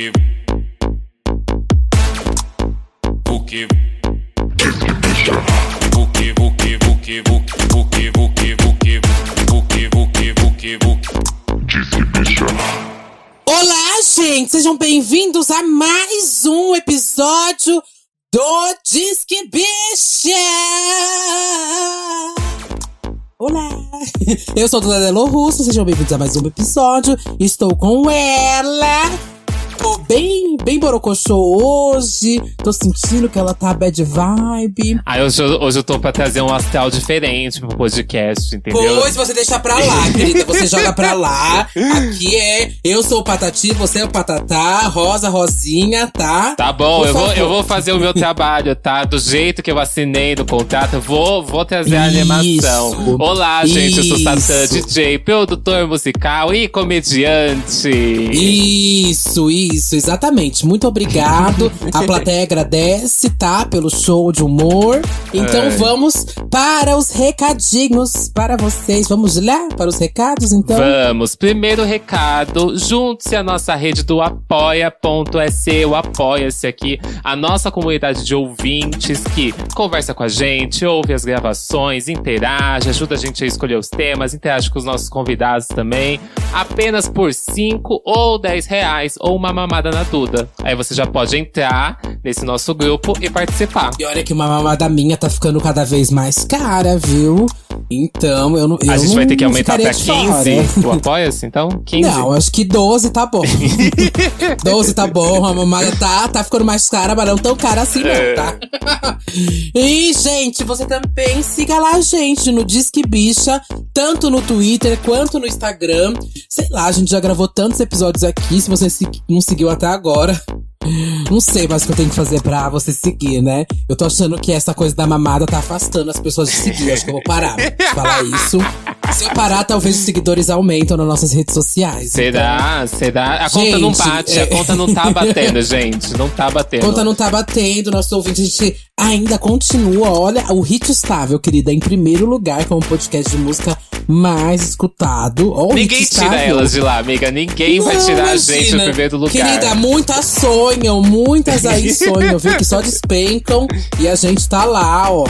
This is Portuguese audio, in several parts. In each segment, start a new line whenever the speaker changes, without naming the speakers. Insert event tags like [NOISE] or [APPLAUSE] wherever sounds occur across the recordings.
Vuki. Vuki. Vuki, Vuki, Vuki, Vuki, Vuki, Vuki, Vuki, Vuki, Vuki, Vuki, Vuki.
Olá, gente! Sejam bem-vindos a mais um episódio do Disque Bicha! Olá! Eu sou a Dona Delo Russo, sejam bem-vindos a mais um episódio. Estou com ela, tô bem, bem borocochô hoje. Tô sentindo que ela tá bad vibe.
Aí hoje, eu- hoje eu tô pra trazer um astral diferente pro podcast, entendeu?
Pois você deixa pra lá, querida. Você joga pra lá. Aqui é eu sou o Patati, você é o Patatá, Rosa, Rosinha, tá?
Tá bom,
Por
eu vou,
favor.
eu vou fazer o meu trabalho, tá? Do jeito que eu assinei no contrato, eu vou, vou trazer a
Isso.
animação. Olá, gente, eu sou Satã,
Isso.
DJ, produtor musical e comediante.
Isso, isso, exatamente. Muito obrigado. A plateia agradece, tá? Pelo show de humor. Então
É.
vamos para os recadinhos para vocês. Vamos lá para os recados, então?
Vamos, primeiro recado, junte-se à nossa rede do apoia.se, o Apoia-se aqui, a nossa comunidade de ouvintes que conversa com a gente, ouve as gravações, interage, ajuda a gente a escolher os temas, interage com os nossos convidados também, apenas por 5 ou 10 reais, ou uma mamada na Duda. Aí você já pode entrar nesse nosso grupo e participar.
E olha que uma mamada minha tá ficando cada vez mais cara, viu? Então, eu não. Eu
a gente vai ter que aumentar pra
de
15
fora.
o Apoia-se, então? 15?
Não, acho que 12 tá bom. [LAUGHS] 12 tá bom, a mamada tá, tá ficando mais cara, mas não tão cara assim não, tá? [LAUGHS] e, gente, você também siga lá a gente no Disque Bicha, tanto no Twitter quanto no Instagram. Sei lá, a gente já gravou tantos episódios aqui, se você não seguiu até agora. Não sei mais o que eu tenho que fazer pra você seguir, né? Eu tô achando que essa coisa da mamada tá afastando as pessoas de seguir. Acho que eu vou parar de falar isso. Se eu parar, talvez os seguidores aumentam nas nossas redes sociais.
Será? Será? A conta não
Gente,
bate,
é-
a conta não tá batendo, gente. Não tá
A
batendo.
conta não tá batendo, nosso ouvinte, a gente ainda continua. Olha, o hit estável, querida, em primeiro lugar, como podcast de música mais escutado. Ó, o
Ninguém tira elas de lá, amiga. Ninguém vai
Não,
tirar a gente
imagina.
do primeiro lugar.
Querida, muitas sonham, muitas aí [LAUGHS] sonham, viu? Que só despencam e a gente tá lá, ó.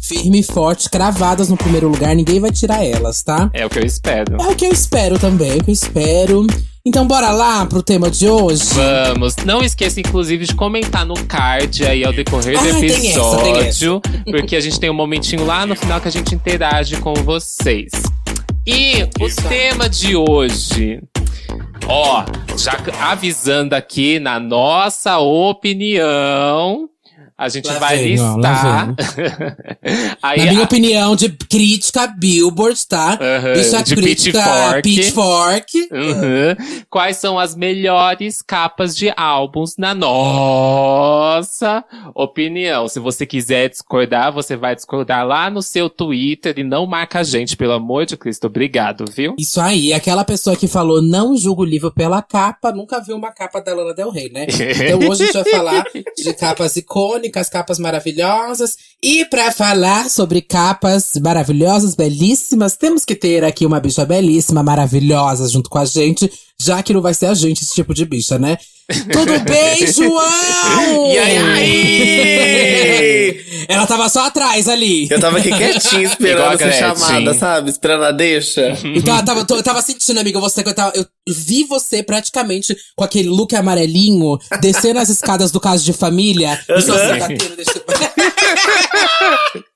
Firme e forte, cravadas no primeiro lugar, ninguém vai tirar elas, tá?
É o que eu espero.
É o que eu espero também, é o que eu espero. Então bora lá pro tema de hoje?
Vamos. Não esqueça, inclusive, de comentar no card aí ao decorrer do
Ah, tem essa, tem
episódio. [LAUGHS] Porque a gente tem um momentinho lá no final que a gente interage com vocês. E o
Isso.
tema de hoje. Ó, já avisando aqui na nossa opinião. A gente
Lá
vai
vem, ó,
listar. [LAUGHS] aí,
Na minha
a-
opinião, de crítica Billboard, tá?
Aham,
Bicha
de
crítica
Pitchfork.
Pitchfork.
Uhum. Quais são as melhores capas de álbuns na nossa opinião? Se você quiser discordar, você vai discordar lá no seu Twitter e não marca a gente, pelo amor de Cristo. Obrigado, viu?
Isso aí, aquela pessoa que falou não julga o livro pela capa, nunca viu uma capa da Lana Del Rey, né? [LAUGHS] Então hoje a gente vai falar de capas icônicas, capas maravilhosas. E pra falar sobre capas maravilhosas, belíssimas, temos que ter aqui uma bicha belíssima, maravilhosa junto com a gente, já que não vai ser a gente esse tipo de bicha, né? Tudo bem, [LAUGHS] João?
E aí, aí?
Ela tava só atrás ali.
Eu tava aqui quietinho esperando
Gretchen.
chamada, sabe? Esperando a deixa.
Então, eu tava, eu tava sentindo, amiga, você que eu tava. Eu vi você praticamente com aquele look amarelinho, descendo as escadas do caso de família. E só se batendo, deixa...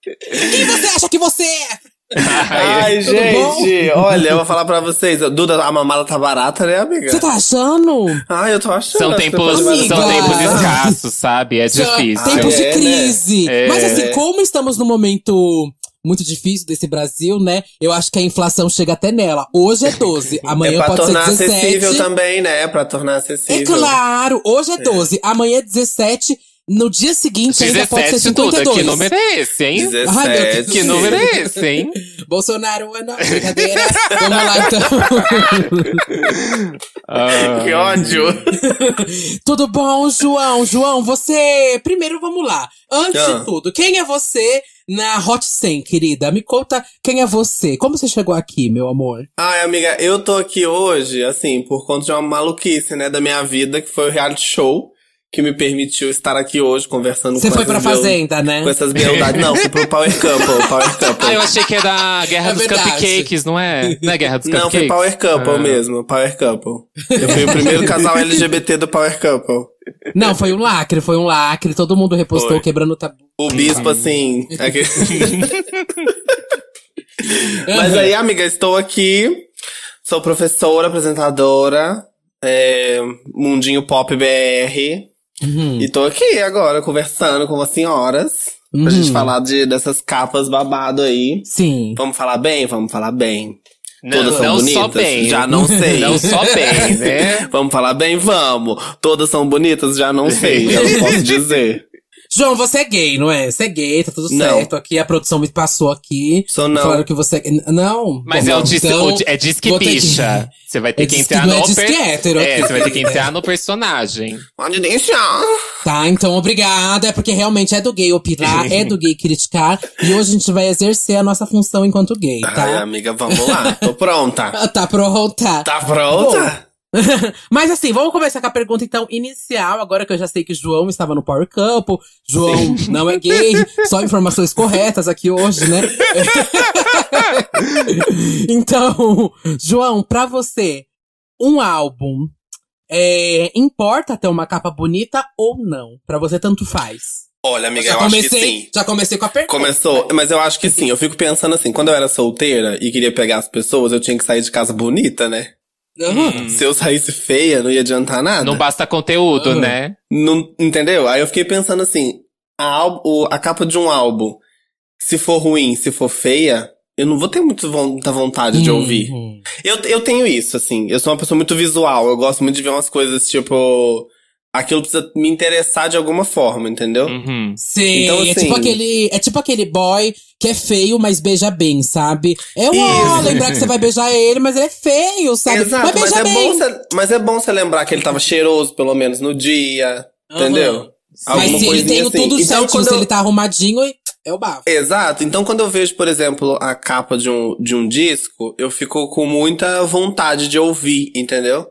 Quem você acha que você é? [LAUGHS]
Ai, gente, olha, eu vou falar pra vocês. Duda, a mamada tá barata, né, amiga?
Você tá achando?
Ai, eu tô achando.
São tempos, são tempos escassos, sabe? É difícil.
Tempos
É,
de
né?
crise.
É.
Mas assim, como estamos num momento muito difícil desse Brasil, né? Eu acho que a inflação chega até nela. Hoje é 12, [LAUGHS]
É
amanhã
pra
pode ser
tornar
17.
acessível também, né? Pra tornar
É
acessível.
claro, hoje é 12, amanhã é 17, no dia seguinte ainda pode ser
17 tudo.
52.
Que número é esse, hein?
Ai, meu
17.
Deus.
Que número é esse, hein? [LAUGHS]
Bolsonaro é não, brincadeira. Vamos lá então.
Ah.
Que ódio. [LAUGHS]
Tudo bom, João? João, você. Primeiro vamos lá. Antes
Ah.
de tudo, quem é você na Hot 100, querida. Me conta quem é você. Como você chegou aqui, meu amor?
Ai, amiga, eu tô aqui hoje, assim, por conta de uma maluquice, né, da minha vida, que foi o reality show que me permitiu estar aqui hoje conversando
Você
com
foi
essas
pra
bel-
Fazenda, né?
Com essas beldades. Não, fui pro Power Couple, Power [LAUGHS] Couple.
Ah, eu achei que era a Guerra
É
dos
verdade.
Cupcakes, não é? Não é Guerra dos
Não,
Cupcakes?
foi Power Couple
Ah.
mesmo, Power Couple. Eu fui o primeiro casal LGBT do Power Couple.
Não, foi um lacre, foi um lacre. Todo mundo repostou
Foi.
quebrando o tabu.
O bispo, assim. aqui- [LAUGHS] Mas aí, amiga, estou aqui. Sou professora, apresentadora, é, Mundinho Pop BR.
Uhum.
E tô aqui agora conversando com as senhoras. Pra
Uhum.
gente falar de, dessas capas babado aí.
Sim.
Vamos falar bem? Vamos falar bem.
Não,
Todas são
não
bonitas?
só bem.
Já não sei.
Não só bem, né? [LAUGHS]
Vamos falar bem? Vamos. Todas são bonitas? Já não [LAUGHS] sei. Já não posso dizer.
João, você é gay, não é? Você é gay, tá tudo
Não.
certo. Aqui a produção me passou aqui.
Sou não.
Falaram que você. Não.
Mas
Bom,
é o disque,
então,
o é disque
que-
bicha. Você vai ter
É
que entrar
é
no
disque hétero
É, você vai ter que entrar no personagem. [LAUGHS]
Pode deixar.
Tá, então obrigada. É porque realmente é do gay opinar, é do gay criticar. E hoje a gente vai exercer a nossa função enquanto gay,
Ai,
tá?
amiga, vamos lá. Tô pronta. [LAUGHS]
Tá pronta.
Tá pronta? [LAUGHS]
Mas assim, vamos começar com a pergunta então inicial, agora que eu já sei que João estava no Power Couple. João não é gay, [LAUGHS] só informações corretas aqui hoje, né? [LAUGHS] então, João, pra você, um álbum é, importa ter uma capa bonita ou não? Pra você tanto faz.
Olha, amiga,
já
eu acho que
comecei,
sim.
já comecei com a pergunta.
Começou, mas eu acho que sim. Eu fico pensando assim, quando eu era solteira e queria pegar as pessoas, eu tinha que sair de casa bonita, né?
Aham.
Se eu saísse feia, não ia adiantar nada.
Não basta conteúdo,
Uhum.
né?
Não- entendeu? Aí eu fiquei pensando assim, a, a capa de um álbum, se for ruim, se for feia, eu não vou ter muito muita vontade de ouvir.
Uhum.
Eu, eu tenho isso, assim. Eu sou uma pessoa muito visual. Eu gosto muito de ver umas coisas, tipo. Aquilo precisa me interessar de alguma forma, entendeu?
Uhum.
Sim,
Então,
é
assim-
tipo aquele. É tipo aquele boy que é feio, mas beija bem, sabe? É ó, lembrar que você vai beijar ele, mas ele é feio, sabe?
Exato,
mas
mas é,
bem.
bom cê, mas é bom você lembrar que ele tava cheiroso, pelo menos, no dia.
Aham.
Entendeu?
Mas
Alguma
se ele
coisinha
tem o
assim.
tudo
Então,
certinho,
quando
se
eu-
ele tá arrumadinho, é o bafo.
Exato. Então, quando eu vejo, por exemplo, a capa de um, de um disco, eu fico com muita vontade de ouvir, entendeu?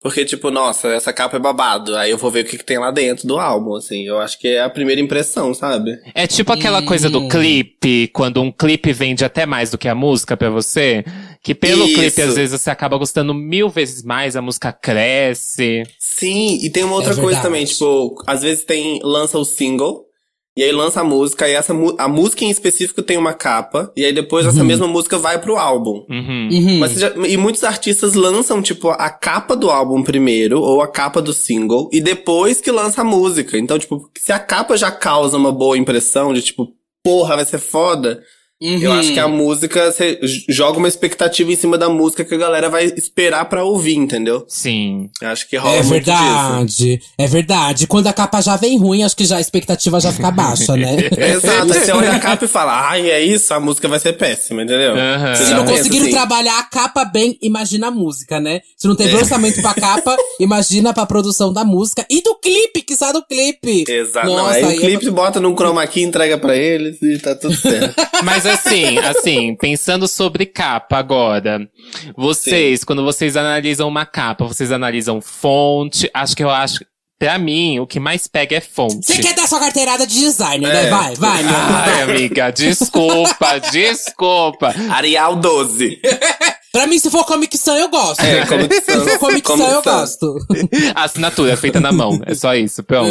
Porque, tipo, nossa, essa capa é babado. Aí eu vou ver o que, que tem lá dentro do álbum, assim. Eu acho que é a primeira impressão, sabe?
É tipo aquela
Hum.
coisa do clipe, quando um clipe vende até mais do que a música pra você. Que pelo
Isso.
clipe, às vezes, você acaba gostando mil vezes mais, a música cresce.
Sim, e tem uma outra
É
coisa também, tipo, às vezes tem, lança o single, e aí lança a música, e essa a música em específico tem uma capa, e aí depois essa mesma música vai pro álbum.
Uhum.
Uhum.
Mas já- e muitos artistas lançam, tipo, a capa do álbum primeiro, ou a capa do single, e depois que lança a música. Então, tipo, se a capa já causa uma boa impressão de, tipo, porra, vai ser foda, eu
Uhum.
acho que a música, você joga uma expectativa em cima da música que a galera vai esperar pra ouvir, entendeu?
Sim.
Eu acho que rola
É
muito disso.
verdade, é verdade. Quando a capa já vem ruim, acho que já a expectativa já fica baixa, né? [LAUGHS]
Exato, você olha a capa e fala, ai, é isso, a música vai ser péssima, entendeu? Você
Se não conseguiram
assim,
trabalhar a capa bem, imagina a música, né? Se não teve
É.
orçamento pra capa, [LAUGHS] imagina pra produção da música e do clipe, que sai do clipe.
Exato, não,
Nossa,
aí
aí
o
é-
clipe bota num chroma key, entrega pra eles e tá tudo certo.
Mas [LAUGHS] assim, assim, pensando sobre capa agora. Vocês, quando vocês analisam uma capa, vocês analisam fonte. Acho que eu acho. Pra mim, o que mais pega é fonte.
Você quer dar sua carteirada de designer, né?
É.
Vai, vai, meu amor,
Ai,
vai.
amiga, desculpa, [LAUGHS] desculpa.
Arial 12. [LAUGHS]
Pra mim, se for comicção, eu gosto.
É, Comic
Se
Sans.
for comicção,
Comic
eu gosto.
A assinatura é feita na mão. É só isso, pronto.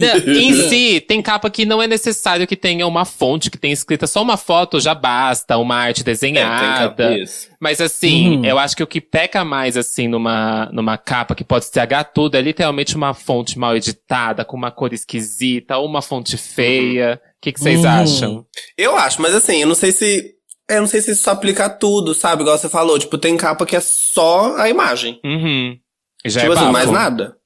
Não, em si, tem capa que não é necessário que tenha uma fonte, que tenha escrita só uma foto, já basta, uma arte
É, tem
desenhada.
capa, isso.
Mas assim,
Uhum.
eu acho que o que peca mais, assim, numa, numa capa que pode estragar tudo é literalmente uma fonte mal editada, com uma cor esquisita, ou uma fonte feia. O que, que vocês
Uhum.
acham?
Eu acho, mas assim, eu não sei se. Eu não sei se isso aplica a tudo, sabe? Igual você falou, tipo, tem capa que é só a imagem.
Uhum. Já
tipo
é
assim,
bafo.
mais nada.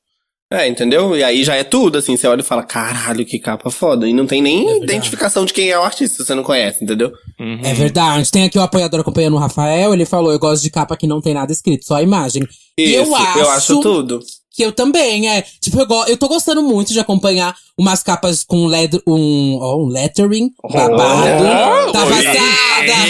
É, entendeu? E aí já é tudo, assim, você olha e fala, caralho, que capa foda. E não tem nem
verdade.
identificação de quem é o artista, se você não conhece, entendeu?
Uhum.
É verdade. Tem aqui o apoiador acompanhando o Rafael. Ele falou: Eu gosto de capa que não tem nada escrito, só a imagem. E
Isso,
eu acho,
eu acho tudo.
Que eu também, é. Tipo, eu, go- eu tô gostando muito de acompanhar umas capas com leather, um, ó, um lettering babado.
Oh,
tá passada,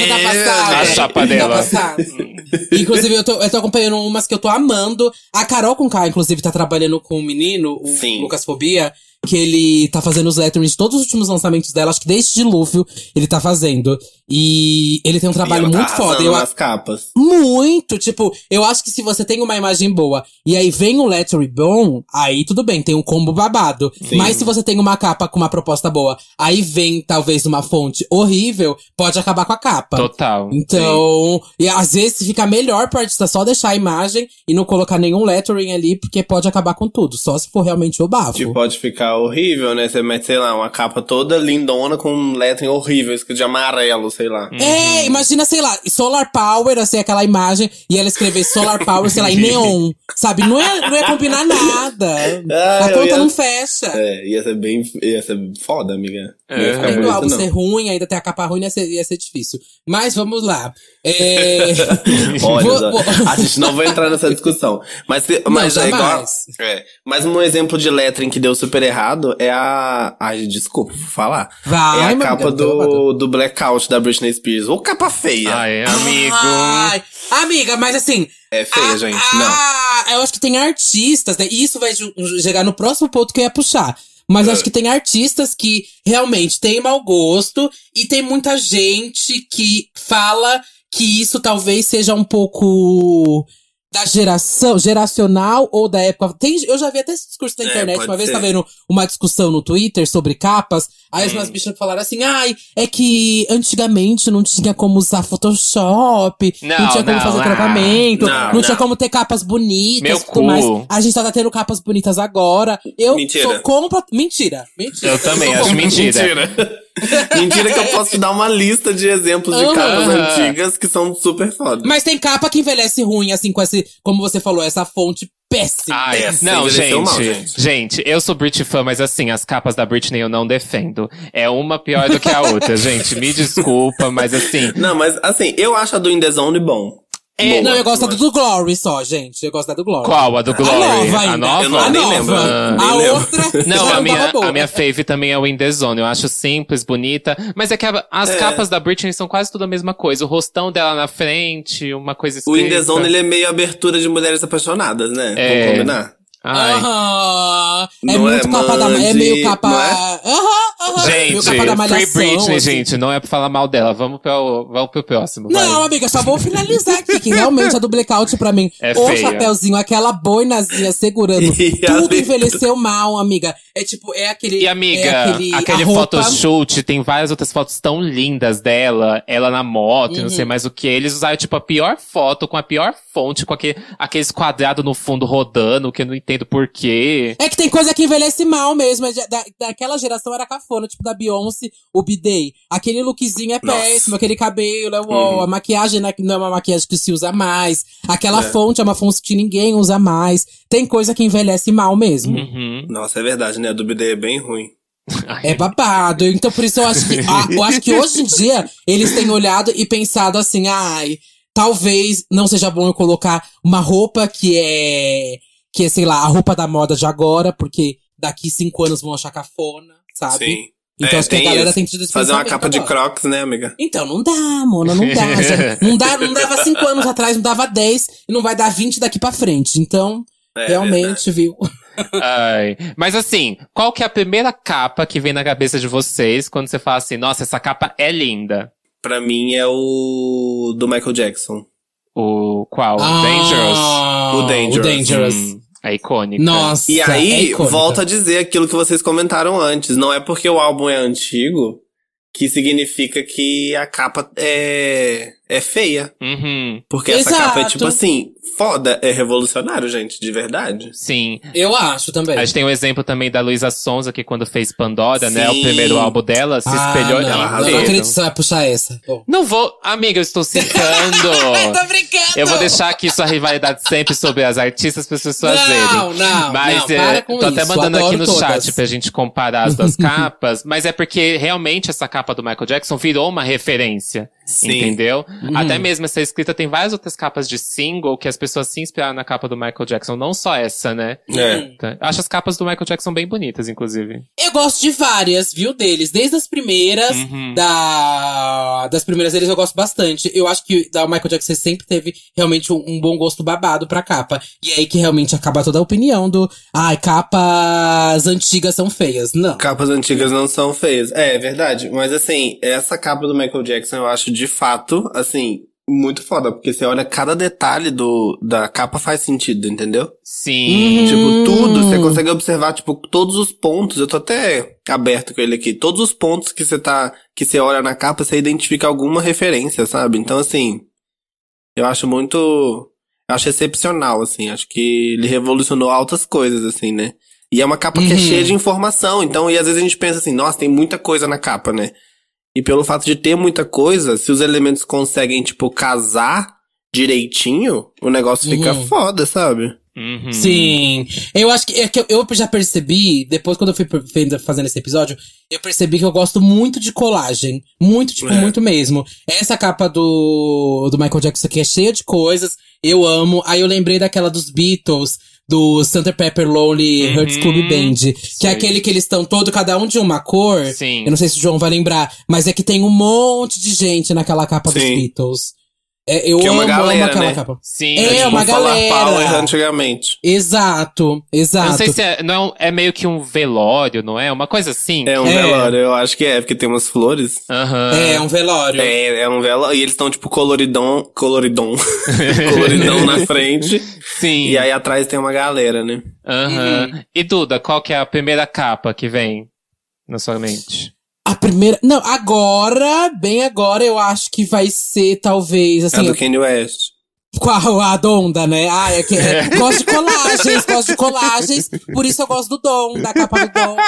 tá passada.
A chapa dela.
Tá passada. [LAUGHS] inclusive, eu tô, eu tô acompanhando umas que eu tô amando. A Carol com K, inclusive, tá trabalhando com um menino, o
Sim.
Lucas Fobia. Que ele tá fazendo os letterings de todos os últimos lançamentos dela, acho que desde Dilúvio ele tá fazendo. E ele tem um trabalho
tá
muito foda. Eu,
nas capas.
muito, tipo, eu acho que se você tem uma imagem boa e aí vem um lettering bom, aí tudo bem, tem um combo babado. Mas se você tem uma capa com uma proposta boa, aí vem talvez uma fonte horrível, pode acabar com a capa.
Total.
Então, e às vezes fica melhor pro artista só deixar a imagem e não colocar nenhum lettering ali, porque pode acabar com tudo, só se for realmente o bafo.
Que pode ficar horrível, né? Você mete, sei lá, uma capa toda lindona com um lettering horrível, escrito de amarelo, sei lá.
É, imagina, sei lá, Solar Power, assim, aquela imagem, e ela escrever Solar Power, sei lá, em neon. Sabe? Não ia, não ia combinar nada. [LAUGHS]
Ah,
a conta
ia-
não fecha.
É, ia ser bem. ia ser foda, amiga. Não ia
É.
ficar
Além do
bonito,
álbum
não.
ser ruim, ainda ter a capa ruim, ia ser, ia ser difícil. Mas vamos lá. É... [LAUGHS]
Olha,
Vou- vou-
a gente não vai entrar nessa discussão. Mas, mas é igual. É, mas um exemplo de lettering que deu super errado é a. Ai, desculpa, vou falar.
Vai,
é a capa
amor
do, do Blackout da Britney Spears. Ou capa feia.
Ai, amigo.
Ai, amiga, mas assim.
É feia,
ah,
gente.
Ah, eu acho que tem artistas, né? E isso vai chegar no próximo ponto que eu ia puxar. Mas acho que tem artistas que realmente têm mau gosto e tem muita gente que fala que isso talvez seja um pouco da geração, geracional ou da época. Tem, eu já vi até esse discurso na
É,
internet.
pode
Uma vez
ser.
tava vendo uma discussão no Twitter sobre capas. Aí as
Hum.
umas bichas falaram assim: ai, é que antigamente não tinha como usar Photoshop, não,
Não,
tinha como
não,
fazer
ah.
tratamento,
Não,
não,
não.
tinha como ter capas bonitas
Meu
e tudo
cu.
mais. A gente só tá tendo capas bonitas agora. Eu
Mentira.
sou compra... Mentira. Mentira.
Eu também
sou
acho mentira.
Mentira. [LAUGHS] Mentira que eu posso te dar uma lista de exemplos de
Aham.
capas antigas que são super fodas.
Mas tem capa que envelhece ruim, assim, com esse, como você falou, essa fonte péssima.
Ai,
Essa
não, gente,
mal,
gente,
gente.
eu sou Britney fã, mas assim, as capas da Britney eu não defendo. É uma pior do que a outra, [LAUGHS] gente. Me desculpa, mas assim.
Não, mas assim, eu acho a do In The Zone bom.
É,
Boa,
não, eu gosto da do Glory só, gente. Eu gosto da do Glory.
Qual? A do Glory?
A nova ainda.
nova?
Eu não-
a
nem
nova.
lembro,
a
nem lembro.
outra. [LAUGHS]
Não, a minha,
boa.
a minha fave também é o In The Zone. Eu acho simples, bonita. Mas é que a- as
É.
capas da Britney são quase tudo a mesma coisa. O rostão dela na frente, uma coisa
O
escrita.
In The Zone, ele é meio abertura de mulheres apaixonadas, né?
É.
Vamos combinar?
Ai.
Aham. É
Não
muito
é
capa da. É meio capa.
é?
Aham, aham. meio
Gente,
capa da
Free
malhação.
Britney,
assim.
gente, não é pra falar mal dela. Vamos pro, vamos pro próximo. vai.
Não, amiga, só vou finalizar aqui, que realmente a do blackout pra mim.
É
o
feia.
chapéuzinho, aquela boinazinha segurando. [LAUGHS]
E
tudo envelheceu mal, amiga. É tipo, é aquele.
E amiga,
é aquele,
aquele
roupa,
photoshoot, tem várias outras fotos tão lindas dela, ela na moto e não
Uhum.
sei mais o que. Eles usaram, tipo, a pior foto, com a pior fonte, com aquele, aqueles quadrados no fundo rodando, que eu não entendo porquê.
É que tem coisa que envelhece mal mesmo. é Da, daquela geração era cafona, tipo da Beyoncé, o Bidei. Aquele lookzinho é
Nossa.
péssimo, aquele cabelo é uó,
Uhum.
A maquiagem que não é uma maquiagem que se usa mais. Aquela
É.
fonte é uma fonte que ninguém usa mais. Tem coisa que envelhece mal mesmo.
Uhum.
Nossa, é verdade, né? A do BD é bem ruim.
É babado. Então, por isso eu acho que. [LAUGHS] ah, eu acho que hoje em dia eles têm olhado e pensado assim, ai, talvez não seja bom eu colocar uma roupa que é. Que é, sei lá, a roupa da moda de agora, porque daqui cinco anos vão achar cafona, sabe?
Sim.
Então
É,
acho que a galera
isso.
tem tido esse
Fazer uma capa de
agora.
crocs, né, amiga?
Então, não dá, mona, não dá. [LAUGHS] já- não, dá não dava cinco anos atrás, não dava 10 e não vai dar 20 daqui pra frente. Então,
É,
realmente, viu?
Ai. Mas assim, qual que é a primeira capa que vem na cabeça de vocês quando você fala assim, nossa, essa capa é linda?
Pra mim é o do Michael Jackson.
O qual?
Ah,
Dangerous?
O Dangerous.
O Dangerous.
Hum, a icônica.
Nossa.
E
é
aí,
icônica.
volta a dizer aquilo que vocês comentaram antes. Não é porque o álbum é antigo que significa que a capa é, é feia.
Uhum,
Porque essa
Exato.
capa é tipo assim, foda, é revolucionário, gente, de verdade.
sim.
Eu acho também.
A gente tem o exemplo também da Luísa Sonza, que quando fez Pandora, né? O
Sim.
primeiro álbum dela, se espelhou
ah, não,
nela
não, não acredito que você vai puxar essa. Pô.
Não vou. Amiga, eu estou citando. [LAUGHS]
Tô brincando!
eu vou deixar aqui sua rivalidade sempre sobre as artistas para as pessoas
Não,
verem.
não,
Mas
não,
é,
para com
tô até
isso,
mandando aqui
adoro
no
todas.
chat pra gente comparar as duas [LAUGHS] capas. Mas é porque realmente essa capa do Michael Jackson virou uma referência.
Sim.
Entendeu?
Uhum.
Até mesmo essa escrita tem várias outras capas de single que as pessoas se inspiraram na capa do Michael Jackson, não só essa, né?
É.
Tá? Acho as capas do Michael Jackson bem bonitas, inclusive.
Eu gosto de várias, viu, deles. Desde as primeiras,
Uhum.
da... das primeiras deles eu gosto bastante. Eu acho que da Michael Jackson sempre teve realmente um, um bom gosto babado pra capa. E é aí que realmente acaba toda a opinião do, ai, capas antigas são feias. Não.
Capas antigas não são feias. É, é verdade. Mas assim, essa capa do Michael Jackson eu acho de fato, assim, muito foda. Porque você olha cada detalhe do, da capa faz sentido, entendeu?
Sim.
Uhum.
Tipo, tudo, você consegue observar, tipo, todos os pontos. Eu tô até aberto com ele aqui. Todos os pontos que você tá, que você olha na capa, você identifica alguma referência, sabe? Então, assim, eu acho muito, eu acho excepcional, assim. Acho que ele revolucionou altas coisas, assim, né? E é uma capa que é
Uhum.
cheia de informação. Então, e às vezes a gente pensa assim, nossa, tem muita coisa na capa, né? E pelo fato de ter muita coisa, se os elementos conseguem, tipo, casar direitinho, o negócio fica
Uhum.
foda, sabe?
Uhum.
Sim. Eu acho que, é que eu, eu já percebi, depois quando eu fui fazendo esse episódio, eu percebi que eu gosto muito de colagem. Muito, tipo,
É.
muito mesmo. Essa capa do, do Michael Jackson aqui é cheia de coisas, eu amo. Aí eu lembrei daquela dos Beatles, do Santa Pepper Lonely
Uhum.
Hearts Club Band. Que
Sei.
é aquele que eles estão todo, cada um de uma cor.
Sim.
Eu não sei se o João vai lembrar, mas é que tem um monte de gente naquela capa dos
Sim.
Beatles. É, eu
Que é uma
amo,
galera,
amo aquela
né?
capa.
Sim.
É,
tipo,
uma
Falar
galera.
Power antigamente.
Exato, exato.
Eu não sei se é, não é, um- é meio que um velório, não é? Uma coisa assim.
É um
É.
velório, eu acho que é, porque tem umas flores.
Aham.
É, um velório.
É, é um velório. E eles estão, tipo, coloridão. Coloridão. [LAUGHS] coloridão na [LAUGHS] frente.
Sim.
E aí atrás tem uma galera, né?
Aham. E Duda, qual que é a primeira capa que vem na sua mente?
A primeira. Não, agora, bem agora, eu acho que vai ser, talvez,
a
assim.
do Kanye West.
Qual a Donda, né? Ah, é que. [LAUGHS] é, gosto de colagens, gosto de colagens. Por isso eu gosto do Dom, da capa do Donda.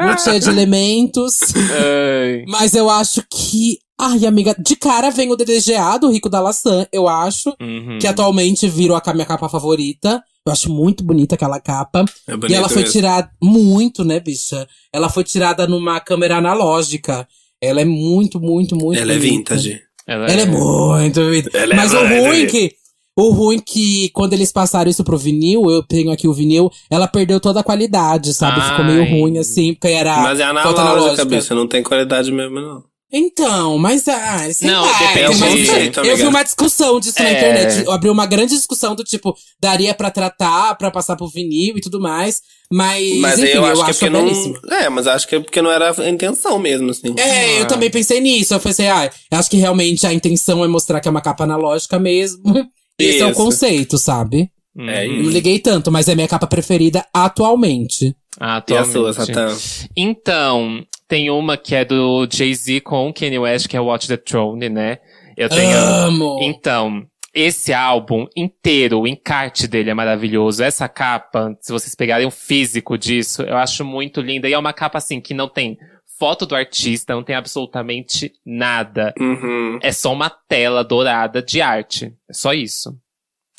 Muito [LAUGHS] cheia de elementos.
Ai.
Mas eu acho que. Ai, amiga, de cara vem o DDGA do Rico da Laçã, eu acho.
Uhum.
Que atualmente virou a minha capa favorita. Eu acho muito bonita aquela capa.
É bonito
E ela foi
mesmo.
tirada muito, né, bicha? Ela foi tirada numa câmera analógica. Ela é muito, muito, muito.
Ela é
bonita.
vintage.
Ela,
Ela é muito bonita.
Ela é
Mas o
vintage.
ruim que. O ruim que quando eles passaram isso pro vinil, eu tenho aqui o vinil, ela perdeu toda a qualidade, sabe? Ficou meio
Ai.
ruim, assim, porque era.
Mas é
foto
analógica, bicha. Não tem qualidade mesmo, não.
Então, mas ah, sei
Não,
lá,
depende
tem
É o
uma-
conceito,
Eu vi uma discussão disso na
É.
internet. Eu abri uma grande discussão do tipo, daria pra tratar, pra passar pro vinil e tudo mais. Mas,
Mas
enfim,
eu acho que é porque
belíssimo.
não. É, mas acho que é porque não era a intenção mesmo, assim.
É, eu
Ah.
também pensei nisso. Eu pensei, ah, eu acho que realmente a intenção é mostrar que é uma capa analógica mesmo. [LAUGHS] Esse é o
Isso.
conceito, sabe?
É
Uhum.
Eu Não liguei tanto, mas é minha capa preferida atualmente.
Ah,
E a
atualmente.
sua, Satã?
Então, tem uma que é do Jay-Z com Kanye West, que é Watch the Throne, né? Eu tenho.
Amo!
Então, esse álbum inteiro, o encarte dele é maravilhoso. Essa capa, se vocês pegarem o físico disso, eu acho muito linda. E é uma capa assim que não tem foto do artista, não tem absolutamente nada.
Uhum.
É só uma tela dourada de arte. É só isso.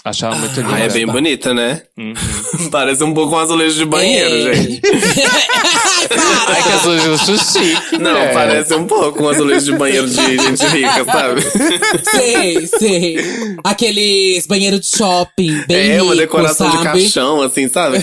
Acho ela muito linda.
Ah, é bem bonita, né?
Uhum. [LAUGHS]
Parece um pouco um azulejo de banheiro,
É.
gente.
Ai! [LAUGHS]
Ai, que azul chique.
Não,
né?
parece um pouco um azulejo de banheiro de gente rica, sabe? [LAUGHS]
Sei, sei. Aqueles banheiros de shopping, bem
é uma
rico,
decoração de
sabe?
caixão, assim, sabe?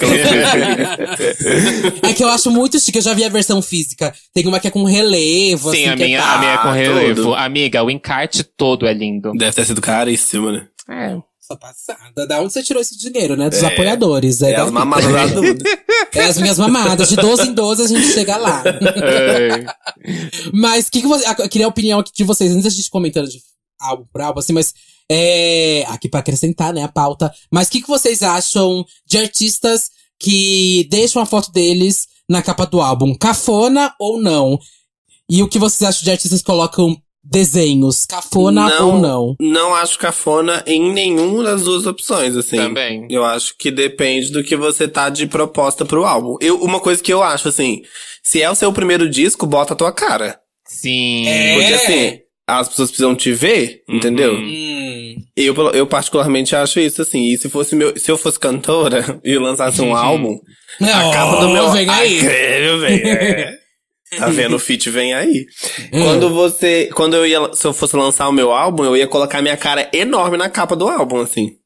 É que eu acho muito chique, eu já vi a versão física. Tem uma que é com relevo,
Sim,
assim,
a
que é
minha,
tal.
a minha é com
Ah,
relevo.
tudo.
Amiga, o encarte todo é lindo.
Deve ter sido caríssimo, né?
É.
Só passada. Da onde você tirou esse dinheiro, né? Dos
É.
apoiadores. É,
É as mamadas da. [LAUGHS]
É as minhas mamadas. De 12 em 12 a gente chega lá.
É.
mas que que você, eu queria a opinião aqui de vocês, antes da gente comentando de álbum por álbum, assim, mas é, aqui pra acrescentar, né, a pauta. Mas o que, que vocês acham de artistas que deixam a foto deles na capa do álbum? Cafona ou não? E o que vocês acham de artistas que colocam desenhos? Cafona
Não.
ou não?
Não acho cafona em nenhuma das duas opções, assim.
Também.
Eu acho que depende do que você tá de proposta pro álbum. Eu, uma coisa que eu acho, assim, se é o seu primeiro disco, bota a tua cara.
Sim.
É.
Porque assim, as pessoas precisam te ver, entendeu?
Uhum.
Hum.
Eu, eu particularmente acho isso, assim. E se fosse meu, se eu fosse cantora [LAUGHS] e lançasse um álbum, a capa do meu
vem aí. [LAUGHS]
Ah, bem, é. [LAUGHS] Tá vendo? O feat vem aí.
Hum.
Quando você. Quando eu ia. Se eu fosse lançar o meu álbum, eu ia colocar minha cara enorme na capa do álbum, assim.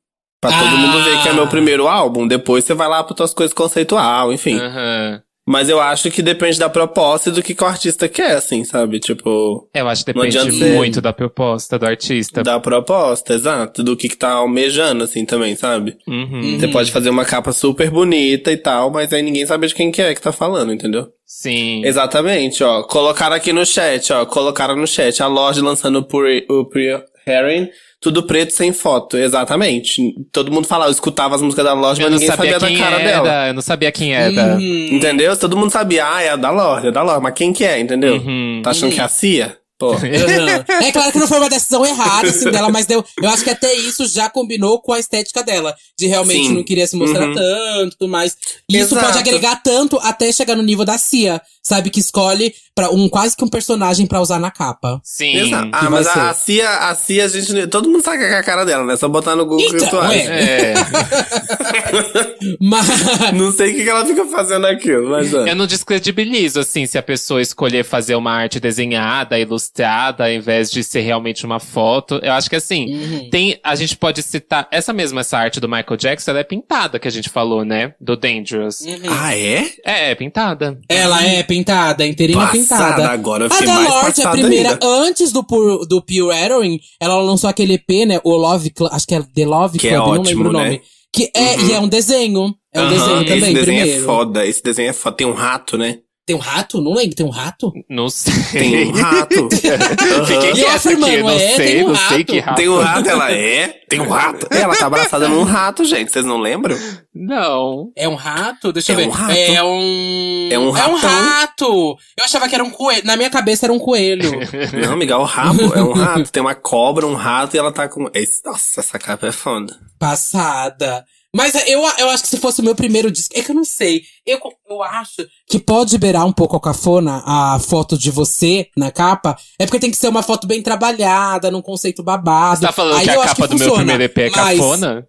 Pra todo
Ah.
mundo ver que é meu primeiro álbum. Depois você vai lá para tuas coisas conceitual, enfim.
Aham.
Mas eu acho que depende da proposta e do que, o artista quer, assim, sabe? Tipo,
Eu acho que depende muito da proposta do artista.
da proposta, exato. Do que, que tá almejando, assim, também, sabe?
Uhum.
Você pode fazer uma capa super bonita e tal, mas aí ninguém sabe de quem que é que tá falando, entendeu?
Sim.
Exatamente, ó. Colocaram aqui no chat, ó. Colocaram no chat. A loja lançando o Pure, o Pure Herring, tudo preto sem foto. Exatamente. Todo mundo falava, eu escutava as músicas da loja,
Eu
mas
não
ninguém
sabia
sabia da
quem
cara
era,
dela.
eu não sabia quem era.
Uhum.
Entendeu? Todo mundo sabia, ah, é a da loja, é da loja. Mas quem que é, entendeu?
Uhum.
Tá achando que é a Cia? Pô.
Uhum. [LAUGHS] É claro que não foi uma decisão errada, assim, dela, mas deu, eu acho que até isso já combinou com a estética dela. De realmente
Sim.
não queria se mostrar
Uhum.
tanto, tudo mais. E isso
Exato.
pode agregar tanto até chegar no nível da Cia, sabe? Que escolhe para um quase que um personagem pra usar na capa.
Sim.
Exato. Ah, mas a, a Cia, a Cia, a gente. Todo mundo sabe que é a cara dela, né? Só botar no Google
Então,
que tu acha.
é.
É. [LAUGHS]
Mas. [LAUGHS]
Não sei o que, que ela fica fazendo aquilo, mas. é.
Eu não descredibilizo, assim, se a pessoa escolher fazer uma arte desenhada, ilustrada, ao invés de ser realmente uma foto. Eu acho que, assim,
Uhum.
tem, a gente pode citar, essa mesma, essa arte do Michael Jackson, ela é pintada, que a gente falou, né? Do Dangerous.
Uhum.
Ah, é?
É, é pintada.
Ela é pintada, inteirinha
Passada,
pintada.
agora eu
A
fiquei
da
mais
Lorde, a
passada
primeira,
ainda.
antes do, Pure, do Pure Heroin, ela lançou aquele EP, né? O Love Club, acho que é The Love
Que
Club,
é
não
ótimo,
lembro o
né?
nome. Que é,
Uhum.
E é um desenho. É um desenho também,
Esse desenho
primeiro.
é foda, esse desenho é foda. Tem um rato, né?
Tem um rato? Não lembro, tem um rato?
Não sei.
Tem um rato. [LAUGHS]
Fiquei
E
quieta
ela
aqui,
afirmando,
não
é,
sei,
tem um
não sei
rato.
que rato.
Tem um rato, ela é? Tem um rato. Ela tá abraçada num rato, gente. Vocês não lembram?
Não.
É um rato? Deixa
É
eu ver.
um rato.
É um.
É um
É um rato! Eu achava que era um coelho. Na minha cabeça era um coelho. [LAUGHS]
Não, amiga, é o rabo. É um rato. Tem uma cobra, um rato e ela tá com. Nossa, essa capa é foda.
Passada. Mas eu, eu acho que se fosse o meu primeiro disco. É que eu não sei. Eu, eu acho que pode beirar um pouco a cafona a foto de você na capa. É porque tem que ser uma foto bem trabalhada, num conceito babado.
Você tá falando
Aí
que a capa do meu
funciona,
primeiro EP é
mas-
cafona?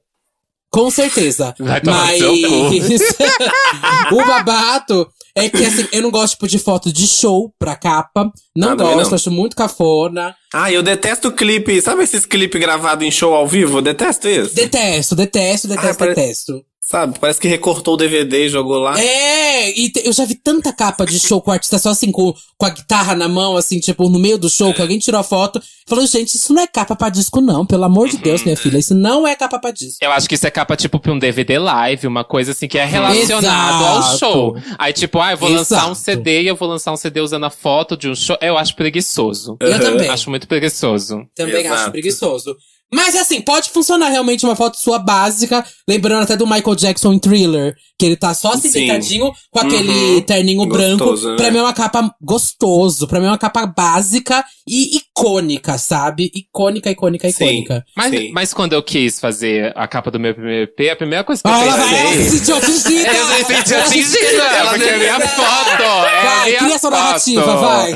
Com certeza.
Vai tomar
Mas [LAUGHS] o babado é que assim, eu não gosto tipo, de foto de show pra capa. Não
Ah,
gosto,
não.
acho muito cafona.
Ah, eu detesto clipe. Sabe esses clipes gravados em show ao vivo? Eu detesto isso.
Detesto, detesto, detesto,
Ah, pare-
detesto.
Sabe? Parece que recortou o DVD e jogou lá.
É, e te- eu já vi tanta capa de show com o artista só assim, com, com a guitarra na mão, assim, tipo, no meio do show, que alguém tirou a foto. Falou, gente, isso não é capa pra disco, não. Pelo amor de Deus, minha filha, isso não é capa pra disco.
Eu acho que isso é capa, tipo, pra um DVD live, uma coisa assim que é relacionado ao
Exato.
show. Aí, tipo, ah, eu vou lançar um
Exato.
CD e eu vou lançar um CD usando a foto de um show. Eu acho preguiçoso.
Eu também.
Acho muito preguiçoso.
Também
Exato.
acho preguiçoso. Mas assim, pode funcionar realmente uma foto sua básica, lembrando até do Michael Jackson em Thriller, que ele tá só assim
Sim.
deitadinho com aquele
Uhum.
terninho branco.
Gostoso, né?
Pra mim é uma capa gostoso, pra mim é uma capa básica e icônica, sabe? Icônica, icônica,
Sim.
icônica.
Mas,
Sim.
mas quando eu quis fazer a capa do meu primeiro EP, a primeira coisa que eu
ela vai, ela se
pensei.
sentiu atingida!
Eu me senti
Ela se
atingida,
sentiu
porque é minha foto. É a
Vai,
minha
cria sua narrativa, vai.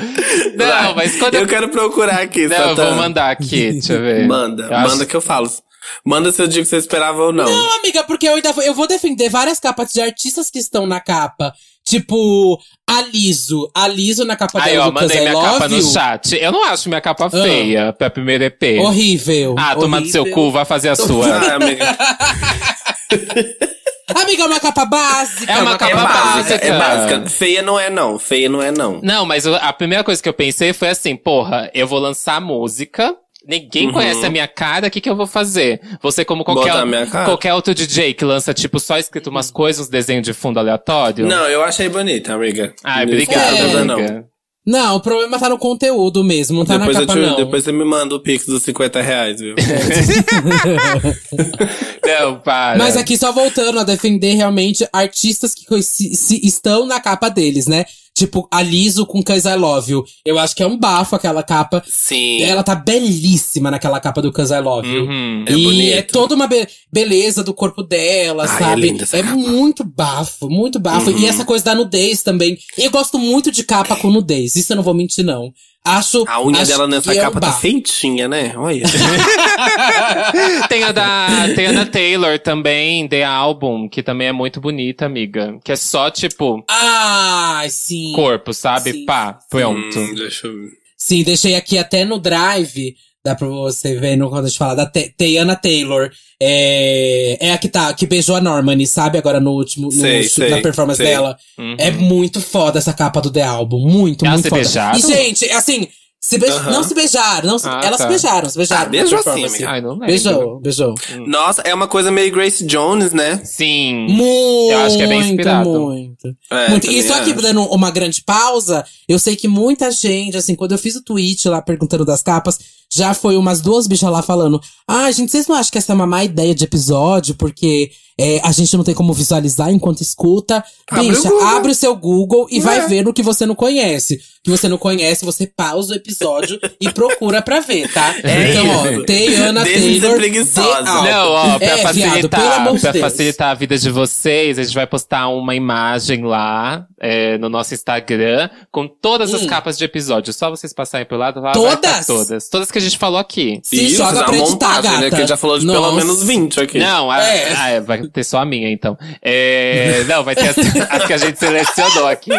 Não, mas quando eu.
Eu quero procurar aqui,
Não, eu vou mandar aqui, deixa eu ver.
Manda,
Eu acho-
manda que eu falo. Manda se eu digo que você esperava ou não.
Não, amiga, porque eu ainda vou, eu vou defender várias capas de artistas que estão na capa. Tipo, a Liso. A Liso na capa
Aí,
dela
ó,
do Cause
mandei
I
minha
Love
capa no
You.
chat. Eu não acho minha capa feia pra primeiro EP.
Horrível.
Ah, toma do seu cu, vai fazer a sua.
Ah, amiga. [LAUGHS]
Amiga, é uma capa básica.
É uma
É
capa
básica, é
básica.
básica. Feia não é não. Feia não é não.
Não, mas eu- a primeira coisa que eu pensei foi assim, porra, eu vou lançar música. Ninguém
Uhum.
conhece a minha cara, o que, que eu vou fazer? Você, como qualquer,
Botar a minha cara?
qualquer outro DJ que lança, tipo, só escrito umas coisas, uns desenhos de fundo aleatório.
Não, eu achei bonita, amiga.
Ai,
esquenta,
É.
não.
Não, o problema tá no conteúdo mesmo, não tá
Depois,
na
eu
capa,
te-
não.
depois você me manda o pix dos 50 reais, viu? [LAUGHS]
Não, para.
Mas aqui só voltando a defender realmente artistas que se- se estão na capa deles, né? Tipo, a Liso com Cause I Love You. Eu acho que é um bafo aquela capa.
Sim.
Ela tá belíssima naquela capa do Cause I Love You.
Uhum.
É
e
bonito.
é toda uma be- beleza do corpo dela,
Ai, é
sabe? É,
capa.
muito bafo, muito bafo.
Uhum.
E essa coisa da nudez também. Eu gosto muito de capa com nudez, isso eu não vou mentir, não. Acho.
A unha
acho
dela nessa
é um
capa tá feitinha, né? Olha. [LAUGHS]
tem a da, tem a da Taylor também, The Album, que também é muito bonita, amiga. Que é só, tipo,
Ai, sim.
corpo, sabe?
Sim.
Pá, pronto.
Hum, deixa eu ver.
Sim, deixei aqui até no drive. Dá pra você ver no, quando a gente fala da Te- Teyana Taylor. É, é a que tá, que beijou a Normani, sabe? Agora no último, no,
Sei, sei,
na performance
sei.
dela.
Uhum.
É muito foda essa capa do The Album. Muito,
Elas
muito
se
foda.
beijaram?
E, gente, assim, se beij-
Aham.
não se beijaram. Não se-
Ah,
elas
tá.
se beijaram, se beijaram.
Ah, beijou sim, amiga.
Ai, não lembro.
Beijou, beijou.
Nossa, é uma coisa meio Grace Jones, né?
Sim.
Muito,
Eu acho que é bem inspirado.
muito.
É,
Muito. E só que
acho.
dando uma grande pausa, eu sei que muita gente, assim, quando eu fiz o tweet lá perguntando das capas, já foi umas duas bichas lá falando: Ah, gente, vocês não acham que essa é uma má ideia de episódio? Porque é, a gente não tem como visualizar enquanto escuta.
Abre
Bicha,
o
abre o seu Google e
É.
vai ver no que você não conhece. O que você não conhece, você pausa o episódio [LAUGHS] e procura pra ver, tá?
É
então,
isso.
ó,
ser
Taylor.
Não, ó, pra
É,
facilitar,
viado, pelo amor de
pra
Deus.
facilitar a vida de vocês, a gente vai postar uma imagem lá é, no nosso Instagram com todas as
Hum.
capas de episódio. Só vocês passarem pelo lado lá.
Todas?
todas. Todas que a gente falou aqui.
Se
Isso,
joga
a
pra editar,
montagem, né? Que a gente já falou de pelo
Nossa.
menos 20 aqui.
Não, a-
É.
ah, é, vai ter só a minha, então. É, [LAUGHS] não, vai ter as, as que a gente selecionou aqui. [LAUGHS]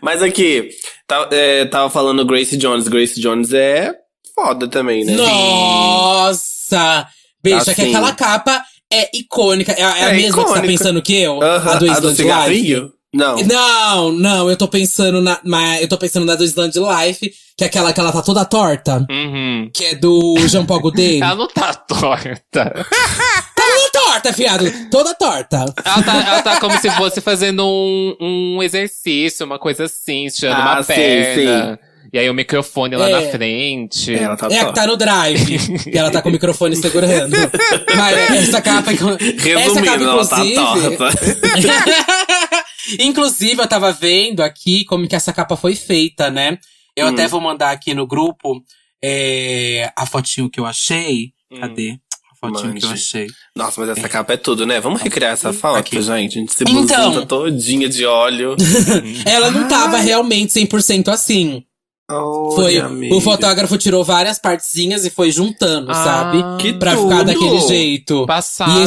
Mas aqui, tá- é, tava falando Grace Jones. Grace Jones é foda também, né?
Nossa! Beijo, que
Assim.
aquela capa é icônica. É, a- é a
É
mesma que você tá
icônica.
pensando que eu? A do
a do
Island Life?
cigarrinho? Não.
Não, não, eu tô pensando na. Mas eu tô pensando na do Island Life, que é aquela que ela tá toda torta.
Uhum.
Que é do Jean Paul Gaultier. [LAUGHS]
Ela não tá torta. [LAUGHS]
Toda torta, fiado! Toda torta.
Ela tá, ela tá como se fosse fazendo um, um exercício, uma coisa assim, estirando
Ah,
uma
sim,
perna. E aí o microfone lá
É.
na frente.
Ela tá
É a que tá no drive. e ela tá com o microfone segurando. [LAUGHS] Mas essa capa. essa capa,
Resumindo, ela tá
inclusive.
torta. [LAUGHS]
Inclusive, eu tava vendo aqui como que essa capa foi feita, né? Eu
Hum.
até vou mandar aqui no grupo é, a fotinho que eu achei.
Hum.
Cadê? A fotinho que eu
Mande.
achei.
Nossa, mas essa capa é tudo, né? Vamos recriar essa foto,
Aqui.
gente. A gente se
Então.
todinha de óleo. [LAUGHS]
Ela não tava realmente 100% assim. Foi,
amiga.
o fotógrafo tirou várias partezinhas e foi juntando,
Ah,
sabe?
Que
Pra
tudo.
ficar daquele jeito.
Passada.
E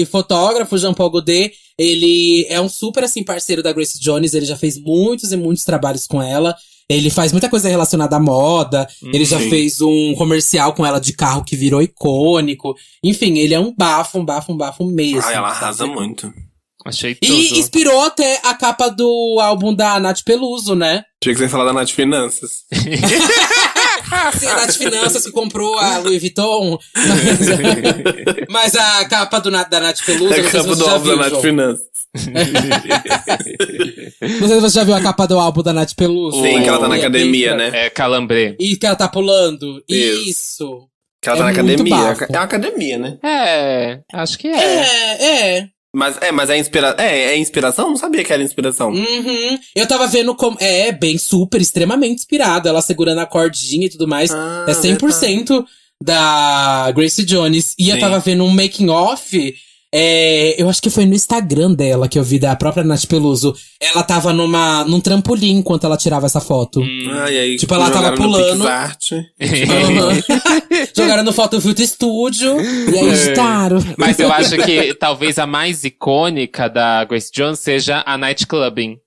esse fotógrafo, Jean Paul Godet, ele é um super, assim, parceiro da Grace Jones. Ele já fez muitos e muitos trabalhos com ela. Ele faz muita coisa relacionada à moda. ele já
sim.
fez um comercial com ela de carro que virou icônico. Enfim, ele é um bafo, um bafo, um bafo mesmo.
Ai, ela arrasa
sabe?
muito.
Achei tudo.
E inspirou até a capa do álbum da Nath Peluso, né? [LAUGHS]
Tinha que você falar da Nath Finanças. [LAUGHS]
Sim, a Nath Finanças que comprou a Louis Vuitton. Mas, [LAUGHS] mas a capa do, da Nath Peluso,
É
não sei se
campo
você
do
já
álbum da
viu,
Nath
João.
Finanças.
Não sei se você já viu a capa do álbum da Nath Peluso.
Sim, que ela tá na academia, né?
É, calambrê.
E que ela tá pulando.
Isso.
Isso.
Que ela
É
tá na academia.
bafo.
É uma academia, né?
É, acho que é.
É, é.
Mas é, mas é, inspira... é, é inspiração? Não sabia que era inspiração.
Uhum. Eu tava vendo como. É, bem super, extremamente inspirado. Ela segurando a cordinha e tudo mais.
Ah,
é 100% da Grace Jones. E eu
Sim.
tava vendo um making off. É, eu acho que foi no Instagram dela que eu vi da própria Nath Peluso. Ela tava numa, num trampolim enquanto ela tirava essa foto.
Ai, aí,
Tipo, ela tava
no
pulando. Uhum. [LAUGHS] Jogaram no Photofilter Studio e aí editaram.
Mas eu acho que talvez a mais icônica da Grace Jones seja a Night Clubbing.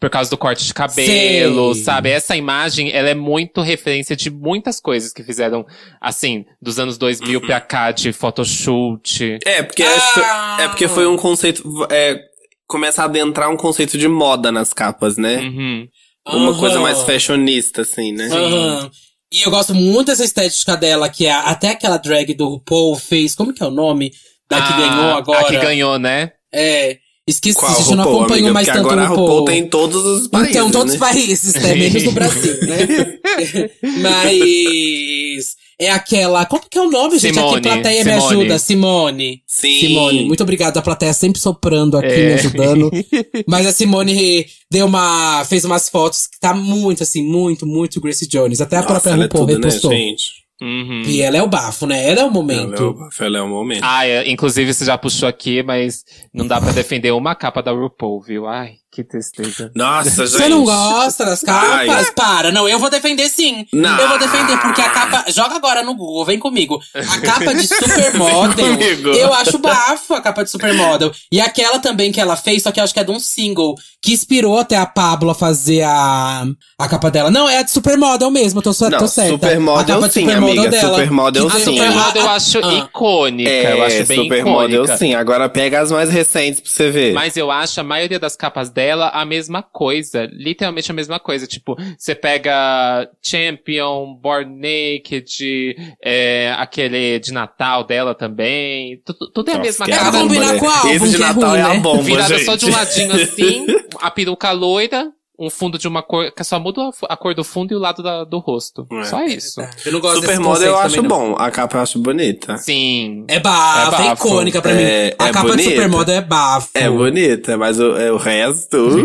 Por causa do corte de cabelo,
Sei.
sabe? Essa imagem, ela é muito referência de muitas coisas que fizeram, assim, dos anos 2000 pra cá, de photoshoot.
É, porque,
Ah!
é porque foi um conceito. É, começa a adentrar um conceito de moda nas capas, né?
Uhum.
Uma
Aham.
coisa mais fashionista, assim, né?
Aham. E eu gosto muito dessa estética dela, que é até aquela drag do RuPaul fez. Como que é o nome? Da que
Ah,
ganhou agora.
A que ganhou, né?
É. Esqueci,
Qual
a gente não
RuPaul,
acompanhou
amiga?
mais tanto
agora a
RuPaul.
RuPaul tem em todos os países,
Então, todos
né?
os países, né? Menos no [LAUGHS] Brasil, né? [LAUGHS] Mas é aquela. Como que é o nome, gente?
Simone,
Aqui, plateia me
Simone.
ajuda. Simone.
Sim.
Simone, muito obrigada. A plateia sempre soprando aqui,
É.
me ajudando. [LAUGHS] Mas a Simone deu uma. fez umas fotos que tá muito, assim, muito, muito Grace Jones. Até a
Nossa,
própria
é
RuPaul
tudo, né,
repostou.
gente?
Uhum.
e ela é o bafo, né? Ela é o momento.
Ela é o, ela é o momento.
Ah, é, inclusive você já puxou aqui, mas não dá pra defender uma capa da RuPaul, viu? Ai. Que tristeza.
Nossa, gente.
Você não gosta das capas?
Ai.
Para, não, eu vou defender sim.
Não.
Eu vou defender, porque a capa. Joga agora no Google, vem comigo. A capa de [LAUGHS] Supermodel.
comigo.
eu acho bafo a capa de Supermodel. E aquela também que ela fez, só que eu acho que é de um single, que inspirou até a Pablo a fazer a, a capa dela. Não, é a de Supermodel mesmo, eu tô,
Não,
tô certa.
Supermodel
a capa de
sim,
Supermodel
amiga,
dela.
Supermodel sim.
Supermodel eu
Ah,
acho
ah.
icônica.
É,
eu acho bem
Supermodel
icônica.
sim. Agora pega as mais recentes pra você ver.
Mas eu acho a maioria das capas dela a mesma coisa. Literalmente a mesma coisa. Tipo, você pega Champion, Born Naked, é, aquele de Natal dela também. Tudo, tudo é a mesma
É
bomba,
combinar
né?
com
Esse de
é
Natal é a
né?
bomba,
Virada
gente.
só de um ladinho assim, [LAUGHS] a peruca loira, um fundo de uma cor, que só muda a cor do fundo e o lado da- do rosto.
É.
Só isso.
Eu não gosto desse
Supermodel eu acho
não.
bom. A capa eu acho bonita.
Sim.
É bafo,
É
é, icônica pra
É-
mim. A
é
capa de
bonita.
Supermodel é bafo.
É bonita, mas o, é o resto. [LAUGHS]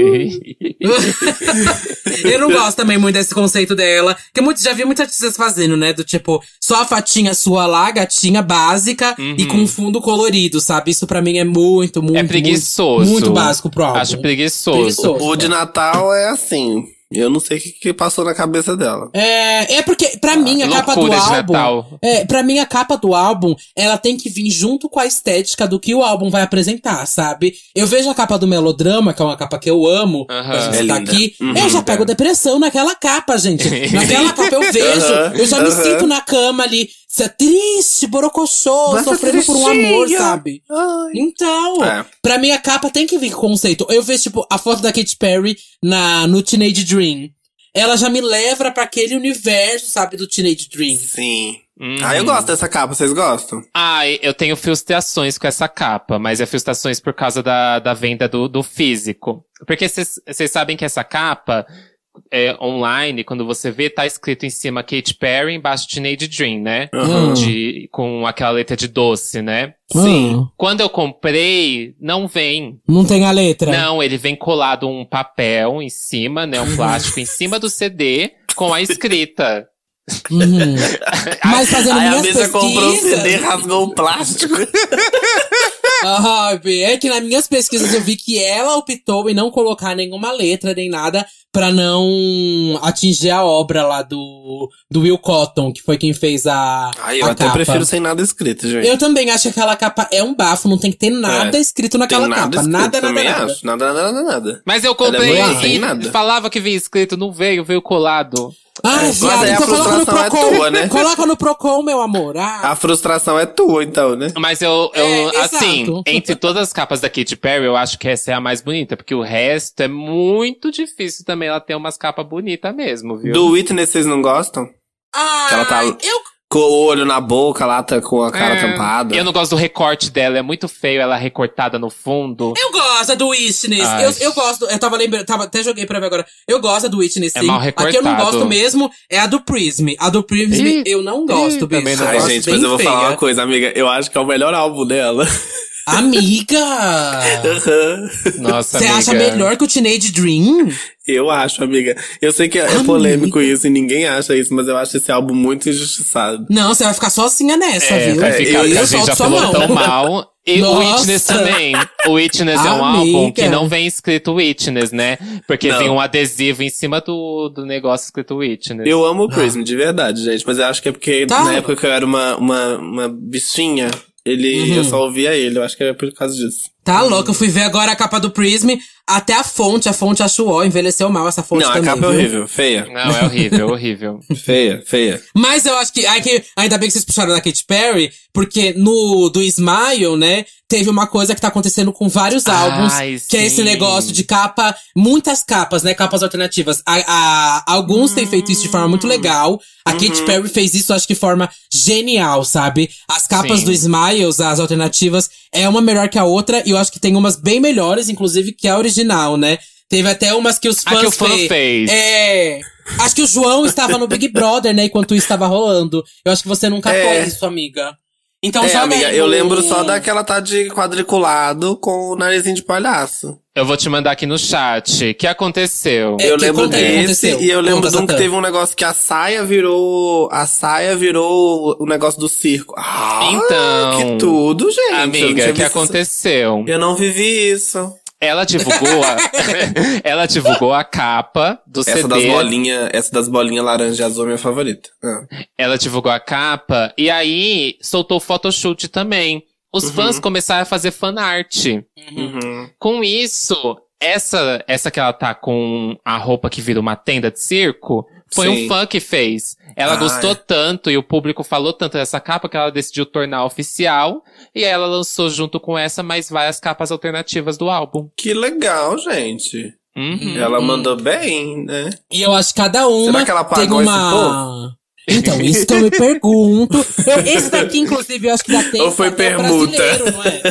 Eu não gosto também muito desse conceito dela. Que muito, já vi muitas artistas fazendo, né? Do tipo, só a fatinha sua lá, gatinha básica e com fundo colorido, sabe? Isso pra mim é muito, muito.
é preguiçoso.
Muito, muito básico pro álbum.
Acho preguiçoso.
Preguiçoso.
O de Natal é assim. Eu não sei o que, que passou na cabeça dela.
É, é porque, pra mim, a capa do
de
álbum.
Natal.
É, pra mim, a capa do álbum, ela tem que vir junto com a estética do que o álbum vai apresentar, sabe? Eu vejo a capa do Melodrama, que é uma capa que eu amo,
Aham.
pra gente
É linda.
aqui.
Uhum,
eu já
é.
pego depressão naquela capa, gente. [LAUGHS] Naquela capa eu vejo.
Aham,
eu já me
aham.
sinto na cama ali, se- triste, borocochô, sofrendo por um amor, sabe? Então,
É.
pra mim a capa tem que vir com conceito. Eu vejo, tipo, a foto da Katy Perry na, no Teenage Dream. Ela já me leva pra aquele universo, sabe, do Teenage Dream.
Sim.
Uhum.
Ah, eu gosto dessa capa, vocês gostam?
Ai, eu tenho frustrações com essa capa, mas é frustrações por causa da, da venda do, do físico. Porque vocês sabem que essa capa, é, online, quando você vê, tá escrito em cima Katy Perry, embaixo Teenage Dream, né?
Uhum.
De, com aquela letra de doce, né?
Sim.
Quando eu comprei, não vem.
Não tem a letra.
Não, ele vem colado um papel em cima, né? Um plástico em cima do CD com a escrita.
Uhum. [LAUGHS] Mas fazendo
Aí a mesa comprou o
pesquisas.
CD, rasgou o plástico. [LAUGHS]
Aham, é que nas minhas pesquisas eu vi que ela optou em não colocar nenhuma letra nem nada pra não atingir a obra lá do, do Will Cotton, que foi quem fez a.
Ai, eu
a
até
capa.
prefiro sem nada escrito, gente.
Eu também acho que aquela capa é um bafo, não tem que ter nada
É.
escrito naquela
nada
capa.
escrito,
nada, nada, nada.
acho. Nada, nada, nada, nada.
Mas eu
Ela
comprei
é
e
nada.
falava que veio escrito, não veio, veio colado.
Ah,
É,
viado, então coloca no
frustração é
Procon.
tua, né?
Coloca no Procon, meu amor. Ah,
A frustração é tua, então, né?
Mas eu, eu
É,
assim,
exato.
entre todas as capas da Katy Perry, eu acho que essa é a mais bonita, porque o resto é muito difícil também ela ter umas capas bonitas mesmo, viu?
Do Whitney vocês não gostam?
ah
que ela tá-
eu
Com o olho na boca lá, tá com a cara
É,
tampada.
Eu não gosto do recorte dela, é muito feio ela recortada no fundo.
Eu gosto do Witness.
Ai.
Eu, eu gosto. Eu tava lembrando. Tava, até joguei pra ver agora. Eu gosto do Witness,
É
sim.
mal
a que eu não
recortado.
gosto mesmo é a do Prism. A do Prism
Ih,
eu não gosto,
ih,
bicho.
também não
Ai,
gosto
gente,
bem
mas eu vou
feia.
falar uma coisa, amiga. Eu acho que é o melhor álbum dela.
Amiga!
Nossa,
Você
amiga.
acha melhor que o Teenage Dream?
eu acho, amiga. Eu sei que é
Amiga.
polêmico isso e ninguém acha isso, mas eu acho esse álbum muito injustiçado.
Não, você vai ficar sozinha nessa,
É,
viu?
vai ficar,
eu,
que a
eu
gente já falou
mão.
tão mal. E o
Nossa.
Witness também. O Witness é um álbum que não vem escrito Witness, né? Porque
Não.
vem um adesivo em cima do, do negócio escrito Witness.
Eu amo o Prism, de verdade, gente. Mas eu acho que é porque
Tá.
na época que eu era uma, uma, uma bichinha, ele,
Uhum.
eu só ouvia ele. Eu acho que é por causa disso.
Tá louco, eu fui ver agora a capa do Prism. Até a fonte, a fonte acho ó, envelheceu mal essa fonte
não,
também.
a capa é
viu?
horrível. Feia.
Não, é horrível, horrível. [LAUGHS]
Feia, feia.
Mas eu acho que, ai, que ainda bem que vocês puxaram da Katy Perry, porque no do Smile, né, teve uma coisa que tá acontecendo com vários
Ai,
álbuns, que é esse negócio de capa, muitas capas, né, capas alternativas. A, a- alguns têm feito isso de forma muito legal. A Katy
Uhum.
Perry fez isso, acho que de forma genial, sabe? As capas
Sim.
do Smiles, as alternativas, é uma melhor que a outra, e eu acho que tem umas bem melhores, inclusive, que a original, né? Teve até umas que os
A
fãs
que o fã
fe-
fez.
é. Acho que o João estava no Big Brother, né? Enquanto isso estava rolando. Eu acho que você nunca
É.
foi isso, amiga. Então
é,
joga
amiga,
aí
eu lembro só daquela tá de quadriculado com o narizinho de palhaço.
Eu vou te mandar aqui no chat. O que aconteceu?
É,
eu
que
lembro desse
aconteceu?
e eu lembro
Conta,
de um que teve um negócio que a saia virou. A saia virou o negócio do circo. Ah,
Então,
que tudo, gente.
Amiga, o que aconteceu?
Eu não vivi isso.
Ela divulgou a, [LAUGHS] ela divulgou a capa do
Essa
CD.
das bolinhas, essa das bolinhas laranja e azul é minha favorita. Ah.
Ela divulgou a capa e aí soltou photoshoot também. Os fãs começaram a fazer fanart.
Uhum.
Com isso, essa essa que ela tá com a roupa que vira uma tenda de circo, foi
Sim.
um fã que fez. Ela
Ah,
gostou
é.
tanto e o público falou tanto dessa capa que ela decidiu tornar oficial. E aí ela lançou junto com essa mais várias capas alternativas do álbum.
Que legal, gente.
Uhum.
Ela mandou bem, né?
E eu acho que cada uma
Será que ela
tem
pagou
uma. Então, isso que eu me pergunto. Esse daqui, inclusive, eu acho que já tem.
Ou foi
o
permuta?
brasileiro, Não é?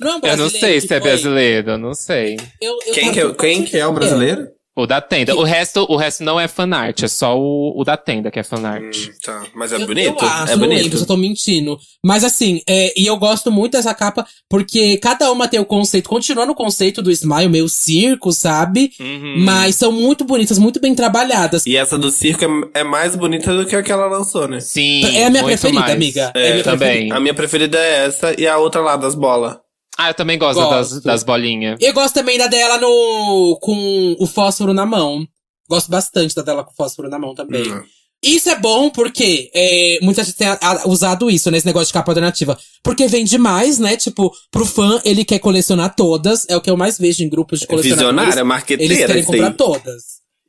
Não é um
Eu não sei se é brasileiro, eu não sei.
Eu- eu
Quem que, é, quem que é o brasileiro?
O da tenda. O resto, o resto não é fanart, é só o, o da tenda que é fanart.
Hum, tá. Mas é
Eu-
bonito?
Eu acho,
é
não
bonito.
lembro eu tô mentindo. Mas assim, é, e eu gosto muito dessa capa, porque cada uma tem o conceito, continua no conceito do Smile, meio circo, sabe?
Uhum.
Mas são muito bonitas, muito bem trabalhadas.
E essa do circo é, é mais bonita do que a que ela lançou, né?
Sim.
É a minha
muito
preferida,
mais.
amiga.
É,
a minha
também.
preferida.
A minha preferida é essa e a outra lá, das bolas.
Ah, eu também gosto,
Gosto.
Das, das bolinhas.
Eu gosto também da dela no com o fósforo na mão. Gosto bastante da dela com fósforo na mão também.
Hum.
Isso é bom porque é, muita gente tem a- a- usado isso nesse negócio de capa alternativa. Porque vende mais, né? Tipo, pro fã, ele quer colecionar todas. É o que eu mais vejo em grupos de
É
colecionadores.
visionária,
Eles
marqueteira.
querem
isso aí.
comprar todas.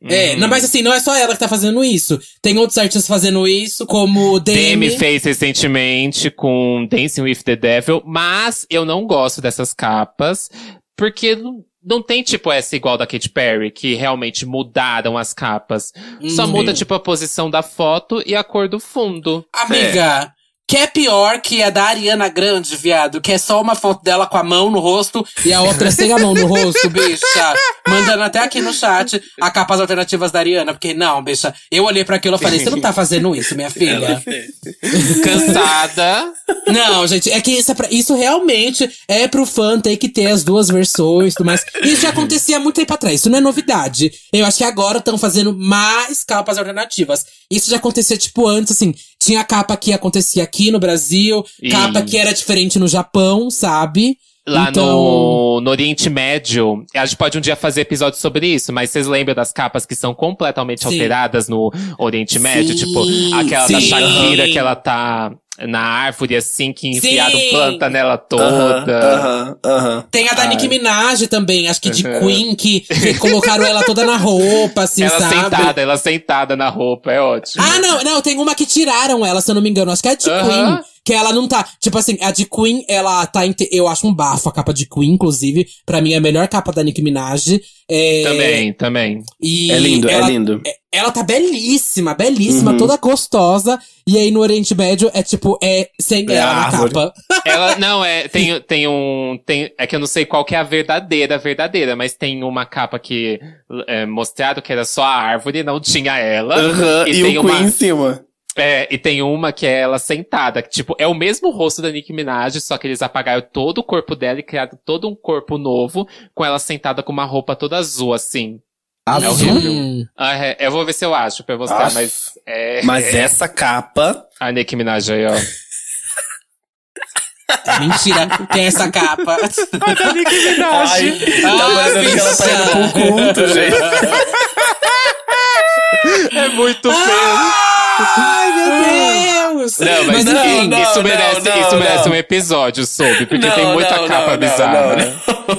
É,
Uhum.
não, mas assim, não é só ela que tá fazendo isso. Tem outros artistas fazendo isso, como o
Demi
Demi.
fez recentemente com Dancing with the Devil, mas eu não gosto dessas capas, porque não, tem tipo essa igual da Katy Perry, que realmente mudaram as capas. Só
Uhum.
muda tipo a posição da foto e a cor do fundo.
Amiga, que é pior que a da Ariana Grande, viado, que é só uma foto dela com a mão no rosto e a outra sem a mão no rosto, bicha. Mandando até aqui no chat a capas alternativas da Ariana, porque não, bicha. Eu olhei pra aquilo e falei, você não tá fazendo isso, minha filha.
Cansada.
Não, gente, é que isso, é pra- isso realmente é pro fã ter que ter as duas versões e tudo mais. Isso já acontecia há muito tempo atrás, isso não é novidade. Eu acho que agora estão fazendo mais capas alternativas. Isso já acontecia, tipo, antes, assim, tinha capa que acontecia aqui no Brasil,
E-
capa que era diferente no Japão, sabe?
Lá
Então-
no, no Oriente Médio, a gente pode um dia fazer episódio sobre isso, mas vocês lembram das capas que são completamente
Sim.
alteradas no Oriente Médio?
Sim,
Tipo, aquela da
sim.
Shakira, que ela tá na árvore assim, que enfiaram
Sim.
planta nela toda.
aham, aham.
Tem a da
Ai.
Nicki Minaj também, acho que de. Queen, que, que colocaram ela toda na roupa, assim,
ela
sabe?
sentada, ela sentada na roupa, é ótimo.
Ah, não, não, tem uma que tiraram ela, se eu não me engano. Acho que é a de
Aham.
Queen. Que ela não tá. Tipo assim, a de Queen, ela tá. Eu acho um bafo a capa de Queen, inclusive. Pra mim é a melhor capa da Nicki Minaj. É...
Também, também.
E
É lindo,
ela,
é lindo.
Ela tá belíssima, belíssima,
Uhum.
toda gostosa. E aí no Oriente Médio é tipo, é sem
É
ela na capa. [LAUGHS]
Ela, não, é, tem, [LAUGHS] tem um, tem, é que eu não sei qual que é a verdadeira, verdadeira, mas tem uma capa que é, mostrado que era só a árvore, não tinha ela.
Aham,
E
E,
tem
o
uma-
Queen em cima.
É, e tem uma que é ela sentada, que tipo, é o mesmo rosto da Nicki Minaj, só que eles apagaram todo o corpo dela e criaram todo um corpo novo, com ela sentada com uma roupa toda azul, assim. É horrível.
Hum.
Ah, é, eu vou ver se eu acho pra mostrar,
Aff.
mas é, [LAUGHS]
Mas essa capa.
a Nicki Minaj aí, ó.
É [LAUGHS] mentira, tem essa capa. [LAUGHS]
a Nicki Minaj.
Ai, tá
Ai,
parecendo que ela tá
bicha.
indo pro culto, gente.
É muito feio.
Ai, meu Deus!
Não, mas,
Mas enfim,
enfim,
não,
isso
não,
merece,
não,
isso merece
não.
um episódio sobre, porque
Não,
tem muita
não,
capa
não,
bizarra.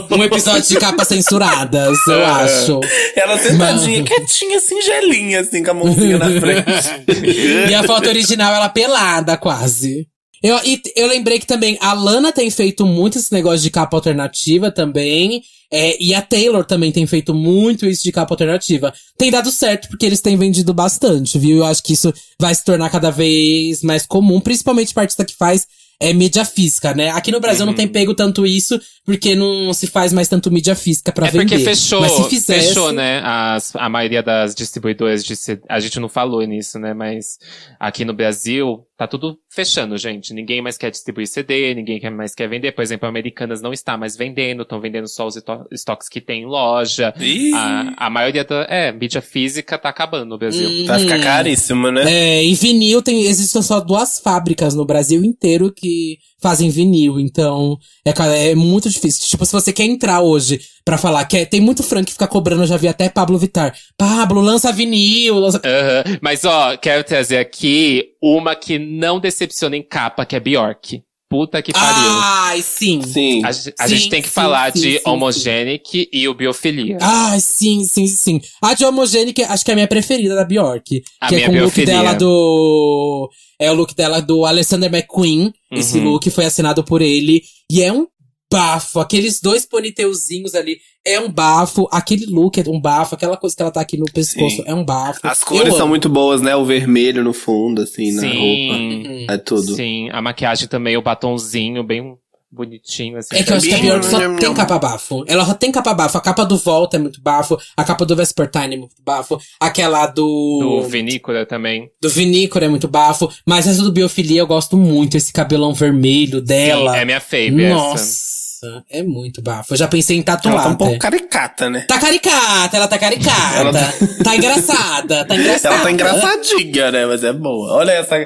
não,
Um episódio de capas censuradas, eu [LAUGHS]
É.
acho.
Ela sentadinha, quietinha, singelinha, assim, com a mãozinha na frente. [LAUGHS]
E a foto original, ela pelada, quase. Eu, e eu lembrei que também a Lana tem feito muito esse negócio de capa alternativa também. é, e a Taylor também tem feito muito isso de capa alternativa. Tem dado certo porque eles têm vendido bastante, viu? Eu acho que isso vai se tornar cada vez mais comum, principalmente pra artista que faz é, mídia física, né? Aqui no Brasil não tem pego tanto isso, porque não se faz mais tanto mídia física pra
É
vender.
porque fechou,
Mas se fizesse,
fechou, né? As, a maioria das distribuidoras de a gente não falou nisso, né? Mas aqui no Brasil tá tudo fechando, gente. Ninguém mais quer distribuir CD, ninguém quer- mais quer vender. Por exemplo, a Americanas não está mais vendendo, estão vendendo só os esto- estoques que tem em loja.
Ih,
A, a maioria da, é, mídia física tá acabando no Brasil.
Hum.
vai ficar caríssimo, né?
É, e vinil tem, existem só duas fábricas no Brasil inteiro que fazem vinil. Então, é, é muito difícil. Tipo, se você quer entrar hoje pra falar que é- tem muito fã que fica cobrando, eu já vi até Pablo Vittar. Pablo, lança vinil, lança...
Aham. Mas, ó, quero trazer aqui uma que não decepciona em capa, que é Bjork. Puta que pariu.
Ai, sim.
Sim.
a, a
sim,
gente tem que
sim,
falar
sim,
de
sim,
Homogenic e o Biofilia.
Ai, sim, sim, sim. A de Homogenic, acho que é a minha preferida da Bjork.
A
que
minha
é com o look
biofilia.
dela do. É o look dela do Alexander McQueen. Esse
Uhum.
look foi assinado por ele. E é um bafo. Aqueles dois ponytailzinhos ali. É um bafo. Aquele look é um bafo. Aquela coisa que ela tá aqui no pescoço
Sim.
é um bafo.
As
Eu
cores são
amo.
muito boas, né? O vermelho no fundo, assim, na roupa.
Sim.
Uhum.
É tudo.
Sim, a maquiagem também, o batonzinho bem bonitinho, assim.
É que eu acho que a Bjork só tem capa bafo. Ela só tem capa bafo. A capa do Volta é muito bafo. A capa do Vespertine é muito bafo. Aquela do.
Do Vinícola também.
Do Vinícola é muito bafo. Mas essa do Biofilia eu gosto muito. Esse cabelão vermelho dela.
Sim, é minha fave essa.
Nossa, é muito bafo. Eu já pensei em
Ela
tatuar.
tá um pouco caricata, né?
Tá caricata, ela tá caricata.
Ela tá-
tá... engraçada, tá engraçada.
Ela tá engraçadinha, né? Mas é boa. Olha essa.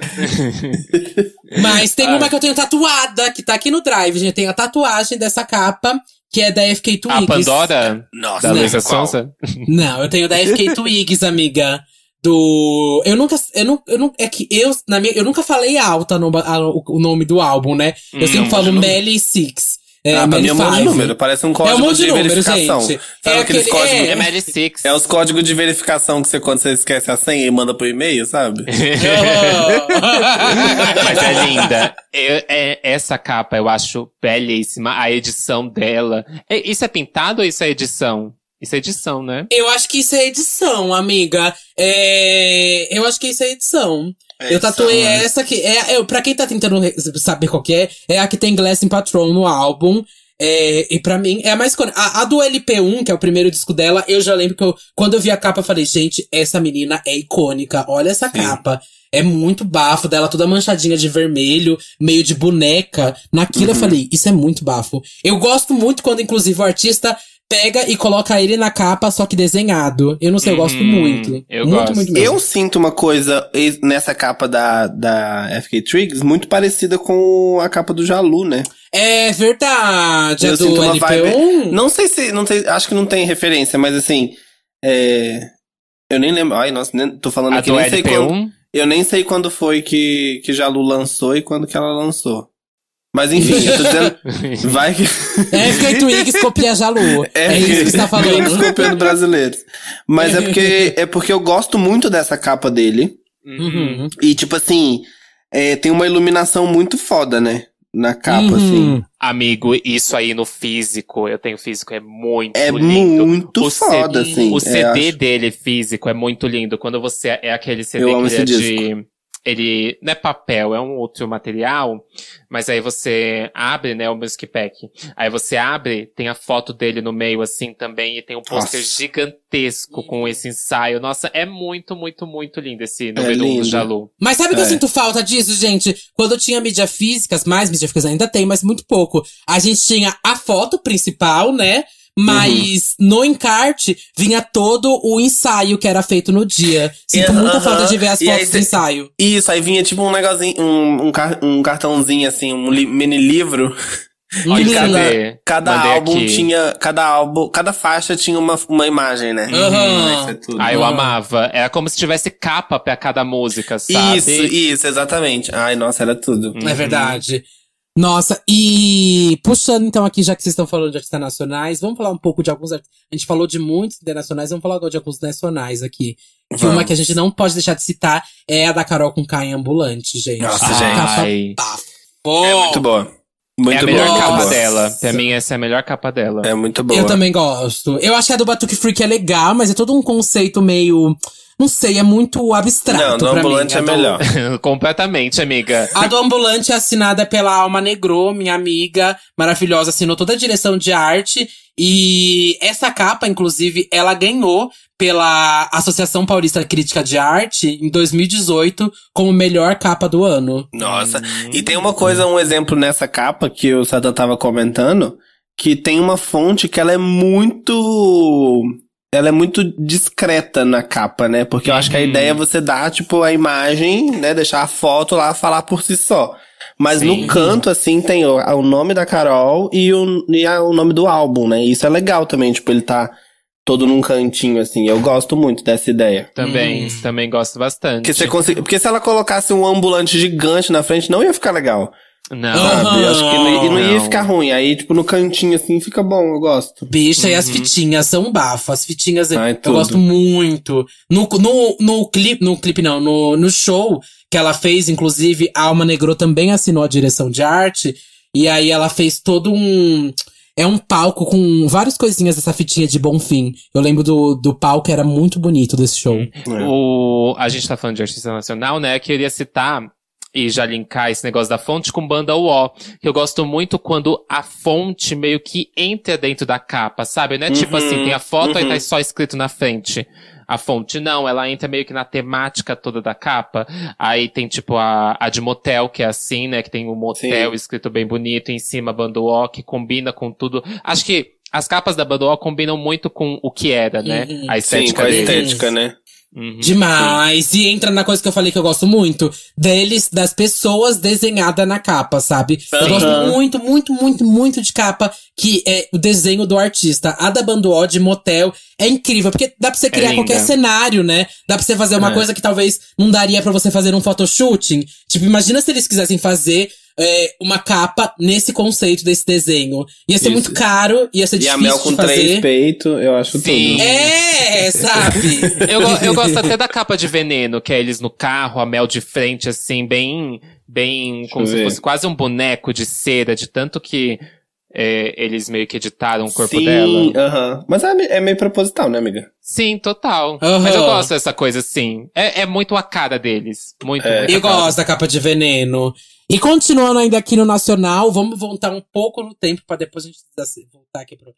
Mas tem uma que eu tenho tatuada, que tá aqui no drive, gente. Tem a tatuagem dessa capa, que é da FK
A
Twigs.
Pandora,
Nossa,
da. Luísa
qual?
Sonza.
Não, eu tenho da FK Twigs, amiga. Do. Eu nunca. Eu não, eu não, é que eu, na minha, eu nunca falei alta no, a- o, nome do álbum, né? Eu
Hum,
sempre falo. Melly Six. É,
ah, pra mim é um monte de número. Parece um
É um
código
monte de
de
número,
verificação.
gente.
Sabe
É
aqueles
aquele-
códigos?
é.
É Six.
É os códigos de verificação que você, quando você esquece a senha e manda pro e-mail, sabe? [LAUGHS]
Mas é linda. Eu- é- essa capa eu acho belíssima. A edição dela. É- isso é pintado ou isso é edição? Isso é edição, né?
Eu acho que isso é edição, amiga. É... Eu acho que isso é edição. Eu tatuei essa que é, é, pra quem tá tentando saber qual que é, é a que tem Glass in Patron no álbum. É, e pra mim é a mais icônica. A, a do LP1, que é o primeiro disco dela, eu já lembro que eu, quando eu vi a capa, eu falei, gente, essa menina é icônica. Olha essa
Sim.
capa. É muito bafo dela, toda manchadinha de vermelho, meio de boneca. Naquilo eu
Uhum.
falei, isso é muito bafo. Eu gosto muito quando, inclusive, o artista pega e coloca ele na capa, só que desenhado. Eu não sei, eu gosto
Uhum,
muito.
eu
muito,
gosto.
muito mesmo.
Eu sinto uma coisa nessa capa da, da FK Triggs muito parecida com a capa do Jalu, né?
É verdade,
Eu
do
sinto uma
LP1.
Não sei se. Não sei, acho que não tem referência, mas assim. É. Eu nem lembro. Ai, nossa, nem, tô falando
A
aqui,
do
nem sei quando.
LP1.
Eu nem sei quando foi que, que Jalu lançou e quando que ela lançou. Mas enfim, eu tô dizendo. [LAUGHS] Vai que.
É FK Twigs copia Jalu. É, isso que você tá
Twigs
falando.
copiando brasileiros. Mas é porque, [LAUGHS] é porque eu gosto muito dessa capa dele.
Uhum.
E, tipo assim, é, tem uma iluminação muito foda, né? Na capa, assim.
Uhum.
Amigo, isso aí no físico, eu tenho físico, é muito
É
lindo.
muito
O
foda,
CD,
assim.
O
é,
CD
acho.
dele físico é muito lindo. Quando você é aquele CD
Eu amo
que ele é de. Ele não é papel, é um outro material, mas aí você abre, né, o Music Pack. Aí você abre, tem a foto dele no meio assim também, e tem um pôster gigantesco com esse ensaio. Nossa, é muito, muito, muito lindo esse
É
número 1
lindo.
do Jalu.
Mas sabe que eu
É.
sinto falta disso, gente? Quando eu tinha mídia físicas, mais mídia físicas ainda tem, mas muito pouco. A gente tinha a foto principal, né? Mas
Uhum.
no encarte vinha todo o ensaio que era feito no dia. Sinto
Aham.
muita falta de ver as
E
fotos do
cê-
ensaio.
Isso, aí vinha tipo um negocinho, um, um, car- um cartãozinho, assim, um li- mini livro.
Olha,
Hum.
cadê?
Cada
Mandei
álbum
aqui.
tinha. Cada álbum. Cada faixa tinha uma, uma imagem, né?
Aham.
Isso é tudo.
Ah, eu
Ah.
amava. Era como se tivesse capa pra cada música, sabe?
Isso, isso, exatamente. Ai, nossa, era tudo.
Uhum.
É verdade. Nossa, e puxando então aqui, já que vocês estão falando de artistas nacionais, vamos falar um pouco de alguns artistas. A gente falou de muitos internacionais, vamos falar agora de alguns nacionais aqui. Que
Vamos.
uma que a gente não pode deixar de citar é a da Carol com K em ambulante, gente.
Nossa,
A
gente.
capa
Ai.
bafo.
É muito boa.
É
Muito
a melhor
boa.
capa
Nossa.
dela. Pra mim, essa é a melhor capa dela.
É muito boa.
Eu também gosto. Eu acho que a do Batuque Freak é legal, mas é todo um conceito meio. Não sei, é muito abstrato.
Não, do ambulante
mim.
é
do-
melhor. [LAUGHS]
Completamente, amiga.
A do ambulante é assinada pela Alma Negro, minha amiga maravilhosa, assinou toda a direção de arte. E essa capa, inclusive, ela ganhou pela Associação Paulista Crítica de Arte em 2018 como melhor capa do ano.
Nossa. E tem uma coisa, um exemplo nessa capa que o Satan tava comentando, que tem uma fonte que ela é muito. Ela é muito discreta na capa, né? Porque eu acho que a
Uhum.
ideia é você dar, tipo, a imagem, né? Deixar a foto lá falar por si só. Mas
Sim.
no canto, assim, tem o, o nome da Carol e, o, e a- o nome do álbum, né? E isso é legal também, tipo, ele tá todo num cantinho, assim. Eu gosto muito dessa ideia.
Também,
Hum.
também gosto bastante.
Porque, você consegui- porque se ela colocasse um ambulante gigante na frente, não ia ficar legal.
Não.
Sabe? Acho que não, ia- e não ia ficar ruim. Aí, tipo, no cantinho, assim, fica bom, eu gosto.
Bicha, e as
Uhum.
fitinhas são bafo. As fitinhas eu-
Ai,
eu
tudo.
gosto muito. No, no, no clipe, no clipe não, no, no show que ela fez, inclusive, a Alma Negro também assinou a direção de arte. E aí ela fez todo um. É um palco com várias coisinhas dessa fitinha de Bonfim. Eu lembro do, do palco, era muito bonito desse show.
É.
O, a gente tá falando de artista nacional, né? Queria citar e já linkar esse negócio da fonte com banda UO. Que eu gosto muito quando a fonte meio que entra dentro da capa, sabe? Não é tipo
Uhum,
assim, tem a foto e
uhum.
tá só escrito na frente. A fonte não, ela entra meio que na temática toda da capa. Aí tem tipo a, a de motel, que é assim, né? Que tem o motel
Sim.
escrito bem bonito, em cima a banda UO, que combina com tudo. Acho que as capas da banda UO combinam muito com o que era, né?
Uhum.
A
Sim,
estética
com a
deles.
estética, né?
Uhum.
Demais! E entra na coisa que eu falei que eu gosto muito. Deles, das pessoas desenhadas na capa, sabe? Eu
Aham.
gosto muito, muito, muito, muito de capa que é o desenho do artista. A da Banduó de motel é incrível, porque dá pra você criar
linda.
qualquer cenário, né? Dá pra você fazer uma
É.
coisa que talvez não daria pra você fazer um photoshooting. Tipo, imagina se eles quisessem fazer é, uma capa nesse conceito desse desenho. Ia ser
Isso.
muito caro, ia ser
E a
difícil
Mel com
de fazer.
três peitos, eu acho
Sim.
tudo.
É, sabe? [LAUGHS]
Eu, eu gosto até da capa de veneno, que é eles no carro, a Mel de frente, assim, bem. Bem. como se
ver.
fosse quase um boneco de cera, de tanto que é, eles meio que editaram o corpo
Sim,
dela.
aham. Mas é, é meio proposital, né, amiga?
Sim, total. Mas eu gosto dessa coisa, assim. É, é muito a cara deles. Muito,
É.
muito
Eu gosto da capa de veneno. E continuando ainda aqui no Nacional, vamos voltar um pouco no tempo pra depois a gente voltar aqui pro,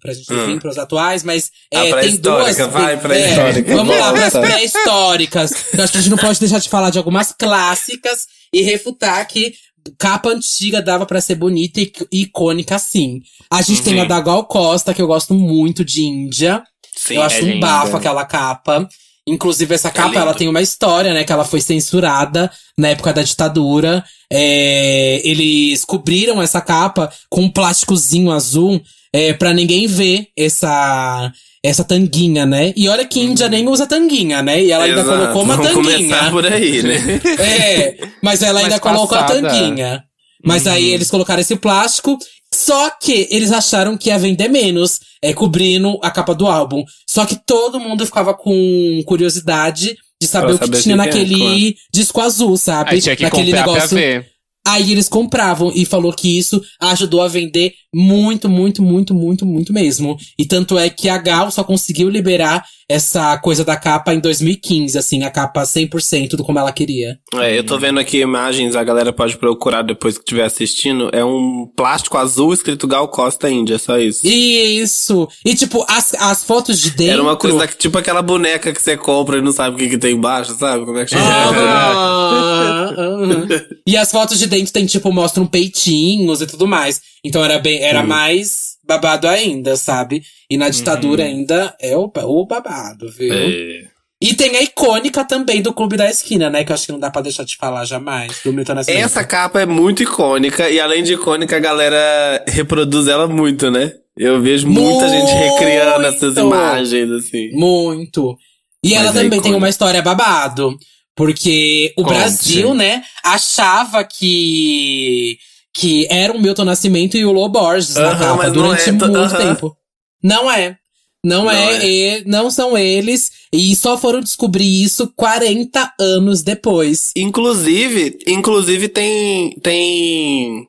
pra gente
Hum.
vir pros atuais, mas
A
é, tem duas.
pré-histórica, vai,
é,
pré-histórica,
vamos lá, pras pré-históricas. Acho que a gente não pode deixar de falar de algumas clássicas e refutar que capa antiga dava pra ser bonita e icônica sim. A gente tem
Uhum.
a da Gal Costa, que eu gosto muito de Índia.
Sim,
eu acho
é
um bafo aquela capa. Inclusive, essa capa,
lindo.
ela tem uma história, né? Que ela foi censurada na época da ditadura. É, eles cobriram essa capa com um plásticozinho azul é, pra ninguém ver essa, essa tanguinha, né? E olha que Índia nem usa tanguinha, né? E ela ainda
Exato.
colocou uma
Vamos
tanguinha.
começar por aí, né? [LAUGHS]
É, mas ela ainda
Mas
colocou a
passada.
tanguinha. Mas
Uhum.
aí eles colocaram esse plástico, só que eles acharam que ia vender menos, é, cobrindo a capa do álbum. Só que todo mundo ficava com curiosidade de saber o que
saber
tinha
que é,
naquele
claro.
disco azul, sabe?
Aí tinha que
Naquele
comprar
negócio.
pra ver.
Aí eles compravam e falou que isso ajudou a vender muito, muito, muito, muito, muito mesmo. E tanto é que a Gal só conseguiu liberar essa coisa da capa em 2015, assim, a capa 100% do como ela queria.
É, eu tô vendo aqui imagens, a galera pode procurar depois que estiver assistindo. É um plástico azul escrito Gal Costa Índia, só isso.
Isso! E tipo, as, as fotos de dentro.
Era uma coisa tipo aquela boneca que você compra e não sabe o que, que tem embaixo, sabe? Como é que chama?
Ah, [LAUGHS] aham. e as fotos de dentro tem, tipo, mostram peitinhos e tudo mais. Então era bem, era mais babado ainda, sabe? E na ditadura ainda é o, o babado, viu?
É.
E tem a icônica também do Clube da Esquina, né? Que eu acho que não dá pra deixar de falar jamais. Do Milton Nascimento.
Essa capa é muito icônica e além de icônica, a galera reproduz ela muito, né? Eu vejo muita gente recriando essas
Muito!
imagens, assim.
Muito. E
Mas
ela
é
também tem uma história babado. Porque o
Conte.
Brasil, né, achava que que era o Milton Nascimento e o Lô Borges na
Aham,
capa
mas não
durante
é,
muito
aham.
tempo. Não é. Não,
Não
é,
é.
e- não são eles. E só foram descobrir isso 40 anos depois.
Inclusive, inclusive tem tem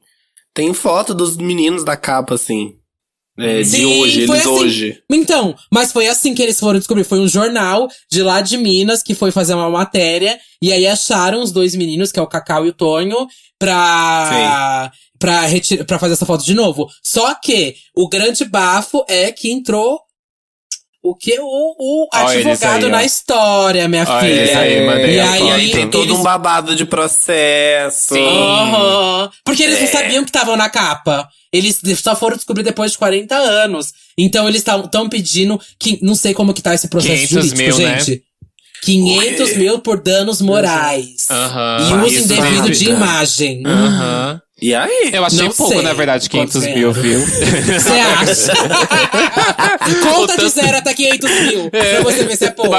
tem foto dos meninos da capa assim. É, de
Sim,
hoje,
foi
eles
assim.
hoje.
Então, mas foi assim que eles foram descobrir. Foi um jornal de lá de Minas que foi fazer uma matéria. E aí acharam os dois meninos, que é o Cacau e o Tonho, pra, pra, pra fazer essa foto de novo. Só que o grande bafo é que entrou o que? O, o advogado
aí,
na história, minha
Olha
filha.
aí,
e
a
aí.
E aí tem todo
eles-
um babado de processo.
Sim.
Aham. Porque eles não
É.
sabiam que estavam na capa. Eles só foram descobrir depois de 40 anos. Então eles estão pedindo que. Não sei como que tá esse processo
500
jurídico,
mil, né?
gente. 500 mil por danos morais. E uso indevido de imagem.
E aí?
Eu achei
Não
pouco,
sei
na verdade, 500
quanto
mil,
é.
viu?
Você acha? [LAUGHS] Conta de zero até 500 mil. Pra você ver se é pouco.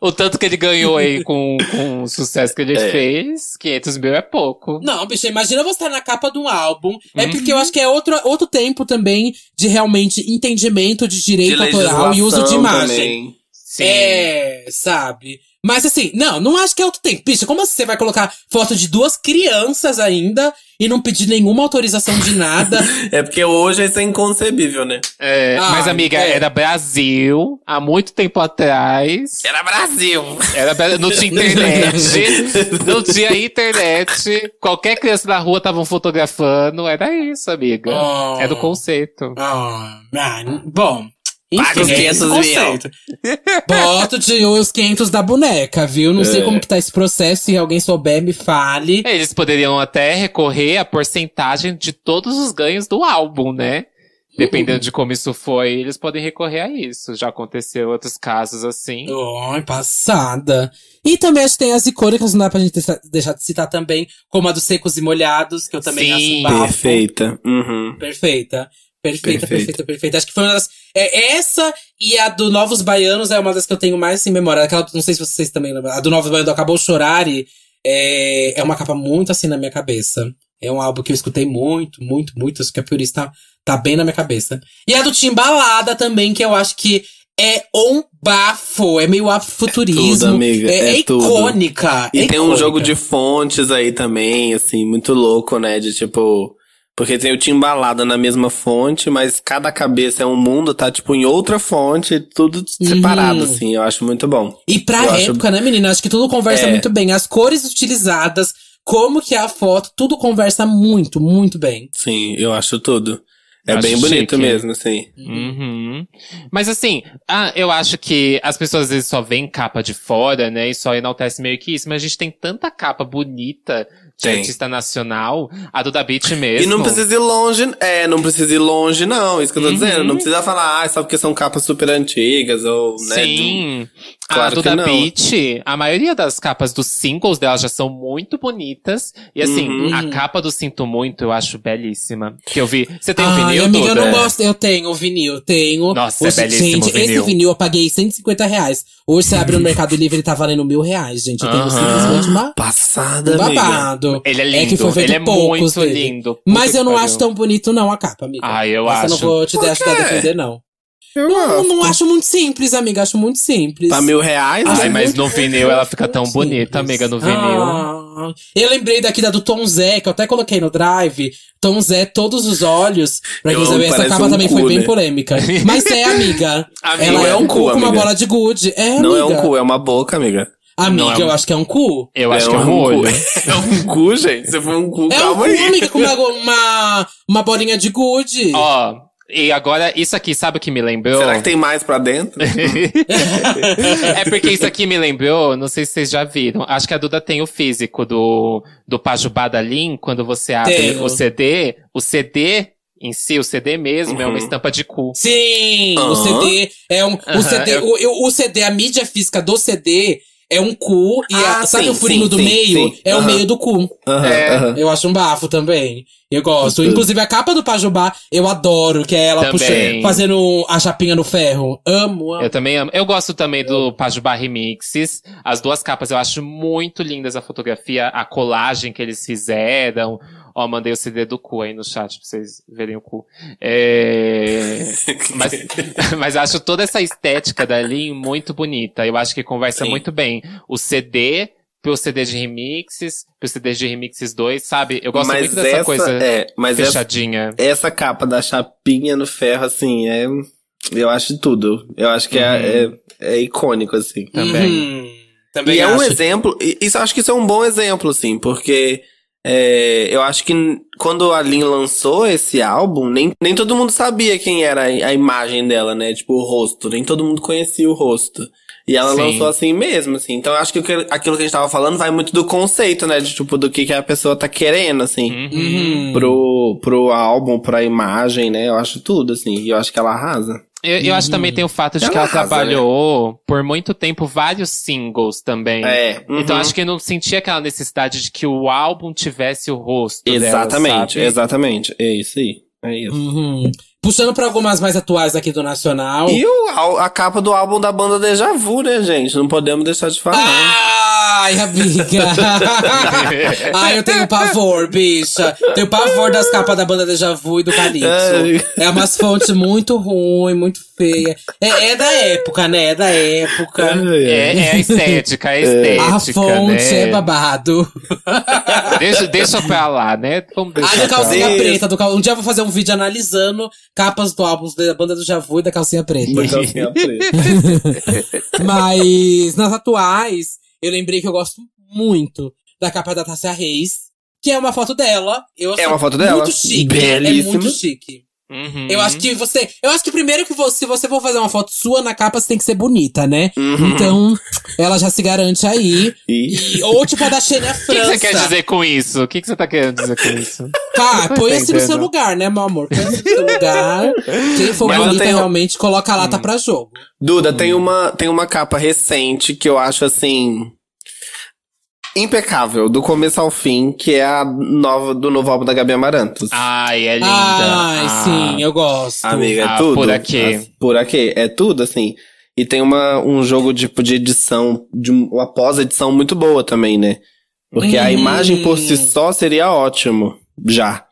o tanto que ele ganhou aí com, com o sucesso que ele
É.
fez, 500 mil é pouco.
Não, bicho, imagina você estar na capa de um álbum.
Uhum.
É porque eu acho que é outro, outro tempo também de realmente entendimento de direito autoral e uso de imagem.
também.
Sim.
É, sabe? Mas assim, não, não acho que é outro tempo. Bicho, como assim você vai colocar foto de duas crianças ainda e não pedir nenhuma autorização de nada? [LAUGHS]
É porque hoje isso é inconcebível, né?
É,
Ah,
mas, amiga,
é.
era Brasil, há muito tempo atrás.
Era Brasil.
Era, não tinha internet. não tinha internet. Qualquer criança na rua estavam fotografando. Era isso, amiga.
Oh.
É do conceito.
Ah, ah, bom.
Paga os
Enfim,
500
esse
mil.
conceito. [LAUGHS] Boto de os 500 da boneca, viu? Não sei
É.
como que tá esse processo. Se alguém souber, me fale.
Eles poderiam até recorrer à porcentagem de todos os ganhos do álbum, né? Dependendo de como isso foi, eles podem recorrer a isso. Já aconteceu outros casos assim.
Ai, passada. E também acho que tem as icônicas, não dá pra gente deixar- de citar também, como a dos secos e molhados, que eu também
Sim.
acho bafo.
Perfeita. Uhum.
Perfeita. Perfeita,
Perfeita.
perfeita. Acho que foi uma das. É, essa e a do Novos Baianos é uma das que eu tenho mais em memória. Aquela, não sei se vocês também lembram. A do Novos Baianos do Acabou Chorare é, é uma capa muito assim na minha cabeça. É um álbum que eu escutei muito, muito, muito. Acho que é por isso tá, tá bem na minha cabeça. E a do Timbalada também, que eu acho que é um bafo. É meio afrofuturismo.
tudo, amiga,
É,
é tudo.
icônica.
E
é
tem um
icônica.
jogo de fontes aí também, assim, muito louco, né? De tipo. Porque tem o Timbalada na mesma fonte, mas cada cabeça é um mundo, tá tipo em outra fonte, tudo separado,
Uhum.
assim. Eu acho muito bom.
E pra
Eu acho-
época, né, menina? Acho que tudo conversa
É.
muito bem. As cores utilizadas, como que é a foto, tudo conversa muito, muito bem.
Sim, eu acho tudo. É
Acho
bem bonito
chique.
mesmo, assim.
Uhum. Mas assim, ah, eu acho que as pessoas às vezes só veem capa de fora, né? E só enaltece meio que isso. Mas a gente tem tanta capa bonita de
Tem.
artista nacional. A do da Beat mesmo.
E não precisa ir longe, é, não precisa ir longe, não. Isso que eu tô
Uhum.
dizendo. Não precisa falar, ah, só porque são capas super antigas, ou, né? de-
Sim.
Claro
a do
que
da
não.
Beat, a maioria das capas dos singles dela já são muito bonitas. E assim,
Uhum.
a capa do Sinto Muito eu acho belíssima. Que eu vi. Você tem o
Ai,
vinil,
amiga, eu
Duda?
não gosto. Eu tenho o vinil, tenho.
Nossa, é
Hoje,
belíssimo
Gente,
o vinil.
esse vinil eu paguei 150 reais. Hoje você abre no Mercado Livre, ele tá valendo mil reais, gente. Eu tenho simplesmente uma,
Passada,
um
amiga.
babado.
Ele é lindo,
É que foi feito
ele é
poucos
muito
dele.
lindo.
Mas eu não
que
acho
pariu.
tão bonito, não, a capa, amiga.
Ah, eu
Essa eu não
acho.
vou te
Por
ajudar a
quê?
defender, não.
Eu
Não,
gosto.
não acho muito simples, amiga. Acho muito simples.
Pra mil reais,
Ai, mas no vinil ela fica tão
simples.
bonita, amiga, no vinil.
Ah, eu lembrei daqui da do Tom Zé, que eu até coloquei no drive. Tom Zé, todos os olhos. Pra
Eu
quem saber, essa capa
um
também
cu,
foi bem
né?
polêmica. [LAUGHS] Mas é, amiga.
Amiga,
Ela é
é
um
um
cu
cu,
com uma bola de gude. É,
Não
amiga.
é um cu, é uma boca, amiga.
Amiga,
Não é um-
eu acho que é um cu.
Eu acho que é um olho.
cu. [LAUGHS] É um cu, gente. Se for um cu,
É um
calma
cu,
aí.
amiga, com uma, uma, uma bolinha de gude.
Ó, e agora, isso aqui, sabe o que me lembrou?
Será que tem mais pra dentro? [LAUGHS]
é porque isso aqui me lembrou, não sei se vocês já viram. Acho que a Duda tem o físico do, do Pajubá da Lin, quando você abre
Tenho.
o CD, o CD em si, o CD mesmo, é uma
Uhum.
estampa de cu.
Sim, o
Aham.
CD é um. O, CD,
eu-
o, o CD, a mídia física do CD é um cu. E a-
Ah,
sabe
sim,
o furinho
sim,
do
sim,
meio?
sim.
É o
Aham.
meio do cu.
Aham,
É.
aham.
Eu acho um bafo também. Eu gosto. Inclusive a capa do Pajubá, eu adoro, que é ela puxando, fazendo a chapinha no ferro. Amo, amo.
Eu também amo. Eu gosto também do Pajubá Remixes. As duas capas eu acho muito lindas a fotografia, a colagem que eles fizeram. Ó, mandei o CD do cu aí no chat pra vocês verem o cu. É... [LAUGHS] mas, [LAUGHS] mas acho toda essa estética dali muito bonita. Eu acho que conversa
Sim.
muito bem. O CD pro CD de remixes, pro CD de remixes 2, sabe? Eu gosto
mas
muito dessa
essa,
coisa
é, mas essa,
fechadinha.
essa capa da chapinha no ferro, assim, é. Eu acho tudo. Eu acho que
Uhum.
é, é, é icônico, assim.
também.
Uhum. Também
E é um
acho.
exemplo, isso acho que isso é um bom exemplo, assim, porque é, eu acho que quando a Lin lançou esse álbum, nem, nem todo mundo sabia quem era a imagem dela, né? Tipo, o rosto. Nem todo mundo conhecia o rosto. E ela
Sim.
lançou assim mesmo, assim. Então eu acho que aquilo que a gente tava falando vai muito do conceito, né? De tipo, do que, que a pessoa tá querendo, assim.
Uhum.
Uhum.
Pro, pro álbum, pra imagem, né? Eu acho tudo, assim. E eu acho que ela arrasa.
Eu, eu acho que também tem o fato de
Ela
que ela
arrasa,
trabalhou por muito tempo vários singles também.
É.
Então
uhum.
acho que eu não sentia aquela necessidade de que o álbum tivesse o rosto dela,
Exatamente,
sabe?
exatamente. É isso aí. É isso.
Uhum. Puxando pra algumas mais atuais aqui do Nacional.
E o, a, a capa do álbum da banda Deja Vu, né, gente? Não podemos deixar de falar.
Ai, amiga! [LAUGHS] Ai, eu tenho pavor, bicha. Tenho pavor das capas da banda Deja Vu e do Calypso. É umas fontes muito ruins, muito feias. É, é da época, né? É da época.
É, é a estética, é a [LAUGHS] estética.
A fonte
né?
é babado.
Deixa, deixa pra lá, né? Vamos
A
deixar
da
pra lá.
calcinha
Deus.
preta. Do, cal- um dia eu vou fazer um vídeo analisando capas do álbum da banda do Javu e da calcinha preta.
Da calcinha preta. [LAUGHS]
Mas nas atuais, eu lembrei que eu gosto muito da capa da Tássia Reis, que é uma foto dela. Eu
É
acho
uma foto dela?
Muito chique. É muito chique.
Uhum.
Eu acho que você. Eu acho que primeiro que você, se você for fazer uma foto sua na capa, você tem que ser bonita, né?
Uhum.
Então, ela já se garante aí.
E...
E, ou tipo a da Xenia [LAUGHS]
O que,
França.
que você quer dizer com isso? O que, que você tá querendo dizer com isso? [LAUGHS]
Tá, põe-se no seu lugar, né, meu amor? Põe-se no seu lugar. Quem for
Mas
bonita
tem-
realmente coloca a lata pra jogo.
Duda, tem uma, tem uma capa recente que eu acho assim. Impecável, do começo ao fim, que é a nova do novo álbum da Gabi Amarantos.
Ai, é linda.
Ai,
Ah.
sim, eu gosto.
Amiga, é
Ah,
tudo.
por aqui.
As- Por aqui, é tudo, assim. E tem uma, um jogo tipo, de edição, de um- uma pós-edição muito boa também, né? Porque a
Hum.
imagem por si só seria ótimo, já.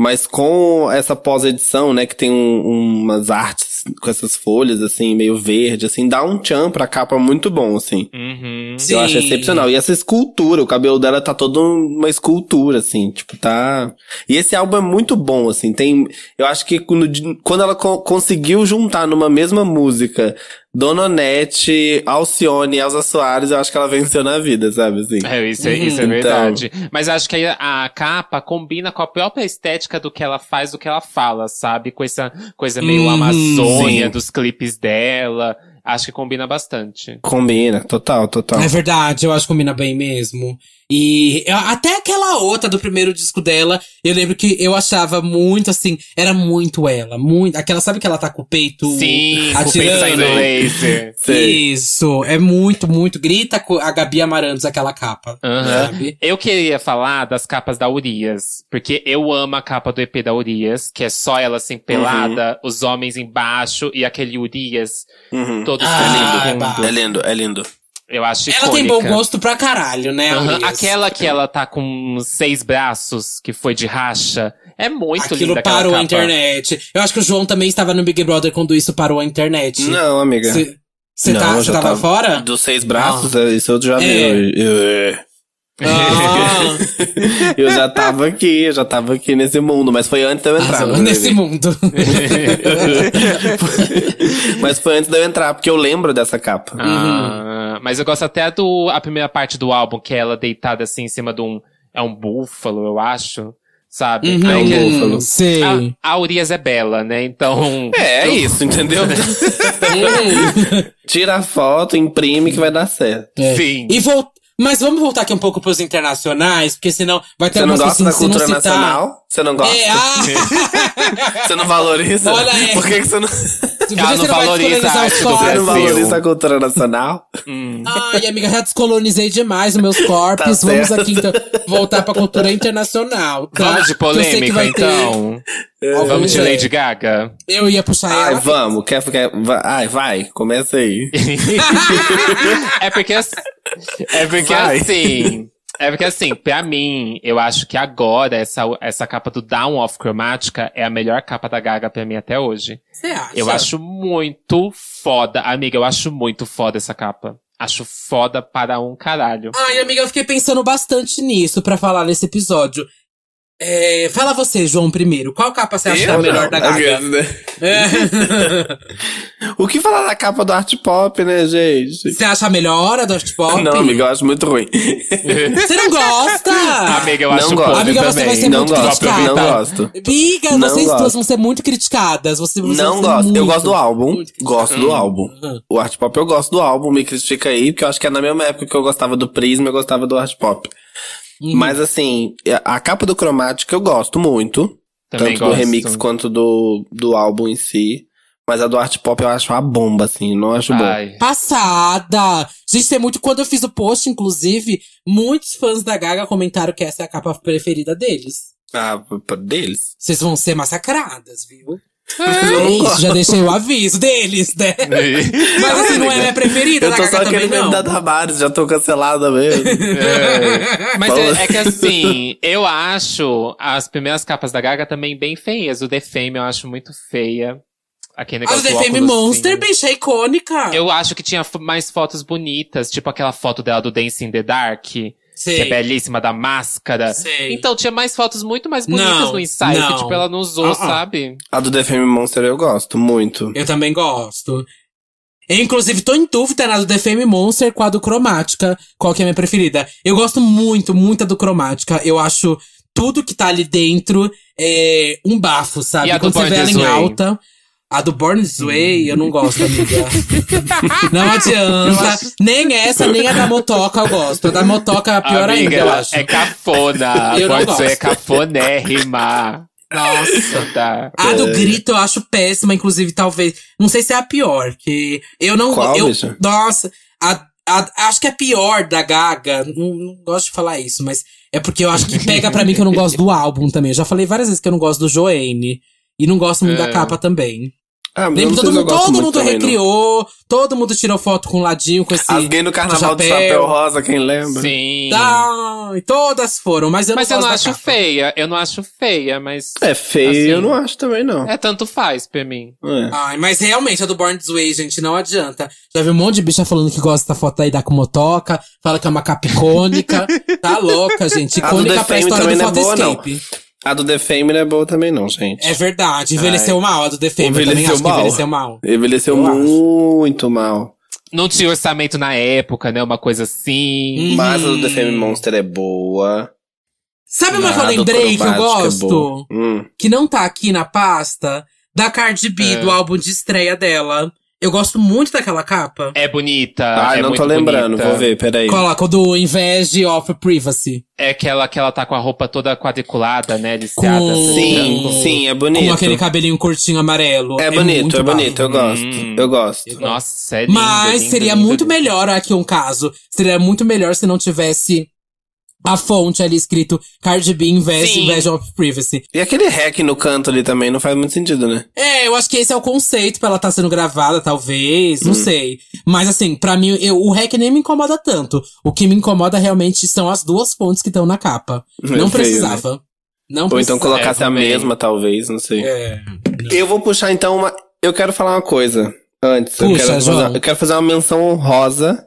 Mas com essa pós-edição, né, que tem um- umas artes com essas folhas, assim, meio verde, assim, dá um tchan pra capa muito bom, assim.
Uhum.
Sim.
Eu acho excepcional. E essa escultura, o cabelo dela tá todo uma escultura, assim, tipo, tá. E esse álbum é muito bom, assim. Tem. Eu acho que quando, quando ela co- conseguiu juntar numa mesma música Dona Onete, Alcione e Elza Soares, eu acho que ela venceu na vida, sabe, assim.
É, isso, é, isso é
Então-
verdade. Mas acho que a capa combina com a própria estética do que ela faz, do que ela fala, sabe? Com essa coisa meio
Uhum,
Amazônia
sim.
dos clipes dela. Acho que combina bastante.
Combina, total, total.
É verdade, eu acho que combina bem mesmo. E até aquela outra do primeiro disco dela, eu lembro que eu achava muito assim, era muito ela, muito. Aquela, sabe que ela tá com o peito
Sim, com o peito
atirando?
saindo laser.
Isso, é muito, muito. Grita com a Gabi Amarantos aquela capa, sabe?
Eu queria falar das capas da Urias, porque eu amo a capa do EP da Urias, que é só ela assim pelada, os homens embaixo e aquele Urias
Uhum.
todo
Ah,
escondido.
bah.
É lindo, é lindo.
Eu acho
Ela tem bom
icônica.
gosto pra caralho, né? Urias?
Aquela que ela tá com seis braços, que foi de racha, é muito
Aquilo
linda
parou a internet. Eu acho que o João também estava no Big Brother quando isso parou a internet.
Não, amiga.
Você
Não,
tá,
eu
tava
tava-
fora?
Dos seis braços, isso eu já
É.
vi. Eu,
Ah, [LAUGHS]
eu já tava aqui, eu já tava aqui nesse mundo, mas foi antes de eu entrar. no
nesse mundo. [LAUGHS]
Mas foi antes de eu entrar, porque eu lembro dessa capa.
Ah, mas eu gosto até do a primeira parte do álbum, que é ela deitada assim em cima de um. É um búfalo, eu acho. Sabe?
Uhum,
Aí que-
búfalo.
Sei.
a, a Urias é bela, né? Então.
É, é isso, entendeu? [LAUGHS] Tira a foto, imprime que vai dar certo.
É.
Sim.
E vol... Mas vamos voltar aqui um pouco pros internacionais, porque senão vai ter
Você não gosta da
se não
cultura nacional? Você não gosta?
É, ah! [LAUGHS]
Você não valoriza?
Olha, é.
Por que, que você não,
Ela não
você vai
valoriza a
os
arte do
você não valoriza a cultura nacional?
Hum.
Ai, amiga, já descolonizei demais os meus corpos.
Tá
Vamos
certo.
aqui então voltar pra cultura internacional. tá?
Vamos de polêmica, então.
alguns,
Vamos de
é,
Lady Gaga?
Eu ia puxar
Ai,
ela.
vamos. Quer, quer, vai, ai, vai. Começa aí. [LAUGHS]
É porque ass- é porque
Vai.
assim. É porque assim, pra mim, eu acho que agora essa, essa capa do Down of Chromatica é a melhor capa da Gaga pra mim até hoje.
Você acha?
Eu acho muito foda. Amiga, eu acho muito foda essa capa. Acho foda para um caralho.
Ai, amiga, eu fiquei pensando bastante nisso pra falar nesse episódio. É, fala você, João, primeiro. Qual capa você acha é a
Eu
melhor
não,
da Gaga?
aqueles, né?
É. [LAUGHS]
O que falar da capa do Art Pop, né, gente?
Você acha a melhor a do Art Pop?
Não, amiga, eu acho muito ruim. [LAUGHS]
Você não gosta?
Amiga, eu
Não
acho
gosto.
podre
Amiga, você
também.
vai ser
não
muito
gosto,
criticada.
não gosto.
Amiga,
Não
vocês
gosto.
duas vão ser muito criticadas. Você, vocês
Não gosto. Eu
muito,
gosto do álbum. Gosto do álbum. O Art Pop eu gosto do álbum, me critica aí, porque eu acho que é na mesma época que eu gostava do Prisma, eu gostava do Art Pop.
Uhum.
Mas assim, a capa do Chromatic eu gosto muito.
Também
tanto do
gosto.
remix quanto do, do álbum em si. Mas a do art pop eu acho uma bomba, assim. Não acho bom.
Ai.
Passada! Gente, tem muito. Quando eu fiz o post, inclusive, muitos fãs da Gaga comentaram que essa é a capa preferida deles.
Ah, deles.
Vocês vão ser massacradas, viu? É isso, já deixei o aviso deles, né? [LAUGHS] Mas assim, não é minha preferida,
Eu tô só meme
não.
da Damares, já tô cancelada mesmo.
É. [LAUGHS] Mas é, é que assim, eu acho as primeiras capas da Gaga também bem feias. O The Fame eu acho muito feia. Aquele negócio
The
do
Fame Monster,
assim.
bicha, é icônica.
Eu acho que tinha mais fotos bonitas, tipo aquela foto dela do Dancing in the Dark, que é belíssima, da máscara.
Sei.
Então tinha mais fotos muito mais bonitas
Não,
no ensaio,
não.
que tipo, ela não usou,
Uh-uh.
sabe?
A do The Fame Monster eu gosto muito.
Eu também gosto. Eu, inclusive, tô em dúvida na do The Fame Monster com a do Cromática. Qual que é a minha preferida? Eu gosto muito, muito da do Cromática. Eu acho tudo que tá ali dentro é um bafo, sabe?
E a do
Quando você
Born
vê ela
This
em
Way?
alta. A do Born This Way, eu não gosto, amiga. [LAUGHS] não adianta. Nem essa, nem a da Motoca eu gosto. A da Motoca é a pior
Amiga,
ainda, eu acho.
é cafona. [LAUGHS]
Eu não
Pode ser
gosto.
cafonérrima.
Nossa.
Tá.
A do grito eu acho péssima, inclusive, talvez. Não sei se é a pior, que eu não
Qual,
eu? Nossa, a, a- acho que a pior da Gaga, não, não gosto de falar isso, mas é porque eu acho que pega pra mim que eu não gosto do álbum também. Eu já falei várias vezes que eu não gosto do Joanne. E não gosto muito
É.
da capa também.
Ah, mas eu
Lembro
não
todo
eu
mundo, todo mundo
também, não.
recriou, todo mundo tirou foto com o ladinho, com esse.
Gays no carnaval de
chapéu.
chapéu rosa, quem lembra?
Sim.
Ai, todas foram, mas eu
Mas
não
eu
gosto
não acho
capa.
feia. Eu não acho feia, mas.
É feio,
Assim.
eu não acho também, não.
É tanto faz pra mim.
É.
Ai, mas realmente a do Born This Way, gente, não adianta. Já vi um monte de bicha falando que gosta da foto aí da Kumotoca, fala que é uma capa icônica. [LAUGHS] tá louca, gente. Icônica pra história do
não é boa, não.
Photoscape.
A do The Fame não é boa também, não, gente.
É verdade, envelheceu mal a do The Fame.
Envelheceu
acho que
mal.
envelheceu mal.
Envelheceu
Eu acho.
muito mal.
Não tinha orçamento na época, né? Uma coisa assim.
Uhum.
Mas a do The Fame Monster é boa.
Sabe uma que eu lembrei que eu
é
gosto?
boa. Hum.
que não tá aqui na pasta? Da Cardi B,
É.
do álbum de estreia dela. Eu gosto muito daquela capa.
É bonita.
Ai,
é
não tô lembrando,
bonita.
vou ver, peraí.
Coloca o do Inveja of Privacy.
É aquela que ela tá com a roupa toda quadriculada, né? Liciada.
Com-
assim,
Sim,
branco.
sim, é bonito.
Com aquele cabelinho curtinho amarelo.
É bonito,
muito
é bonito, eu gosto.
Hum.
Eu gosto.
Nossa, é lindo.
Mas
lindo,
seria
lindo,
muito
lindo.
melhor aqui um caso. Seria muito melhor se não tivesse a fonte ali escrito Cardi B Invest
Sim.
Inveja of Privacy.
E aquele hack no canto ali também não faz muito sentido, né?
É, eu acho que esse é o conceito pra ela estar sendo gravada, talvez.
Hum.
Não sei. Mas assim, pra mim, eu, o hack nem me incomoda tanto. O que me incomoda realmente são as duas fontes que estão na capa.
É
não
feio,
precisava. Não
Ou então colocasse
É,
a mesma, talvez, não sei.
É.
Eu vou puxar então uma. Eu quero falar uma coisa antes. eu,
Puxa,
quero
João.
fazer, eu quero fazer uma menção honrosa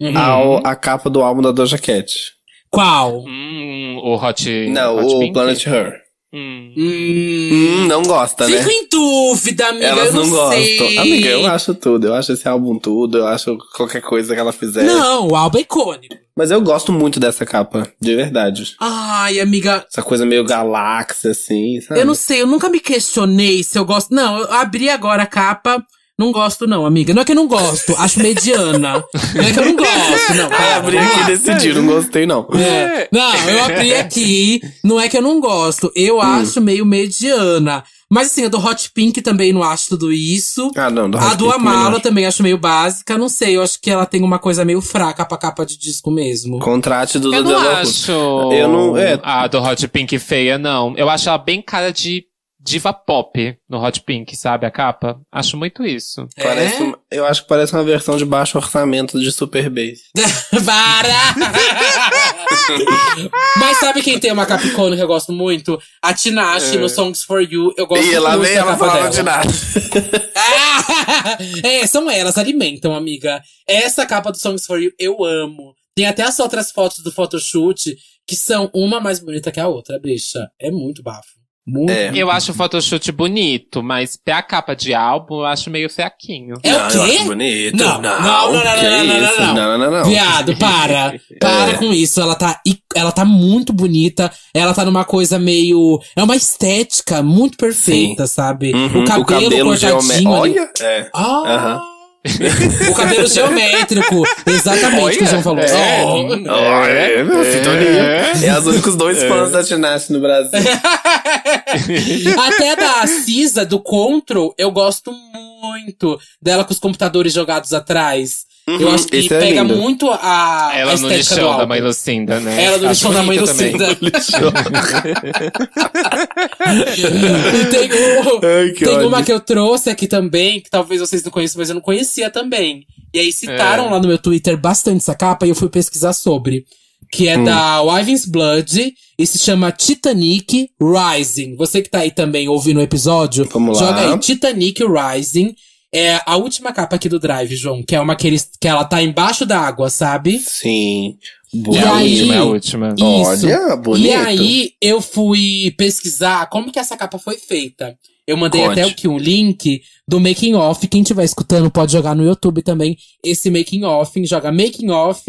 Uhum.
ao a capa do álbum da Doja Cat.
Qual?
Hum, o Hot.
Não,
Hot
o
Pink?
Planet Her.
Hum.
Hum,
não gosta, né?
Fico em dúvida, amiga.
Elas
eu
não,
não,
gostam.
sei.
Amiga, eu acho tudo. Eu acho esse álbum tudo. Eu acho qualquer coisa que ela fizer.
Não, o álbum é icônico.
Mas eu gosto muito dessa capa, de verdade.
Ai, amiga,
Essa coisa meio galáxia, assim, sabe?
eu não sei, eu nunca me questionei se eu gosto. Não, eu abri agora a capa. Não gosto, não, amiga. Não é que eu não gosto, acho mediana. Não é que eu não gosto, não. Pera,
abri aqui e
lá.
decidi, não gostei, não.
É. Não, eu abri aqui. Não é que eu não gosto.
Hum.
Eu acho meio mediana. Mas assim, a do Hot Pink também não acho tudo isso.
Ah, não, do
a
Hot
do
Pink também
Amala
não.
também acho meio básica. Não sei, eu acho que ela tem uma coisa meio fraca pra capa de disco mesmo.
Contrate do
Eu
Dudu
não acho.
Eu não- é.
A do Hot Pink feia, não. Eu acho ela bem cara de diva pop no Hot Pink, sabe? A capa. Acho muito isso.
Parece
É?
uma- eu acho que parece uma versão de baixo orçamento de Super Bass. [LAUGHS]
Para! [LAUGHS] Mas sabe quem tem uma capa icônica que eu gosto muito? A Tinashe no Songs for You. Eu gosto
E lá
muito
vem
da
ela
capa
falando
dela.
de nada. [LAUGHS]
É, são elas, alimentam, amiga. Essa capa do Songs for You eu amo. Tem até as outras fotos do photoshoot que são uma mais bonita que a outra, bicha. É muito bafo. Muito.
É.
Eu acho o photoshoot bonito, mas pra capa de álbum eu acho meio fraquinho.
É
não,
o
eu
quê?
acho bonito.
Não,
Não,
não, não, não, não, não, não, não.
não, não, não.
Viado, para. Para
É.
com isso. Ela tá, ela tá muito bonita. Ela tá numa coisa meio. É uma estética muito perfeita, sabe?
Uhum,
O cabelo, cortadinho
geomé-
ali.
Olha, é.
Ah!
Aham.
O cabelo geométrico. Exatamente o que o João falou.
É.
Oh.
Oh, é, meu,
É.
sintonia. É os únicos dois fãs da Tinashe no Brasil. [LAUGHS]
Até da Cisa, do Control, eu gosto muito dela com os computadores jogados atrás. Eu
Uhum,
acho que
é
pega
lindo.
muito a, a
Ela no
estética do
lixão da mãe Lucinda, né?
Ela no lixão da mãe. Lucinda. [LAUGHS] e tem, o-
Ai, que
tem uma que eu trouxe aqui também, que talvez vocês não conheçam, mas eu não conhecia também. E aí citaram
É.
lá no meu Twitter bastante essa capa e eu fui pesquisar sobre. Que
Hum.
é da Wyvern's Blood e se chama Titanic Rising. Você que tá aí também ouvindo o episódio,
Vamos lá.
joga aí Titanic Rising. É a última capa aqui do Drive, João, que é uma que, eles, que ela tá embaixo da água, sabe?
Sim.
E
É a
aí-
última, é a última.
Isso.
Olha, bonito.
E aí, eu fui pesquisar como que essa capa foi feita. Eu mandei
Conte.
até aqui um link do making off. Quem estiver escutando pode jogar no YouTube também esse making off. Joga making off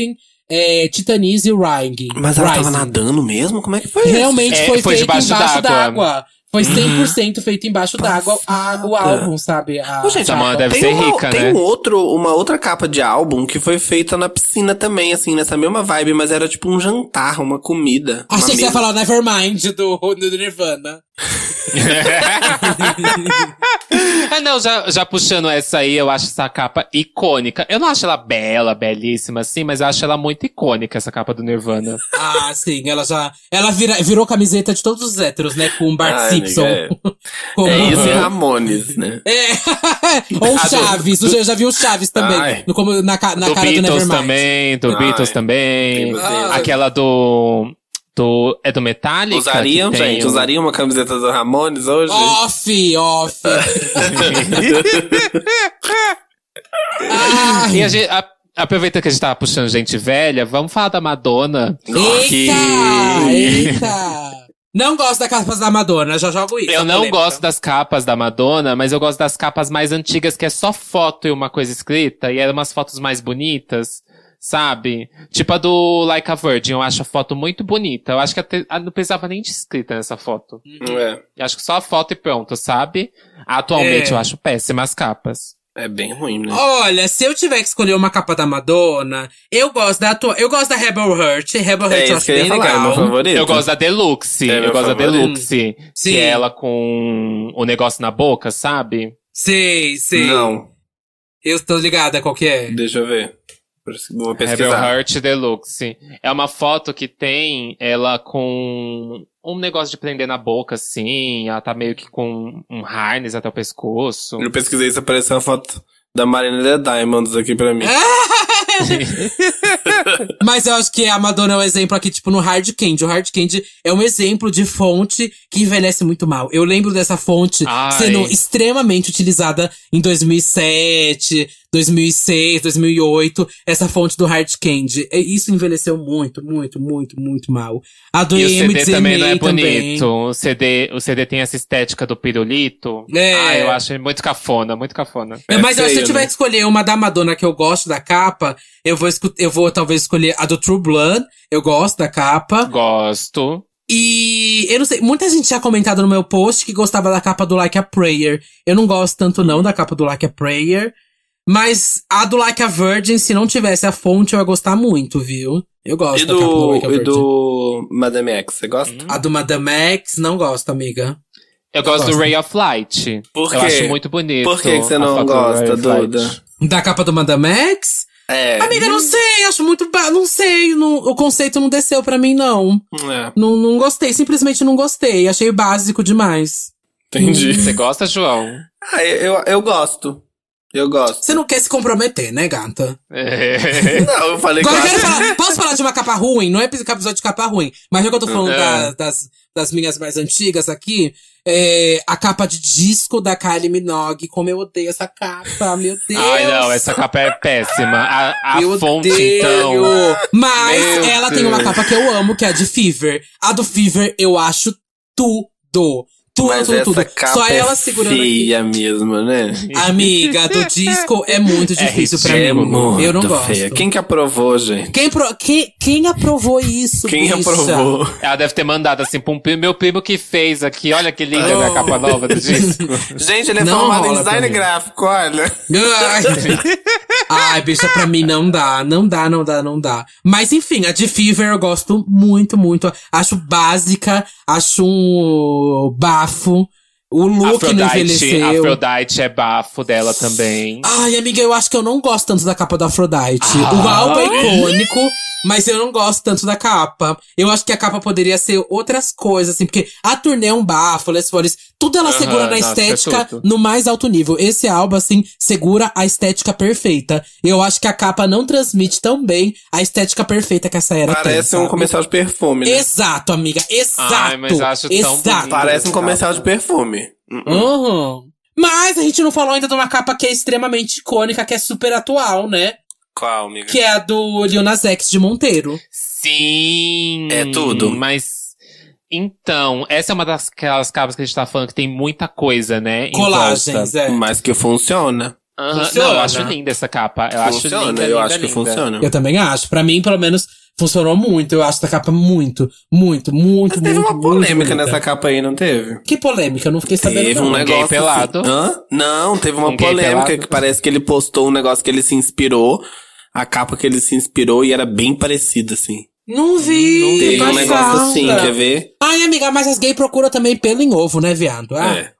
é, Titanize Rising.
Mas ela tava
Rising.
nadando mesmo? Como é que foi isso?
Realmente
É,
foi,
foi
feito
debaixo
embaixo
d'água.
Foi 100% feito embaixo d'água a- o álbum, sabe? A,
Ô, gente,
Essa mãe deve
tem
ser
uma,
rica,
tem
né?
um outro, uma outra capa de álbum que foi feita na piscina também, assim, nessa mesma vibe, mas era tipo um jantar, uma comida. uma
Achei que você ia
mesa.
falar Nevermind do, do Nirvana. [LAUGHS] [LAUGHS] [LAUGHS]
ah, não, já, já puxando essa aí, eu acho essa capa icônica. Eu não acho ela bela, belíssima, assim, mas eu acho ela muito icônica, essa capa do Nirvana.
Ah, sim, ela já. Ela vira, virou camiseta de todos os héteros, né? Com o Bart
Ai,
Simpson.
amiga, [LAUGHS]
Como-
É isso e [LAUGHS] Ramones, né?
É. Ou o
Ah, do-
Chaves. Eu já vi o Chaves também.
Ai.
No, como, na, na
do
cara do
Beatles
Nevermind.
também, do
Ai,
Beatles também. Aquela do. Do é do Metallica?
Usariam,
que
gente?
um-
Usariam uma camiseta do Ramones hoje?
Off, off. [LAUGHS]
E a gente, a- aproveitando que a gente tava puxando gente velha, vamos falar da Madonna.
Eita! Eita! Não gosto da capa da Madonna, já jogo isso.
Eu não
polêmica.
gosto das capas da Madonna, mas eu gosto das capas mais antigas, que é só foto e uma coisa escrita, e eram umas fotos mais bonitas, sabe? Tipo a do Like a Virgin, eu acho a foto muito bonita. Eu acho que até, ah, não precisava nem de escrita nessa foto.
É,
Eu acho que só a foto e pronto, sabe? Atualmente
É.
eu acho péssimas capas.
é bem ruim, né?
Olha, se eu tiver que escolher uma capa da Madonna, eu gosto da atua... Eu gosto da Rebel Heart. Rebel Heart
é
eu acho bem
falar, é meu favorito.
Eu gosto da Deluxe.
É
eu gosto da
favorito.
Deluxe.
Sim.
Que é ela com o negócio na boca, sabe?
Sei, sei.
Não,
Eu tô ligada qual que é.
deixa eu ver. Vou
Rebel
pesquisar.
Heart Deluxe. É uma foto que tem ela com um negócio de prender na boca, assim. Ela tá meio que com um harness até o pescoço.
Eu pesquisei se apareceu a foto da Marina The Diamonds aqui pra mim. [LAUGHS]
Mas eu acho que a Madonna é um exemplo aqui, tipo, no Hard Candy. O Hard Candy é um exemplo de fonte que envelhece muito mal. Eu lembro dessa fonte
Ai.
sendo extremamente utilizada em 2007, 2006, 2008. Essa fonte do Hard Candy. Isso envelheceu muito, muito, muito, muito mal. A do
E o CD também não é
também.
bonito. O CD, o CD tem essa estética do pirulito.
É.
Ah, eu acho muito cafona, muito cafona.
É,
É
mas que se eu tiver
né?
que escolher uma da Madonna que eu gosto da capa, eu vou, eu vou talvez escolher a do True Blood. Eu gosto da capa.
Gosto.
E eu não sei, muita gente tinha comentado no meu post que gostava da capa do Like a Prayer. Eu não gosto tanto não da capa do Like a Prayer. Mas a do Like a Virgin, se não tivesse a fonte, eu ia gostar muito, viu? Eu gosto
E
da capa do
do,
Like a
e
Virgin.
do Madame X, você gosta?
A do Madame X, não gosto, amiga.
Eu gosto
gosto.
do Ray of Light.
Por
Eu
quê?
acho muito bonito.
Por que que você não gosta. Duda?
Da capa do Madame X?
É.
Amiga, não sei, acho muito. ba- Não sei, não- o conceito não desceu pra mim, não.
É,
não. Não gostei, simplesmente não gostei. Achei básico demais.
entendi.
Você gosta, João?
Ah, eu, eu gosto. Eu gosto.
Você não quer se comprometer, né, gata?
É. [LAUGHS]
Não, eu falei que
Agora
acho.
falar, posso falar de uma capa ruim? Não é episódio de capa ruim. Mas já que eu tô falando
É.
da- das, das minhas mais antigas aqui, é, a capa de disco da Kylie Minogue. Como eu odeio essa capa, meu Deus. [LAUGHS]
Ai, não, essa capa é péssima. A, a
Eu
fonte,
odeio.
então.
Mas
Meu
ela tem uma
Deus.
capa que eu amo, que é a de Fever. A do Fever eu acho tudo. Tudo,
Mas
tudo, tudo.
capa
Só
é
ela segurando aqui.
feia mesmo, né?
Amiga, do disco é muito difícil pra
É
mim.
muito
Eu não gosto.
feia. Quem que aprovou, gente?
Quem, pro- quem, quem aprovou isso,
Quem
bicha?
aprovou?
Ela deve ter mandado assim pra um primo, meu primo que fez aqui. Olha que linda
Oh.
minha capa nova do [LAUGHS] disco.
Gente, ele é
Não
formado em design gráfico, olha.
Ai. Ai, bicha, pra mim não dá, não dá, não dá, não dá. Mas enfim, a de Fever eu gosto muito, muito. Acho básica, acho um bafo. bafo O look não
Afrodite,
envelheceu.
Afrodite é bafo dela também.
Ai, amiga, eu acho que eu não gosto tanto da capa da Aphrodite. O
Ah.
álbum é icônico, mas eu não gosto tanto da capa. Eu acho que a capa poderia ser outras coisas, assim, porque a turnê é um bafo, Les Flores, tudo ela
Aham,
segura na
nossa, é
estética
tudo.
no mais alto nível. Esse álbum, assim, segura a estética perfeita. Eu acho que a capa não transmite tão bem a estética perfeita que essa era tem,
Parece um
sabe?
comercial de perfume, né?
Exato, amiga, exato.
Ai, mas acho tão
exato.
bonito.
Parece um comercial de perfume.
Uhum. Mas a gente não falou ainda de uma capa que é extremamente icônica, que é super atual, né?
Qual, amiga?
Que é a do Lil Nas X de Monteiro.
Sim.
É tudo.
Mas. Então, essa é uma das aquelas capas que a gente tá falando que tem muita coisa, né? em
Colagens,
volta.
é.
Mas que funciona.
Aham,
Funciona.
Não, eu acho linda essa capa. Eu acho
funciona,
linda,
eu
linda,
acho que
linda.
funciona.
Eu também acho. Pra mim, pelo menos, funcionou muito. Eu acho essa capa muito, muito, muito,
Mas teve
muito,
uma polêmica nessa capa aí, não teve?
Que polêmica? Eu não fiquei sabendo.
Teve
não.
um
gay
negócio.
pelado?
assim- Hã? Não, teve uma
Um
polêmica
pelado?
que parece que ele postou um negócio que ele se inspirou. A capa que ele se inspirou e era bem parecida, assim.
Não vi.
Teve um negócio assim, quer ver?
Ai, amiga, mas as gays procuram também pelo em ovo, né, viado? Ah,
é.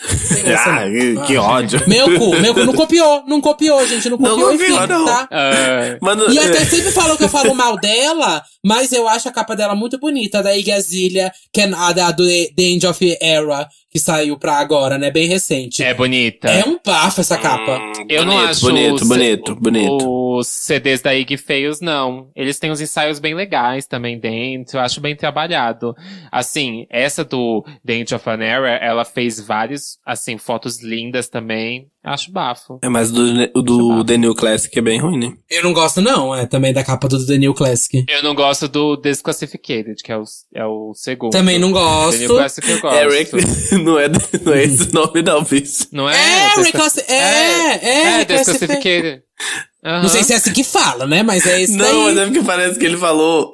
[LAUGHS] Ah, que
Ah.
ódio.
Meu cu, meu cu não [LAUGHS] copiou, não copiou, gente, não
Não
copiou,
copiou,
enfim,
não.
tá?
Ah,
Mano,
E até
é,
sempre falou que eu falo mal dela, mas eu acho a capa dela muito bonita, da Iggy Azalea, que é a da, do The End of Era, que saiu pra agora, né, bem recente.
é bonita.
É um bafo essa capa.
hum,
Eu não
bonito,
acho
Bonito,
os-
bonito, bonito.
Os CDs da Iggy feios, não. Eles têm uns ensaios bem legais também dentro. Eu acho bem trabalhado. Assim, essa do The End of an Era, ela fez vários, assim, fotos lindas também. Acho bafo.
É, mas do, o do The New Classic é bem ruim, né?
Eu não gosto não, é também da capa do The New Classic.
Eu não gosto do Desclassificated, que é o, é o segundo.
Também não
The New
gosto.
Classic eu gosto. [LAUGHS]
Eric, [LAUGHS] não é, não é esse [LAUGHS] nome não, bicho.
Não é?
É, reclassi- é, é,
é,
reclassific-
Desclassificated. Aham.
Não sei se é assim que fala, né, mas é esse
Não,
daí.
mas é porque parece que ele falou.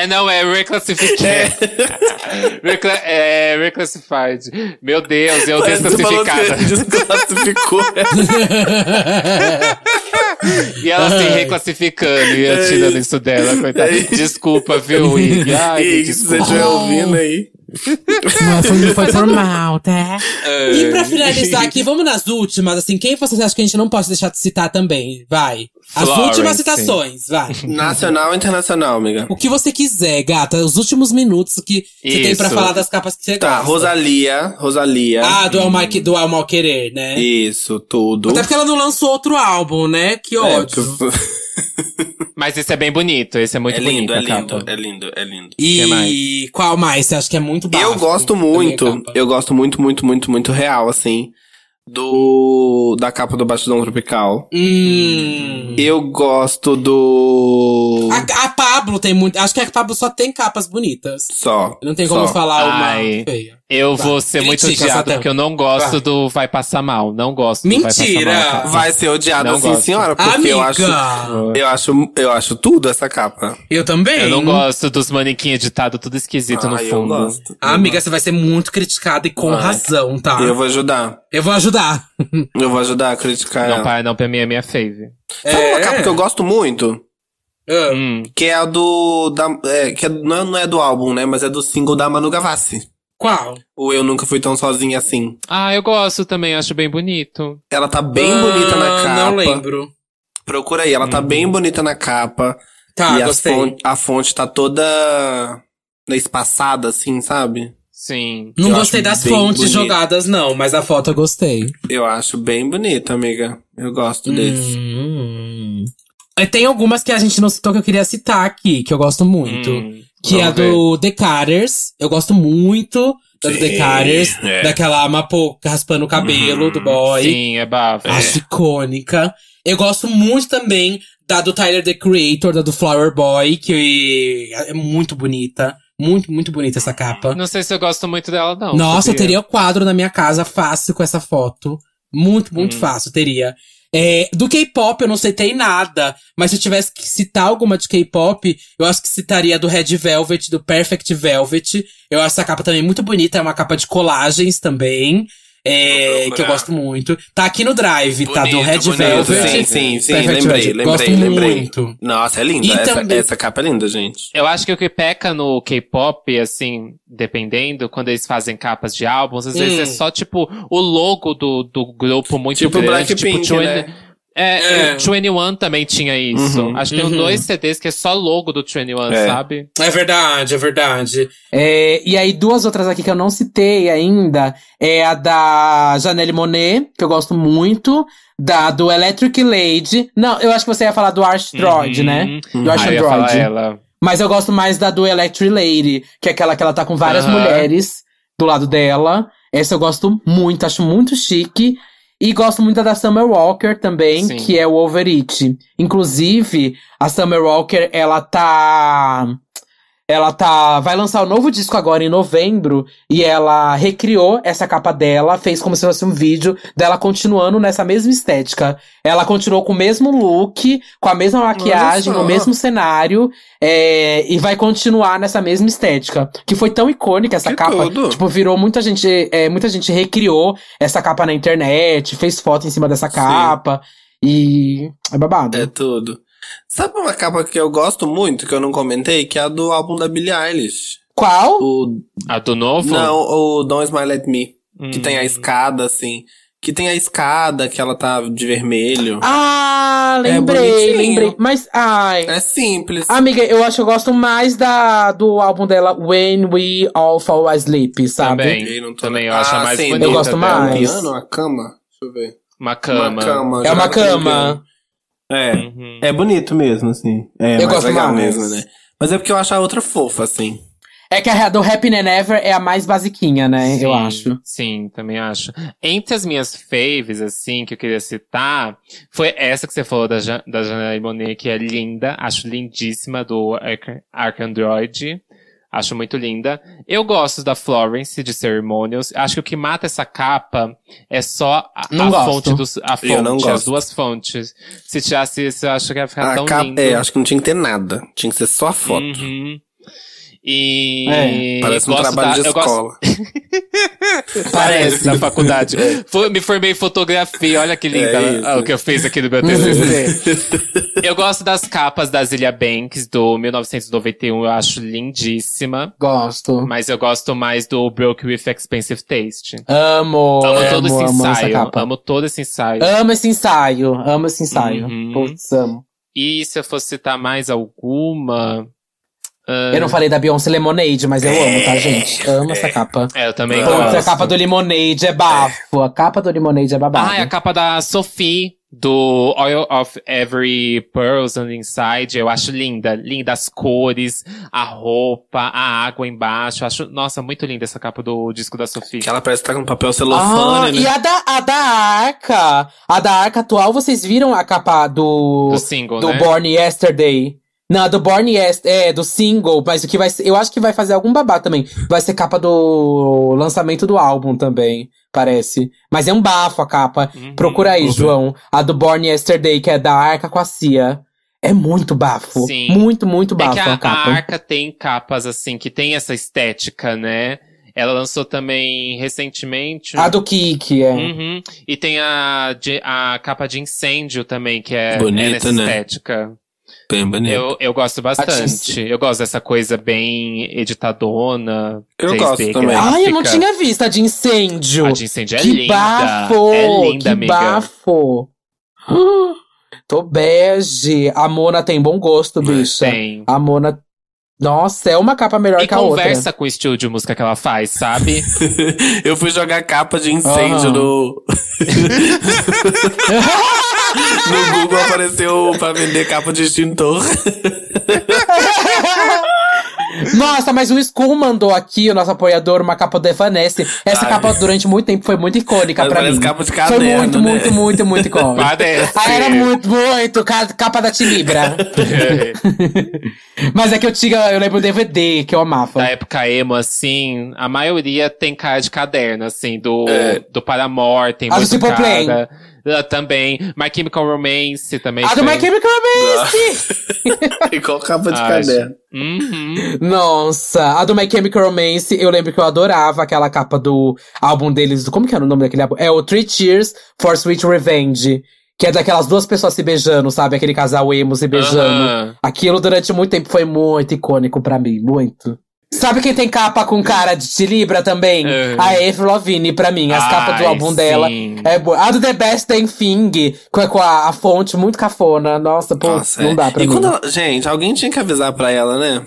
É, não, é Reclassificated. [LAUGHS] Recla é Reclassified. Meu Deus, eu
que
desclassificada. [LAUGHS]
desclassificou.
E ela se reclassificando e eu tirando isso dela, coitada.
É.
Desculpa, viu, Ig? [LAUGHS] Ai,
E se você estiver ouvindo aí.
Foi, não foi por mal, tá?
É.
E pra finalizar aqui, vamos nas últimas, assim, quem vocês acham que a gente não pode deixar de citar também? Vai. As
Florence.
últimas citações, vai. [LAUGHS]
Nacional ou internacional, amiga?
O que você quiser, gata. Os últimos minutos que você tem pra falar das capas que você
Tá,
gosta.
Rosalia. Rosalia.
Ah, do Al, Mal, do Querer, né?
Isso, tudo.
Até porque ela não lançou outro álbum, né? Que
É, porque eu- [LAUGHS]
Mas esse é bem bonito, esse é muito
é lindo,
bonito.
é lindo,
capa.
é lindo, é lindo.
E
mais?
qual mais? Você acha que é muito bafo?
Eu gosto muito, eu gosto muito, muito, muito, muito real, assim, do da capa do Batidão Tropical.
Hum.
Eu gosto do
A, a Pablo tem muito. Acho que a Pablo só tem capas bonitas.
só.
Não tem como
só.
falar uma
Ai.
feia.
Eu
Vai.
vou ser muito
Critica,
odiado
Satã.
porque eu não gosto
Vai.
do Vai Passar Mal. Não gosto do Vai
Mentira!
Passar Mal.
Vai ser odiado
Não
assim,
gosto.
senhora, porque
Amiga!
eu acho eu acho eu acho tudo essa capa.
Eu também.
Eu não gosto dos manequins editados tudo esquisito no
Ah, eu
fundo.
gosto.
Ah, amiga, você vai ser muito criticada e com
Vai.
razão, tá?
Eu vou ajudar.
Eu vou ajudar.
Eu vou ajudar a criticar.
Não,
ela.
pai, não, pra mim é minha fave.
Sabe uma capa que eu gosto muito?
Ah,
Hum.
Que é a do. Da, é, que é- não, é, não é do álbum, né? Mas é do single da Manu Gavassi.
Qual?
O Eu Nunca Fui Tão Sozinha Assim.
Ah, eu gosto também, acho bem bonito.
Ela tá bem bonita na
Ah,
capa.
Não lembro.
Procura aí, ela tá bem bonita na capa.
Tá,
e
gostei.
fon- a fonte tá toda espaçada, assim, sabe?
Sim.
Não gostei das fontes
bonito.
jogadas, não, mas a foto eu gostei.
Eu acho bem bonita, amiga. Eu gosto desse.
Hum. E Tem algumas que a gente não citou que eu queria citar aqui, que eu gosto muito.
Hum,
que é a
ver.
do The Carters. Eu gosto muito da do The Carters.
é.
Daquela Mapo raspando o cabelo do boy.
Sim, é bafo.
Acho icônica. Eu gosto muito também da do Tyler, The Creator, da do Flower Boy, que é muito bonita. Muito, muito bonita essa capa.
Não sei se eu gosto muito dela, não.
Nossa, eu teria o quadro na minha casa fácil com essa foto. Muito, muito
Hum.
fácil, teria. É, do K-pop eu não citei nada, mas se eu tivesse que citar alguma de K-pop, eu acho que citaria do Red Velvet, do Perfect Velvet. Eu acho essa capa também muito bonita, é uma capa de colagens também. É, que eu gosto muito. Tá aqui no Drive, tá? Do
Bonito,
Red
bonito.
Velvet.
Sim, sim, sim,
Perfect
lembrei,
Velvet.
lembrei,
Gosto
lembrei.
muito.
Nossa, é linda.
E
Essa,
também-
essa capa é linda, gente.
Eu acho que o que peca no K-pop, assim, dependendo, quando eles fazem capas de álbuns, às vezes
Hum.
é só, tipo, o logo do, do grupo muito
Tipo
grande.
Blackpink,
tipo,
né?
É,
É.
o 21 também tinha isso.
Uhum.
Acho que tem
Uhum.
dois CDs que é só logo do 21,
É.
sabe?
É verdade, é verdade. É, e aí, duas outras aqui que eu não citei ainda é a da Janelle Monet, que eu gosto muito. Da do Electric Lady. Não, eu acho que você ia falar do Archdroid,
Uhum.
né?
Uhum.
Do
Ah, ia falar
Archdroid.
ela.
Mas eu gosto mais da do Electric Lady, que é aquela que ela tá com várias
Aham.
mulheres do lado dela. Essa eu gosto muito, acho muito chique. E gosto muito da Summer Walker também,
Sim.
que é o Overit. Inclusive, a Summer Walker, ela tá. Ela tá. Vai lançar o novo disco agora em novembro. E ela recriou essa capa dela, fez como se fosse um vídeo dela continuando nessa mesma estética. Ela continuou com o mesmo look, com a mesma maquiagem, no mesmo cenário. é, e vai continuar nessa mesma estética. Que foi tão icônica essa
Que
capa.
tudo.
Tipo, virou muita gente. é, muita gente recriou essa capa na internet, fez foto em cima dessa
Sim.
capa. E. É babado.
É tudo. Sabe uma capa que eu gosto muito, que eu não comentei? Que é a do álbum da Billie Eilish.
Qual?
O,
A do novo?
não, o Don't Smile at Me. Que
Hum.
tem a escada, assim. Que tem a escada, que ela tá de vermelho.
Ah, lembrei,
É
lembrei. Mas, ai.
É simples.
Amiga, eu acho que eu gosto mais da, do álbum dela, When We All Fall Asleep, sabe?
Também.
Eu não tô-
Também eu acho a
Ah,
mais
sim,
bonita.
eu gosto.
É um
mais.
piano, uma cama? Deixa eu ver.
Uma cama.
Uma cama.
É uma cama.
É.
Uhum.
É bonito mesmo, assim. É
Eu
mais
gosto
legal
mais.
mesmo, né? Mas é porque eu acho a outra fofa, assim.
É que a do Happy and Ever é a mais basiquinha, né? eu
Sim,
acho.
Sim, também acho. Entre as minhas faves, assim, que eu queria citar, foi essa que você falou da, Ja- da Janelle Monet, que é linda. Acho lindíssima, do Arc- Arcandroid. Acho muito linda. Eu gosto da Florence, de Ceremonials. Acho que o que mata essa capa é só a,
Não
a
gosto.
fonte dos, a
Eu não
fonte, as
gosto.
duas fontes. Se tirasse isso, eu acho que ia ficar
A
tão
capa,
lindo.
é, acho que não tinha que ter nada. Tinha que ser só a foto.
Uhum. E.
É,
Parece um
gosto
trabalho
da-
de
eu gosto-
escola. [LAUGHS]
Parece, na faculdade. Fui- me formei em fotografia, olha que linda
É
ah, o que eu fiz aqui no meu TCC. [LAUGHS] eu gosto das capas da Zilia Banks, do 1991, eu acho lindíssima.
Gosto.
Mas eu gosto mais do Broke with Expensive Taste.
Amo,
Amo
amo,
todo esse
amo essa
ensaio.
capa.
Amo todo esse ensaio.
Amo esse ensaio, amo esse ensaio.
Uhum.
Putz, amo.
E se eu fosse citar mais alguma. Ah,
Eu não falei da Beyoncé Lemonade, mas eu amo, tá, gente? Amo essa capa.
É, eu também
Putz,
gosto.
a capa do Lemonade é bafo. A capa do Lemonade é babado.
Ah, é a capa da Sophie, do Oil of Every Pearls on the Inside. Eu acho linda. Linda as cores, a roupa, a água embaixo. Acho, nossa, muito linda essa capa do disco da Sophie.
Que ela parece estar com papel
Ah,
celofane,
e
né?
a da, a da Arca. A da Arca atual, vocês viram a capa do.
Do single,
do
né?
Born Yesterday. Não, do Born Yesterday, é, do single, mas o que vai ser, eu acho que vai fazer algum babado também. Vai ser capa do lançamento do álbum também, parece. Mas é um bafo a capa.
Uhum.
Procura aí,
ver.
João. A do Born Yesterday, que é da Arca com a Cia. É muito bafo.
Sim.
Muito, muito
É
bafo
que
a,
a,
capa.
a Arca tem capas, assim, que tem essa estética, né? Ela lançou também recentemente.
A do Kiki, é.
Uhum. E tem a, a capa de incêndio também, que é,
Bonita,
é nessa
né?
estética.
Bem bonito.
Eu, eu gosto bastante.
Artista.
Eu gosto dessa coisa bem editadona.
Eu
3D
gosto também.
Ai, eu não tinha visto a de incêndio.
A de incêndio é
que
linda.
bafo!
É linda,
que
amiga.
bafo! [GASPS] Tô bege. A Mona tem bom gosto, bicha.
Tem.
A Mona. Nossa, é uma capa melhor
E
que a outra.
conversa com o estilo de música que ela faz, sabe? [LAUGHS]
Eu fui jogar capa de incêndio
Aham.
no. [LAUGHS] [LAUGHS] no Google apareceu pra vender capa de extintor.
Nossa, mas o Skull mandou aqui, o nosso apoiador, uma capa do Evanesce. Essa
Ai.
capa durante muito tempo foi muito icônica
Mas
pra mim.
capa de
foi
caderno,
muito,
né?
muito, muito, muito [LAUGHS] icônica.
Parece.
Ah, era muito, muito. ca- Capa da Tilibra. [LAUGHS] Mas é que eu tinha, eu lembro o DVD que eu amava.
da época emo, assim, a maioria tem cara de caderno, assim, do,
É.
do Paramore, tem
Ah, do
muito
Simple
cara.
Plan.
Ah, também. My Chemical Romance também.
A do. My Chemical Romance! [LAUGHS]
Igual capa de
Ah,
caderno.
Uhum.
Nossa, a do My Chemical Romance, eu lembro que eu adorava aquela capa do álbum deles. Como que era o nome daquele álbum? É o Three Cheers for Sweet Revenge. Que é daquelas duas pessoas se beijando, sabe? Aquele casal emo se beijando.
Aham.
Aquilo durante muito tempo foi muito icônico pra mim, muito. Sabe quem tem capa com cara de Tilibra também?
É.
A Avril Lavigne, pra mim. As capas do
Ai,
álbum dela.
sim.
É boa. A do The Best Damn Thing, com, com a, a fonte muito cafona. Nossa, pô,
Nossa,
não
é.
dá pra
E
mim.
quando ela... Gente, alguém tinha que avisar pra ela, né?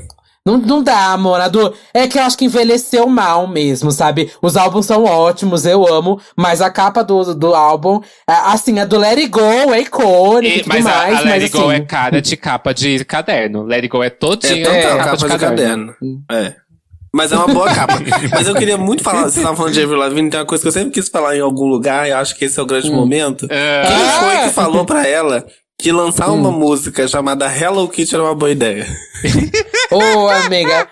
Não, não dá, amor. A do... É que eu acho que envelheceu mal mesmo, sabe? Os álbuns são ótimos, eu amo. Mas a capa do, do álbum, é, assim, a do Let It Go é icônica e,
E-
tudo
mas a,
mais.
a Let
mas
It Go
assim,
é cara de capa de caderno. Let It Go é
É
todinha
total
capa,
capa, de, caderno. É. Mas é uma boa capa. [LAUGHS] Mas eu queria muito falar, vocês estavam falando de Avril Lavigne, tem uma coisa que eu sempre quis falar em algum lugar, e eu acho que esse é o grande momento.
É.
Quem
Ah!
foi que falou pra ela que lançar uma música chamada Hello Kitty era uma boa ideia? [LAUGHS]
Ô, amiga.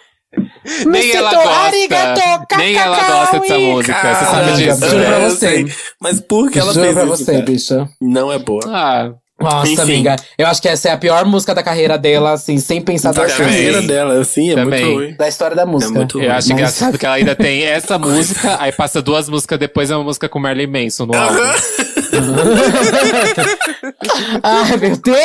Nem ela.
Arigato,
Nem ela gosta dessa música. Você
Caraca,
sabe disso?
Juro pra
eu
você.
sei. Mas por que ela
Juro
fez
pra
isso?
você,
cara?
bicha.
Não é boa.
Ah,
Nossa,
Enfim.
amiga. Eu acho que essa é a pior música da carreira dela, assim, sem pensar
Da carreira dela, assim, é
Também.
muito ruim.
Da história da música.
É muito ruim.
eu acho
Mas-
engraçado que ela ainda tem essa música, aí passa duas músicas depois é uma música com Marilyn Manson no álbum. [LAUGHS] [LAUGHS]
Ai, meu Deus!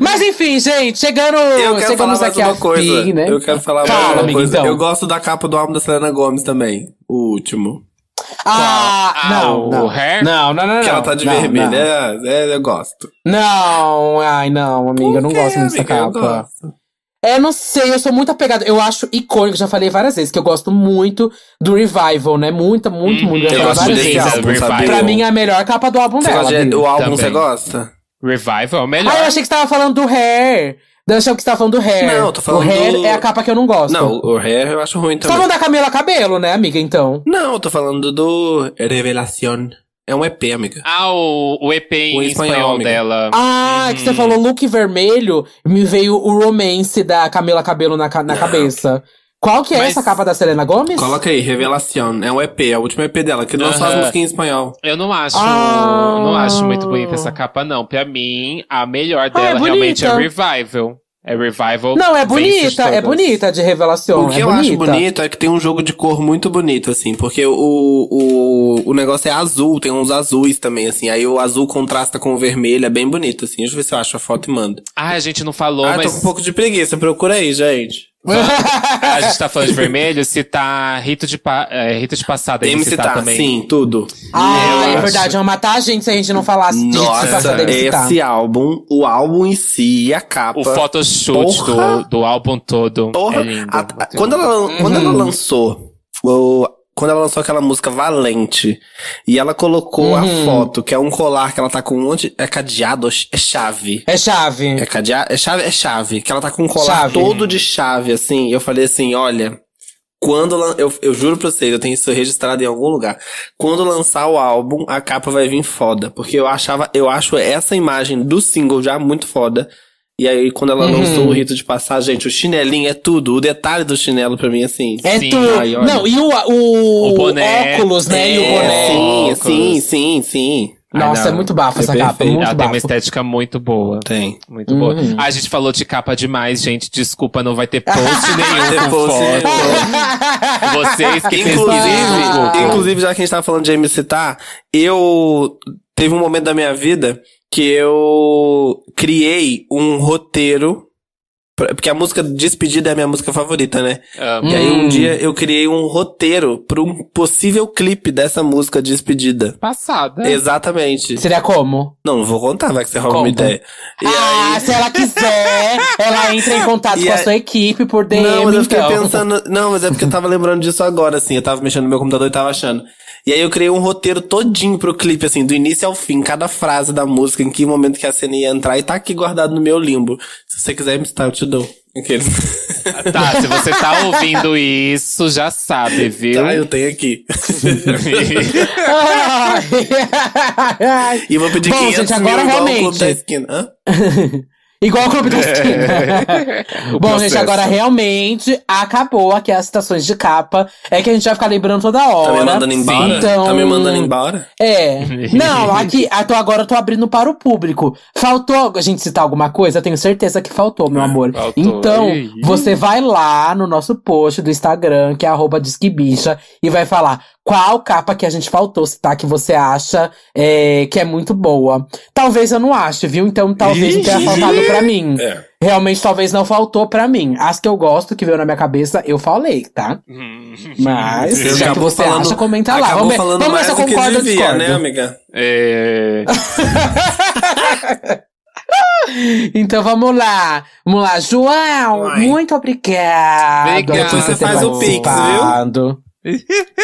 Mas enfim, gente, chegando.
Eu quero falar
chegamos
mais
aqui
uma coisa.
fim, né?
Eu quero falar
Fala,
mais uma
amiga,
coisa.
então.
Eu gosto da capa do álbum da Selena Gomes também. O último.
Ah,
Ah,
não, não.
Hair?
Não, não, não, não.
que ela tá de
não,
vermelho.
Não.
É, é, eu gosto.
Não, ai, não, amiga, eu não gosto muito dessa
amiga? Eu
capa.
gosto.
É, não sei, eu sou muito apegada. Eu acho icônico, já falei várias vezes, que eu gosto muito do Revival, né? Muito, muito,
Uhum.
muito.
Eu gosto
várias
desse
vezes.
álbum,
Revival.
Pra mim é a melhor capa do álbum
Você
dela.
gosta de, o álbum
Também.
você gosta?
Revival é o melhor.
Ah, eu achei que você tava falando do Hair. Eu achei que você tava falando do Hair.
Não, eu tô falando
O Hair
do-
é a capa que eu não gosto.
Não, o Hair eu acho ruim
Você tá
também.
falando da Camila Cabelo, né, amiga, então?
Não, eu tô falando do Revelación. É um EP, amiga.
Ah, o, o EP em
O espanhol,
espanhol,
amiga.
dela.
Ah, que você falou look vermelho, me veio o romance da Camila Cabelo na, na cabeça. Qual que é
Mas-
essa capa da Selena Gomes?
Coloca aí, Revelación. É um EP, é o último EP dela, que lançou as
Aham.
músicas em espanhol.
Eu não acho,
Ah.
não acho muito bonita essa capa, não. Pra mim, a melhor
Ah, é
dela realmente é. Revival. É Revival.
Não, é bonita, é bonita de revelação.
O que
é
eu
bonita.
acho bonito é que tem um jogo de cor muito bonito, assim, porque o, o, o negócio é azul, tem uns azuis também, assim, aí o azul contrasta com o vermelho, é bem bonito, assim. Deixa eu ver se eu acho a foto e mando.
Ah, a gente não falou,
ah,
mas
tô com um pouco de preguiça, procura aí, gente.
A gente tá falando de vermelho, se tá Rito de, pa... é, Rito de Passada
Tem
aí,
me
se tá
citar,
também.
sim, tudo.
Ah,
Eu
é
acho.
verdade, iam matar a gente se a gente não falasse de
Nossa,
MC Tá.
esse álbum, o álbum em si, a capa.
O photoshoot do, do álbum todo
Porra,
é lindo.
a- a- quando, ela, quando ela lançou, o- quando ela lançou aquela música Valente, e ela colocou a
Uhum.
foto, que é um colar que ela tá com um monte, é cadeado, é chave.
É chave.
É cadeado, é chave, é chave, que ela tá com um colar
Chave.
todo de chave, assim, eu falei assim, olha, quando, eu, eu juro pra vocês, eu tenho isso registrado em algum lugar, quando lançar o álbum, a capa vai vir foda, porque eu achava, eu acho essa imagem do single já muito foda, e aí, quando ela
Uhum.
lançou o rito de passar, gente, o chinelinho é tudo. O detalhe do chinelo pra mim, assim.
É
Sim.
tudo. Não, e o, o,
O boné.
óculos, né? e o
É,
boné.
Sim, sim, sim, sim.
Nossa,
Ai,
é muito bafo
É
essa capa.
perfeito.
Muito
Ela tem uma estética muito boa.
Tem.
Muito boa.
Uhum.
Ah, a gente falou de capa demais, gente. Desculpa, não vai ter [LAUGHS] post nenhum
ter
com
post
foto. Vocês que
Inclusive, inclusive, já que a gente tava falando de MC Tá, eu teve um momento da minha vida que eu criei um roteiro. pra- Porque a música Despedida é a minha música favorita, né?
Ah,
E aí um
Hum.
dia eu criei um roteiro para um possível clipe dessa música Despedida.
Passada.
Exatamente.
Seria como?
Não, não vou contar, vai que você rouba uma ideia. E
ah,
aí...
se ela quiser, [LAUGHS] ela entra em contato
E
com a
aí-
sua equipe por DM,
Não, mas eu fiquei
então.
pensando. Não, mas é porque eu tava lembrando disso agora, assim. Eu tava mexendo no meu computador e tava achando. E aí eu criei um roteiro todinho pro clipe, assim, do início ao fim, cada frase da música, em que momento que a cena ia entrar, e tá aqui guardado no meu limbo. Se você quiser me citar, eu te dou. Aqueles... [LAUGHS]
Tá, se você tá ouvindo isso, já sabe, viu?
Tá, eu tenho aqui. [LAUGHS] [LAUGHS] E vou pedir
Bom,
500
gente,
mil
agora
Clube
realmente.
da Esquina. Hã?
Igual o Clube da Esquina. [LAUGHS]
O
Bom, gente,
processo.
agora realmente acabou aqui as citações de capa. É que a gente vai ficar lembrando toda hora.
Tá me mandando embora?
Então-
Tá me mandando embora?
É. [LAUGHS] Não, aqui, tô, agora eu tô abrindo para o público. Faltou a gente citar alguma coisa? Eu tenho certeza que faltou, meu amor.
faltou.
Então, você vai lá no nosso post do Instagram, que é arroba Disquebicha, e vai falar qual capa que a gente faltou citar que você acha é, que é muito boa. Talvez eu não ache, viu? Então talvez não tenha faltado pra mim.
É.
Realmente, talvez não faltou pra mim. As que eu gosto, que veio na minha cabeça, eu falei, tá? Mas,
Você
já que você
falando-
acha, comenta lá. Vamos ver,
falando
vamos ver se eu concordo ou
devia,
discordo.
né, amiga?
É... [LAUGHS]
Então vamos lá. Vamos lá, João.
Vai.
Muito obrigado.
Obrigado. você
ter
faz o Pix,
participado.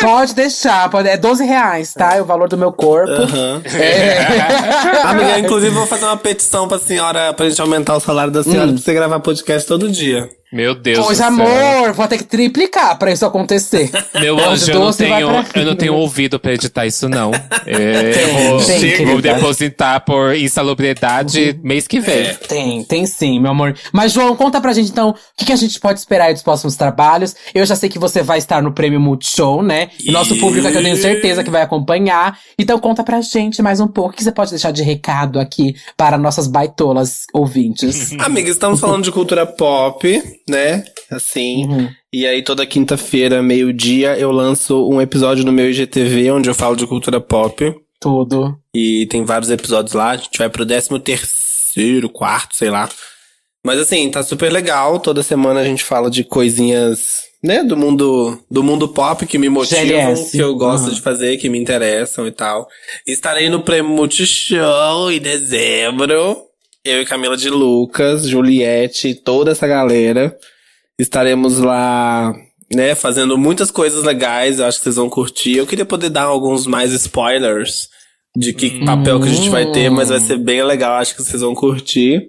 Pode deixar, pode, é 12 reais, tá? É o valor do meu corpo.
Aham.
É. [LAUGHS]
Amiga, inclusive vou fazer uma petição pra senhora, pra gente aumentar o salário da senhora,
Hum.
pra você gravar podcast todo dia.
Meu Deus
Pois
do céu.
amor, vou ter que triplicar pra isso acontecer.
Meu anjo, eu não, tenho, eu não tenho ouvido pra editar isso, não. [LAUGHS] É,
Tem,
vou,
tem,
vou
querida.
depositar por insalubridade mês que vem.
É.
Tem, tem sim, meu amor. Mas, João, conta pra gente então o que, que a gente pode esperar aí dos próximos trabalhos. Eu já sei que você vai estar no Prêmio Multishow, né? E nosso
E-
público aqui eu tenho certeza que vai acompanhar. Então conta pra gente mais um pouco. O que você pode deixar de recado aqui para nossas baitolas ouvintes?
Amiga, estamos falando de cultura pop, né? Assim.
Uhum.
E aí, toda quinta-feira, meio-dia, eu lanço um episódio no meu IGTV, onde eu falo de cultura pop.
Tudo.
E tem vários episódios lá. A gente vai pro décimo terceiro, quarto, sei lá. Mas assim, tá super legal. Toda semana a gente fala de coisinhas, né, do mundo, do mundo pop que me motivam,
GLS.
que eu gosto
Uhum.
de fazer, que me interessam e tal. Estarei no Prêmio Multishow em dezembro. Eu e Camila de Lucas, Juliette, toda essa galera. Estaremos lá, né, fazendo muitas coisas legais. Eu acho que vocês vão curtir. Eu queria poder dar alguns mais spoilers de que papel que a gente vai ter, mas vai ser bem legal. Acho que vocês vão curtir.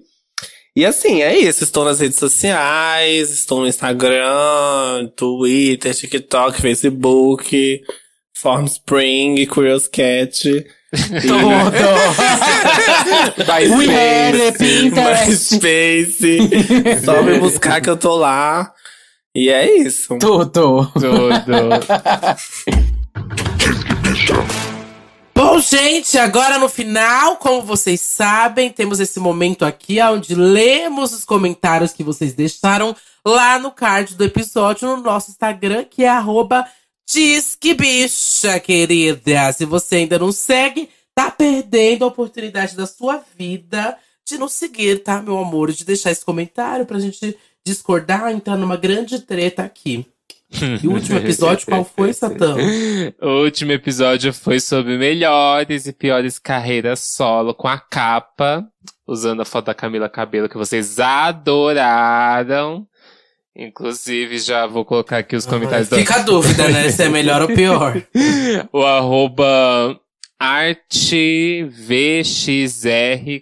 E assim, é isso. Estou nas redes sociais, estou no Instagram, Twitter, TikTok, Facebook, Formspring, Curious Cat.
Tudo. We had Pinterest.
MySpace. Só me buscar que eu tô lá. E é isso.
Tudo.
Tudo.
Bom, gente, agora no final, como vocês sabem, temos esse momento aqui onde lemos os comentários que vocês deixaram lá no card do episódio no nosso Instagram, que é arroba Disquebicha, querida. Se você ainda não segue, tá perdendo a oportunidade da sua vida de nos seguir, tá, meu amor? De deixar esse comentário pra gente discordar, entrar numa grande treta aqui. E o último episódio, qual foi, [LAUGHS] Satã?
O último episódio foi sobre melhores e piores carreiras solo com a capa, usando a foto da Camila Cabelo que vocês adoraram. Inclusive, já vou colocar aqui os comentários do
Fica a dúvida, né? Se é melhor ou pior. [LAUGHS]
o arroba artvxr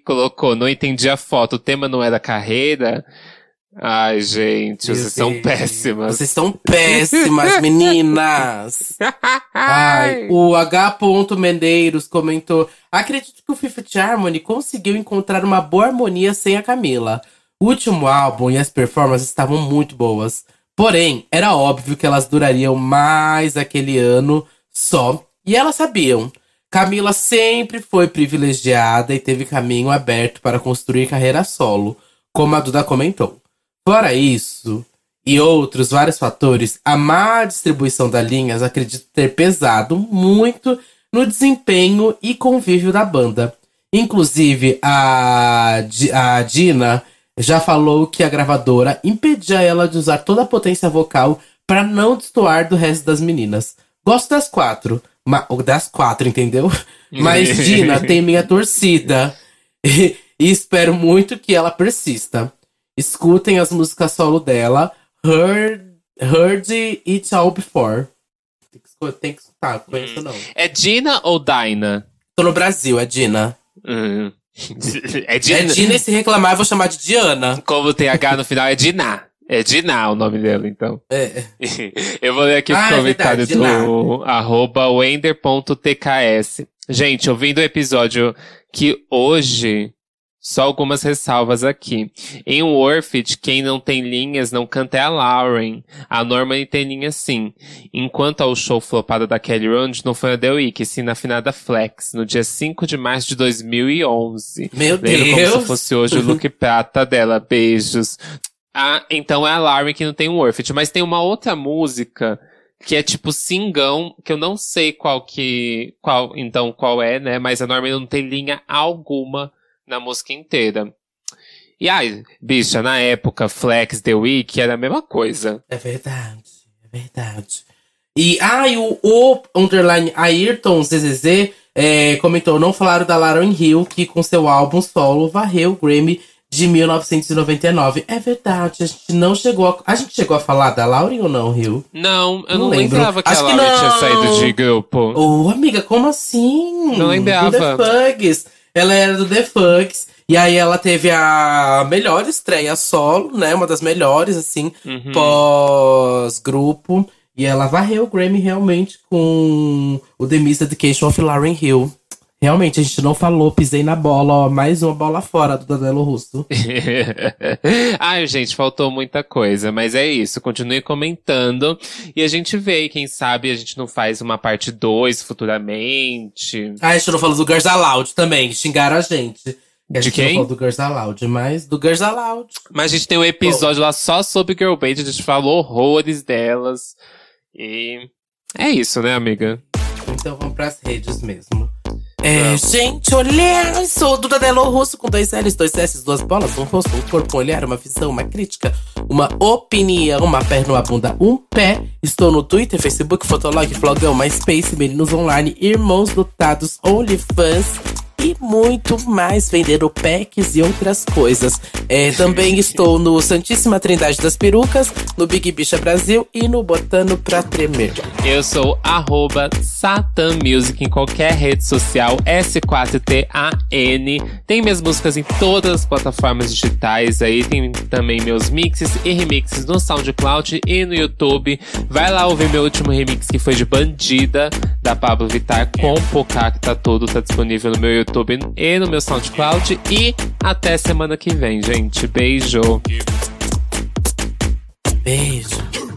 colocou, não entendi a foto, o tema não era carreira. Ai, gente,
Meu
vocês são
Deus.
péssimas.
Vocês estão péssimas, meninas. Ai, o H. Mendeiros comentou: Acredito que o Fifth Harmony conseguiu encontrar uma boa harmonia sem a Camila. O último álbum e as performances estavam muito boas. Porém, era óbvio que elas durariam mais aquele ano só. E elas sabiam. Camila sempre foi privilegiada e teve caminho aberto para construir carreira solo, como a Duda comentou. Fora isso, e outros vários fatores, a má distribuição das linhas acredito ter pesado muito no desempenho e convívio da banda. Inclusive, a, a Dina já falou que a gravadora impedia ela de usar toda a potência vocal para não destoar do resto das meninas. Gosto das quatro, ma- das quatro, entendeu? [LAUGHS] Mas Dina tem minha torcida. [LAUGHS] E, e espero muito que ela persista. Escutem as músicas solo dela. Heard, heard It All Before. Tem que, tem que escutar, conheço não.
É Dina ou Dinah?
Tô no Brasil, é Dina.
Hum. É [LAUGHS]
É
Dina.
Dina e se reclamar, eu vou chamar de Diana.
Como tem H no final, é Diná. É Diná o nome dela, então.
É. [LAUGHS]
Eu vou ler aqui
Ah,
os
é
comentários
verdade,
do arroba wender.tks. Gente, ouvindo o episódio que hoje, só algumas ressalvas aqui. Em Worth quem não tem linhas não canta é a Lauren. A Norman tem linhas sim. Enquanto ao show flopado da Kelly Rowland não foi a The Week, sim na finada Flex, no dia 5 de março de 2011.
Meu
Lembro como
Deus.
se fosse hoje o look [LAUGHS] prata dela. Beijos. Ah, então é a Lauren que não tem Worth It. Mas tem uma outra música que é tipo singão, que eu não sei qual que. qual então qual é, né? Mas a Norman não tem linha alguma na música inteira. E ai, bicha, na época, Flex, The Week era a mesma coisa.
É verdade, é verdade. E, ah, e o, o underline Ayrton ZZZ é, comentou, não falaram da Lauren Hill, que com seu álbum solo varreu o Grammy de 1999. É verdade, a gente não chegou a, a gente chegou a falar da Lauren ou não, Hill?
Não, eu
Não
não, lembrava que
Acho
a
que
Lauren tinha
não.
saído de grupo.
Ô, amiga, como assim?
Não lembrava.
The. Ela era do The Fugs. E aí ela teve a melhor estreia solo, né? Uma das melhores, assim,
Uhum.
pós-grupo. E ela varreu o Grammy realmente com o The Miseducation of Lauren Hill. Realmente, a gente não falou, pisei na bola, ó. Mais uma bola fora do Danilo Russo. [LAUGHS]
Ai, gente, faltou muita coisa, mas é isso. Continue comentando. E a gente vê, quem sabe a gente não faz uma parte 2 futuramente.
Ah, a gente não falou do Girls Aloud também, xingaram a gente. A
De
gente
quem?
não falou do Girls Aloud, mas do Girls Aloud.
Mas a gente tem um episódio lá só sobre Girl Band, a gente falou horrores delas. E é isso, né, amiga?
Então vamos pras redes mesmo. É, gente, olhar, sou Duda Delo Russo com dois L's, dois S, duas bolas, um rosto, um corpo, um olhar, uma visão, uma crítica, uma opinião, uma perna, uma bunda, um pé. Estou no Twitter, Facebook, Fotolog, Flogão, MySpace, Meninos Online, Irmãos Dotados, OnlyFans e muito mais, vendendo packs e outras coisas. É, também [LAUGHS] estou no Santíssima Trindade das Perucas, no Big Bicha Brasil e no Botando Pra Tremer.
Eu sou arroba Satan Music em qualquer rede social, S4TAN. Tem minhas músicas em todas as plataformas digitais aí, tem também meus mixes e remixes no SoundCloud e no YouTube. Vai lá ouvir meu último remix que foi de Bandida, da Pablo Vittar com Pocá, que tá todo, tá disponível no meu YouTube e no meu SoundCloud. E até semana que vem, gente. Beijo!
Beijo.